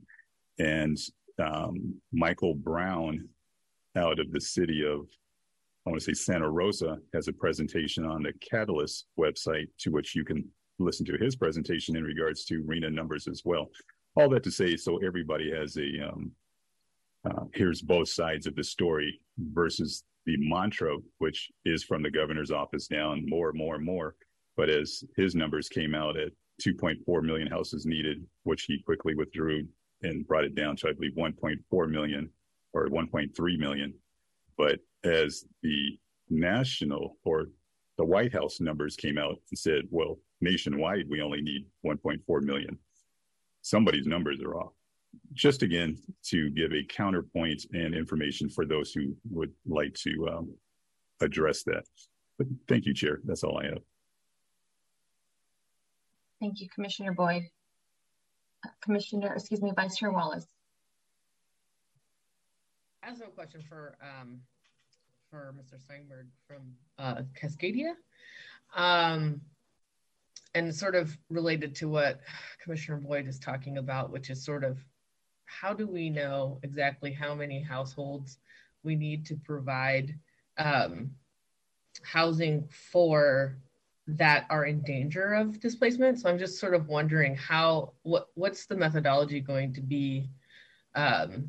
And um, Michael Brown out of the city of, I want to say Santa Rosa, has a presentation on the Catalyst website to which you can listen to his presentation in regards to RHNA numbers as well. All that to say, so everybody has a um, uh, here's both sides of the story versus the mantra, which is from the governor's office down more, more, more. But as his numbers came out at 2.4 million houses needed, which he quickly withdrew and brought it down to, I believe, 1.4 million or 1.3 million. But as the national or the White House numbers came out and said, well, nationwide, we only need 1.4 million. Somebody's numbers are off. Just again, to give a counterpoint and information for those who would like to um, address that. But thank you, Chair. That's all I have. Thank you, Commissioner Boyd. Uh, Commissioner, excuse me, Vice Chair Wallace. I have a question for um, for Mr. Steinberg from uh, Cascadia. Um, and sort of related to what Commissioner Boyd is talking about, which is sort of how do we know exactly how many households we need to provide um, housing for that are in danger of displacement. So I'm just sort of wondering how what what's the methodology going to be um,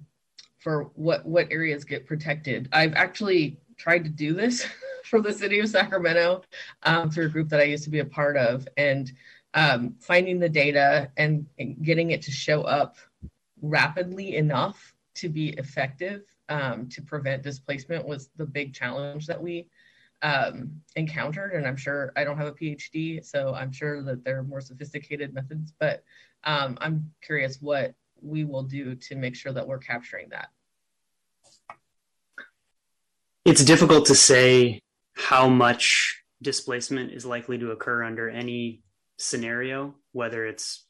for what what areas get protected. I've actually tried to do this for the city of Sacramento um, through a group that I used to be a part of, and um, finding the data and, and, getting it to show up rapidly enough to be effective um, to prevent displacement was the big challenge that we um, encountered. And I'm sure I don't have a PhD, so I'm sure that there are more sophisticated methods, but um, I'm curious what we will do to make sure that we're capturing that. It's difficult to say how much displacement is likely to occur under any scenario, whether it's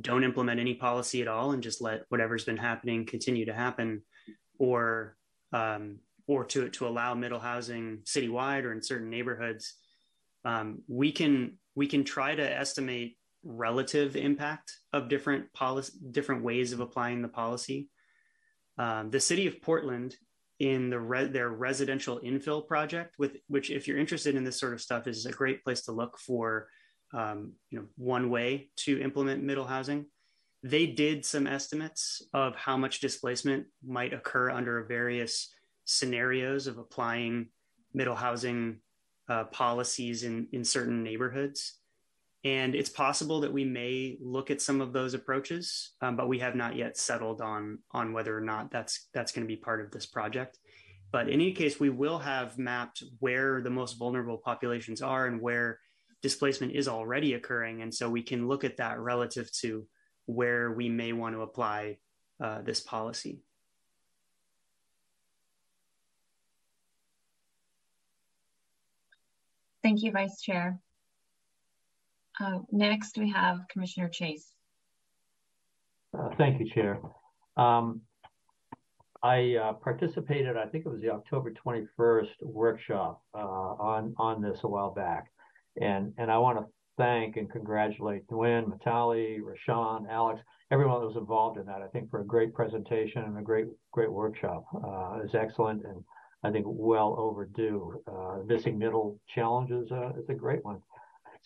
don't implement any policy at all and just let whatever's been happening continue to happen, or um, or to to allow middle housing citywide or in certain neighborhoods. Um, we can we can try to estimate relative impact of different policy different ways of applying the policy. Um, the city of Portland in the re- their residential infill project with which if you're interested in this sort of stuff is a great place to look for um, you know one way to implement middle housing. They did some estimates of how much displacement might occur under various scenarios of applying middle housing uh, policies in in certain neighborhoods and it's possible that we may look at some of those approaches um, but we have not yet settled on on whether or not that's that's going to be part of this project but in any case we will have mapped where the most vulnerable populations are and where displacement is already occurring. And so we can look at that relative to where we may want to apply uh, this policy. Thank you, Vice Chair. Uh, next, we have Commissioner Chase. Uh, thank you, Chair. Um, I uh, participated, I think it was the October 21st workshop uh, on, on this a while back. And, and I want to thank and congratulate Nguyen, Mitali, Rashawn, Alex, everyone that was involved in that. I think for a great presentation and a great, great workshop. Uh, is excellent and I think well overdue. Uh, missing middle challenges is a great one.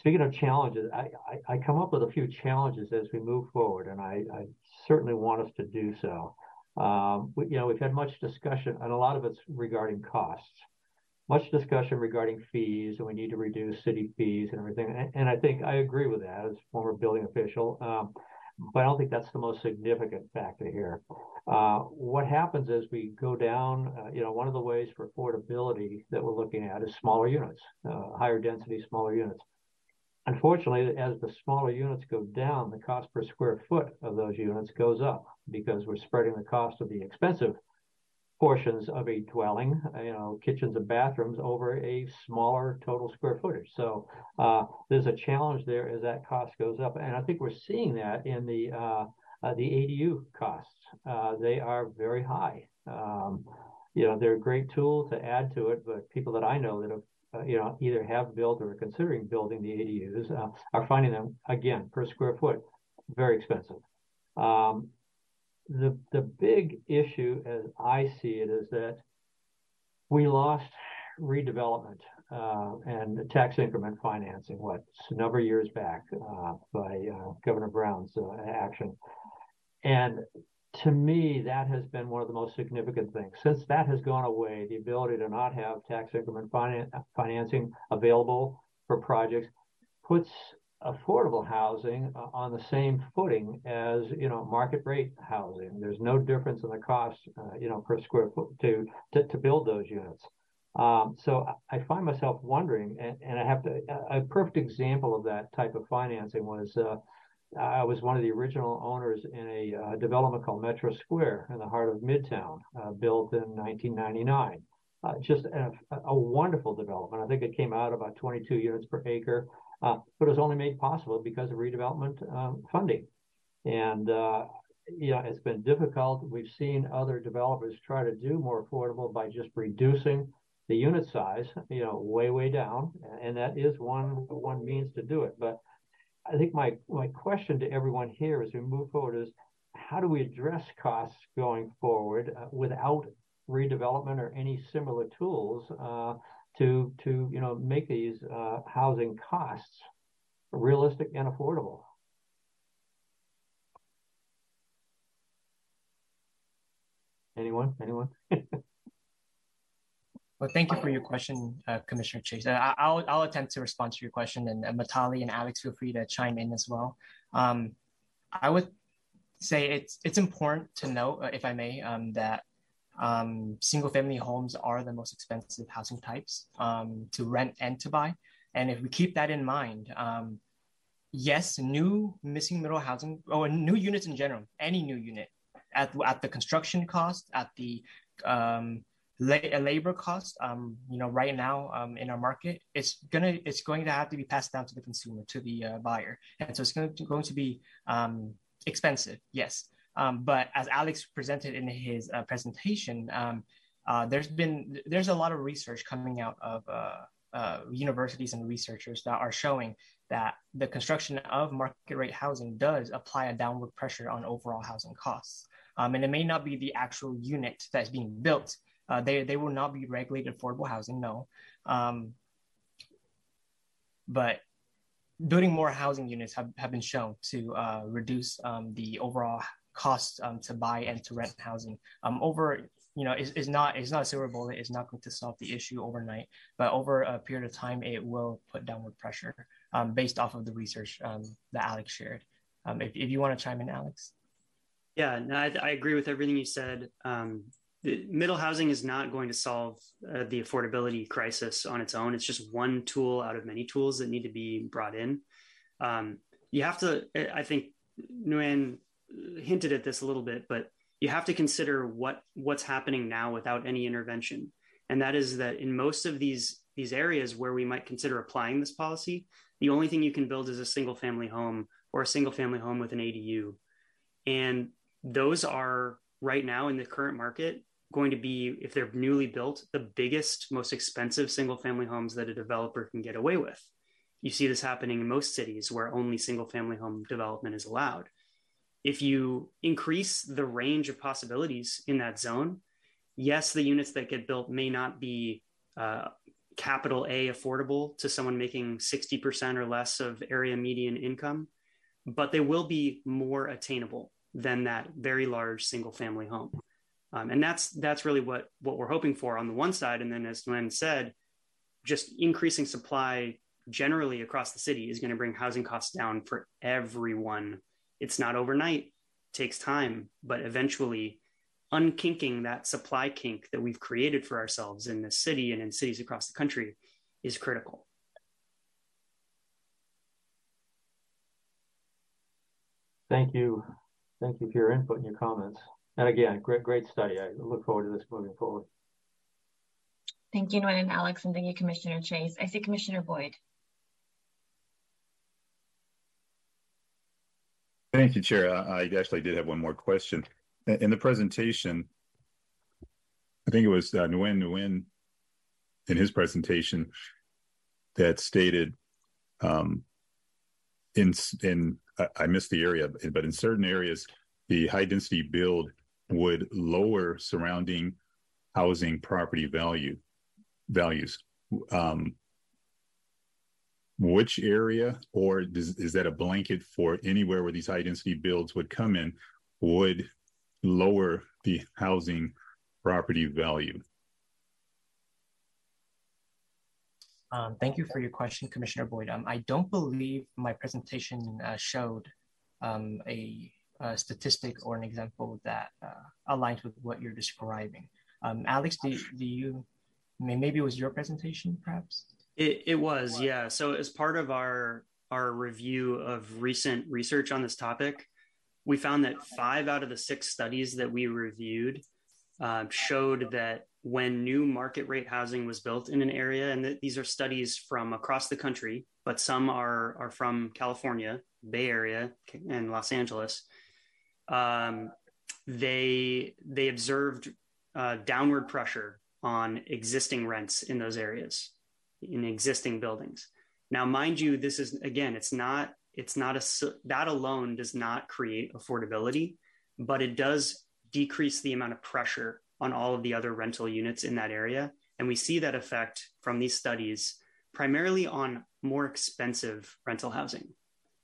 Speaking of challenges, I, I, I, come up with a few challenges as we move forward, and I, I certainly want us to do so. Um, we, you know, we've had much discussion, and a lot of it's regarding costs much discussion regarding fees, and we need to reduce city fees and everything. And, and I think I agree with that as former building official. Um, but I don't think that's the most significant factor here. Uh, what happens is we go down, uh, you know, one of the ways for affordability that we're looking at is smaller units, uh, higher density, smaller units. Unfortunately, as the smaller units go down, the cost per square foot of those units goes up because we're spreading the cost of the expensive portions of a dwelling, you know, kitchens and bathrooms over a smaller total square footage. So uh, there's a challenge there as that cost goes up, and I think we're seeing that in the uh, uh, the ADU costs. Uh, they are very high. Um, you know, they're a great tool to add to it, but people that I know that have uh, you know either have built or are considering building the ADUs uh, are finding them again per square foot very expensive. Um, the the big issue, as I see it, is that we lost redevelopment uh, and tax increment financing. What a number of years back uh, by uh, Governor Brown's uh, action, and to me, that has been one of the most significant things. Since that has gone away, the ability to not have tax increment finan- financing available for projects puts affordable housing uh, on the same footing as you know market rate housing. There's no difference in the cost, uh, you know, per square foot to to, to build those units. Um, so I find myself wondering, and, and, I have to. A perfect example of that type of financing was uh, I was one of the original owners in a uh, development called Metro Square in the heart of Midtown, uh, built in 1999. Uh, just a, a, wonderful development. I think it came out about 22 units per acre uh, but it was only made possible because of redevelopment um, funding. And uh, know, it's been difficult. We've seen other developers try to do more affordable by just reducing the unit size, you know, way way down, and that is one one means to do it. But I think my my question to everyone here as we move forward is, how do we address costs going forward uh, without redevelopment or any similar tools uh, to to you know make these uh, housing costs realistic and affordable. Anyone? Anyone? well, thank you for your question, uh, Commissioner Chase. Uh, I'll, I'll attempt to respond to your question, and uh, Mitali and Alex, feel free to chime in as well. Um, I would say it's it's important to note, uh, if I may, um, that um, single-family homes are the most expensive housing types um, to rent and to buy. And if we keep that in mind, um, yes, new missing middle housing or new units in general, any new unit at, at the construction cost, at the um, la- labor cost, um, you know, right now um, in our market, it's gonna it's going to have to be passed down to the consumer, to the uh, buyer, and so it's going to, going to be um, expensive, yes. Um, but as Alex presented in his uh, presentation, um, uh, there's been there's a lot of research coming out of uh, uh, universities and researchers that are showing that the construction of market rate housing does apply a downward pressure on overall housing costs. Um, and it may not be the actual unit that's being built. Uh, they, they will not be regulated affordable housing, no. Um, but building more housing units have, have been shown to uh, reduce um, the overall cost um, to buy and to rent housing. Um, over you know is, is not is not a silver bullet. It's not going to solve the issue overnight but over a period of time it will put downward pressure um, based off of the research um, that alex shared. If, if you want to chime in alex? Yeah no, I, I agree with everything you said. Um, middle housing is not going to solve uh, the affordability crisis on its own. It's just one tool out of many tools that need to be brought in. Um, you have to i think nguyen hinted at this a little bit but you have to consider what what's happening now without any intervention. And that is that in most of these these areas where we might consider applying this policy the only thing you can build is a single family home or a single family home with an adu and those are right now in the current market going to be if they're newly built the biggest most expensive single family homes that a developer can get away with you see this happening in most cities where only single family home development is allowed if you increase the range of possibilities in that zone, yes, the units that get built may not be uh, capital A affordable to someone making 60% or less of area median income, but they will be more attainable than that very large single family home. Um, and that's that's really what what we're hoping for on the one side. And then as Glenn said, just increasing supply generally across the city is going to bring housing costs down for everyone it's not overnight, takes time, but eventually unkinking that supply kink that we've created for ourselves in this city and in cities across the country is critical. Thank you. Thank you for your input and your comments. And again, great, great study. I look forward to this moving forward. Thank you, Nguyen and Alex, and thank you, Commissioner Chase. I see Commissioner Boyd. Thank you, Chair. I, I actually did have one more question. In the presentation, I think it was uh, Nguyen Nguyen in his presentation that stated um, in in I missed the area, but in certain areas, the high density build would lower surrounding housing property value values. Um, which area, or does, is that a blanket for anywhere where these high density builds would come in, would lower the housing property value? Um, thank you for your question, Commissioner Boyd. Um, I don't believe my presentation uh, showed um, a, a, statistic or an example that uh, aligns with what you're describing. Um, Alex, do, do you, maybe it was your presentation, perhaps? It, it was, yeah. So as part of our our review of recent research on this topic, we found that five out of the six studies that we reviewed uh, showed that when new market rate housing was built in an area, and th- these are studies from across the country, but some are are from California, Bay Area, and Los Angeles. Um, they they observed uh, downward pressure on existing rents in those areas in existing buildings. Now, mind you, this is again, it's not it's not a that alone does not create affordability, but it does decrease the amount of pressure on all of the other rental units in that area. And we see that effect from these studies primarily on more expensive rental housing.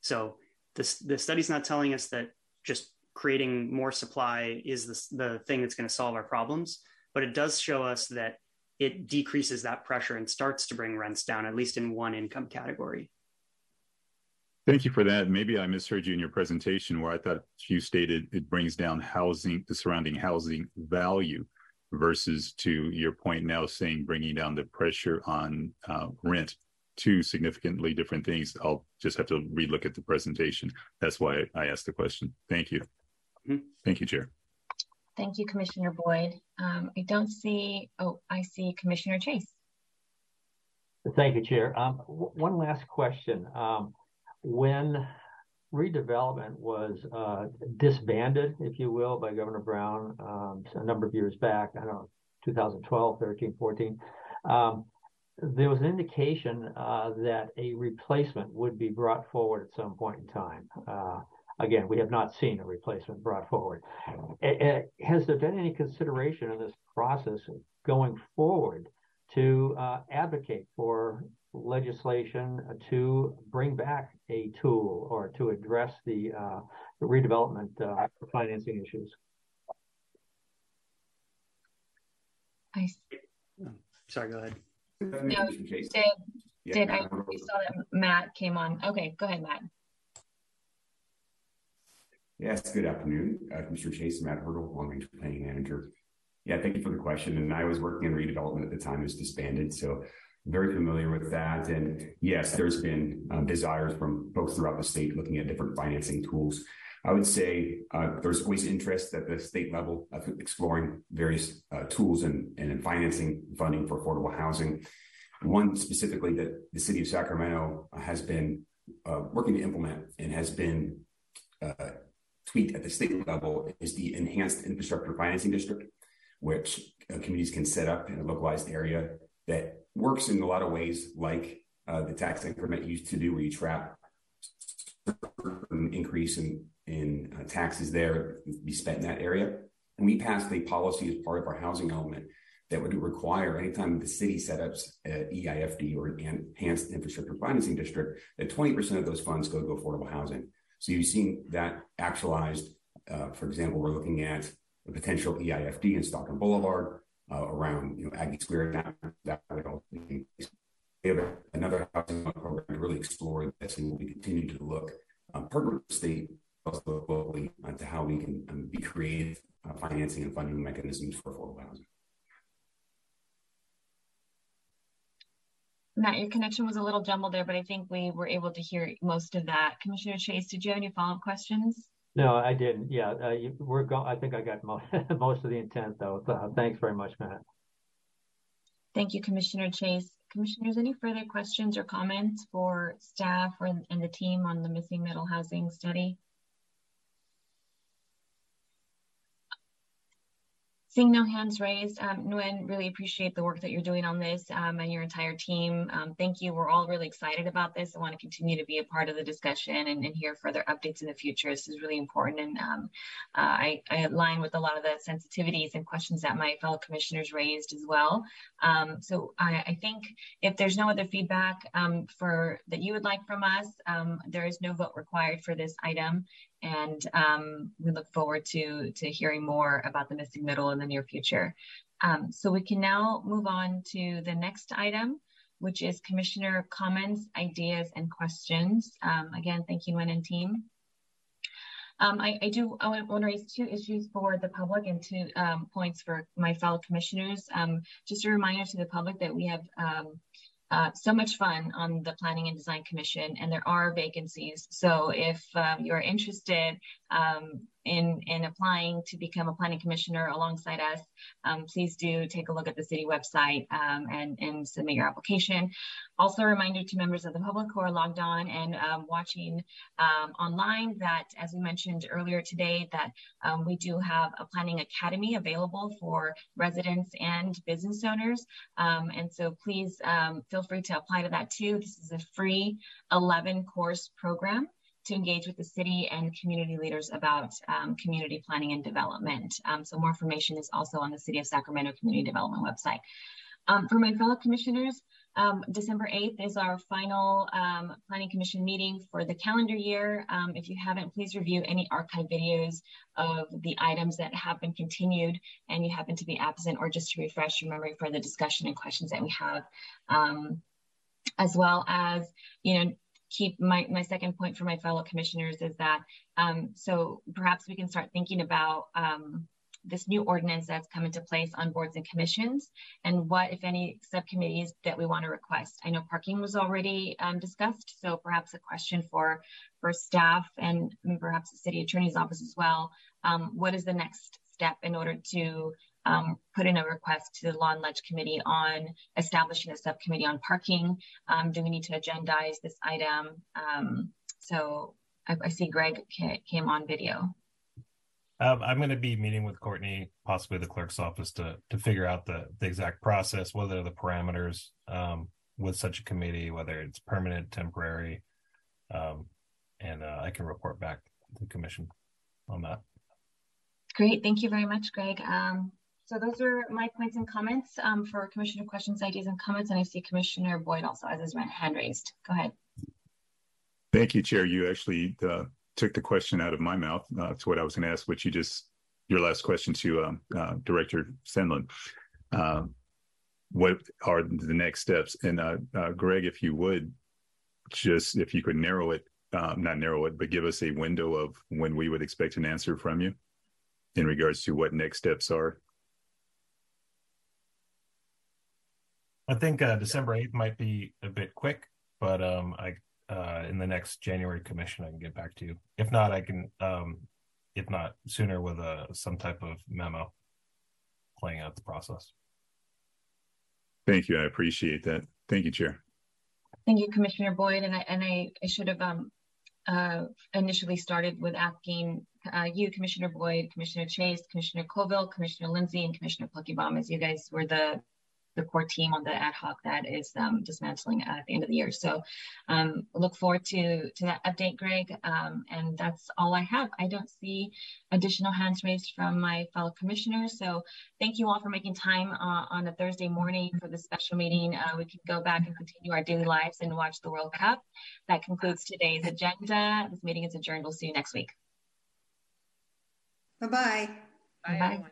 So this, the study's not telling us that just creating more supply is the, the thing that's going to solve our problems, but it does show us that it decreases that pressure and starts to bring rents down, at least in one income category. Thank you for that. Maybe I misheard you in your presentation where I thought you stated it brings down housing, the surrounding housing value versus to your point now saying bringing down the pressure on uh, rent two significantly different things. I'll just have to relook at the presentation. That's why I asked the question. Thank you. Mm-hmm. Thank you, Chair. Thank you, Commissioner Boyd. Um, I don't see, oh, I see Commissioner Chase. Thank you, Chair. Um, one last question. Um, when redevelopment was uh, disbanded, if you will, by Governor Brown um, a number of years back, I don't know, 2012, 13, 14, um, there was an indication uh, that a replacement would be brought forward at some point in time. Uh, again, we have not seen a replacement brought forward. has there been any consideration in this process going forward to uh, advocate for legislation to bring back a tool or to address the, uh, the redevelopment uh, financing issues? I oh, sorry, go ahead. No, did, yeah, did I saw that Matt came on. Okay, go ahead, Matt. Yes, good afternoon. Uh, Commissioner Chase, Matt Hertel, Long Range Planning Manager. Yeah, thank you for the question. And I was working in redevelopment at the time it was disbanded. So very familiar with that. And yes, there's been um, desires from folks throughout the state looking at different financing tools. I would say uh, there's always interest at the state level of exploring various uh, tools and, and financing funding for affordable housing. One specifically that the city of Sacramento has been uh, working to implement and has been uh, at the state level is the Enhanced Infrastructure Financing District, which uh, communities can set up in a localized area that works in a lot of ways like uh, the tax increment used to do, where you trap an increase in in uh, taxes there be spent in that area. And we passed a policy as part of our housing element that would require anytime the city set up an EIFD or an enhanced infrastructure financing district that 20% of those funds go to affordable housing. So you've seen that actualized. Uh, for example, we're looking at a potential EIFD in Stockton Boulevard uh, around you know Aggie Square. That would also be we have another housing program to really explore this, and we'll continue to look um, partner state also globally to how we can um, be creative uh, financing and funding mechanisms for affordable housing. Matt, your connection was a little jumbled there, but I think we were able to hear most of that. Commissioner Chase, did you have any follow-up questions? No, I didn't. Yeah, uh, you, we're going. I think I got most, most of the intent, though. Uh, thanks very much, Matt. Thank you, Commissioner Chase. Commissioners, any further questions or comments for staff or, and the team on the missing middle housing study? Seeing no hands raised, um, Nguyen, really appreciate the work that you're doing on this um, and your entire team. Um, thank you. We're all really excited about this. I want to continue to be a part of the discussion and, and hear further updates in the future. This is really important. And um, uh, I, I, align with a lot of the sensitivities and questions that my fellow commissioners raised as well. Um, so I, I, think if there's no other feedback um, for that you would like from us, there is no vote required for this item and um, we look forward to, to hearing more about the missing middle in the near future. Um, so we can now move on to the next item, which is Commissioner comments, ideas, and questions. Um, again, thank you, Nguyen and team. Um, I, I, do I want to raise two issues for the public and two um, points for my fellow commissioners. Um, just a reminder to the public that we have so much fun on the Planning and Design Commission, and there are vacancies. So if um, you're interested um, in, in applying to become a planning commissioner alongside us, um, please do take a look at the city website um, and, and submit your application. Also a reminder to members of the public who are logged on and um, watching um, online that, as we mentioned earlier today, that um, we do have a planning academy available for residents and business owners. Um, and so please feel free to apply to that too. This is a free 11 course program to engage with the city and community leaders about um, community planning and development. Um, so more information is also on the City of Sacramento Community Development website. Um, for my fellow commissioners, um, December 8th is our final um, Planning Commission meeting for the calendar year. Um, if you haven't, please review any archive videos of the items that have been continued and you happen to be absent or just to refresh your memory for the discussion and questions that we have. As well as, you know, keep my, my second point for my fellow commissioners is that, um, so perhaps we can start thinking about um, this new ordinance that's come into place on boards and commissions and what, if any, subcommittees that we want to request. I know parking was already um, discussed, so perhaps a question for, for staff and perhaps the city attorney's office as well. Um, what is the next step in order to um, put in a request to the Law and Leg Committee on establishing a subcommittee on parking? Um, do we need to agendize this item? Um, so I, I see Greg came on video. Um, I'm going to be meeting with Courtney, possibly the clerk's office, to to figure out the, the exact process, whether the parameters um, with such a committee, whether it's permanent, temporary, um, and uh, I can report back to the commission on that. Great, thank you very much, Greg. Um, so those are my points and comments um, for Commissioner questions, ideas, and comments. And I see Commissioner Boyd also has his hand raised. Go ahead. Thank you, Chair. You actually uh, took the question out of my mouth uh, to what I was going to ask, which you just your last question to um, uh, Director Sandlin. Uh, what are the next steps? And uh, uh, Greg, if you would, just if you could narrow it, um, not narrow it, but give us a window of when we would expect an answer from you in regards to what next steps are. I think uh, December 8th might be a bit quick, but um, I uh, in the next January commission, I can get back to you. If not, I can, um, if not sooner, with a some type of memo playing out the process. Thank you. I appreciate that. Thank you, Chair. Thank you, Commissioner Boyd. And I and I, I should have um, uh, initially started with asking uh, you, Commissioner Boyd, Commissioner Chase, Commissioner Colville, Commissioner Lindsay, and Commissioner Pluckybaum, as you guys were the the core team on the ad hoc that is um, dismantling at the end of the year. So um, look forward to, to that update, Greg. Um, and that's all I have. I don't see additional hands raised from my fellow commissioners. So thank you all for making time uh, on a Thursday morning for this special meeting. Uh, we can go back and continue our daily lives and watch the World Cup. That concludes today's agenda. This meeting is adjourned. We'll see you next week. Bye-bye. Bye, Bye.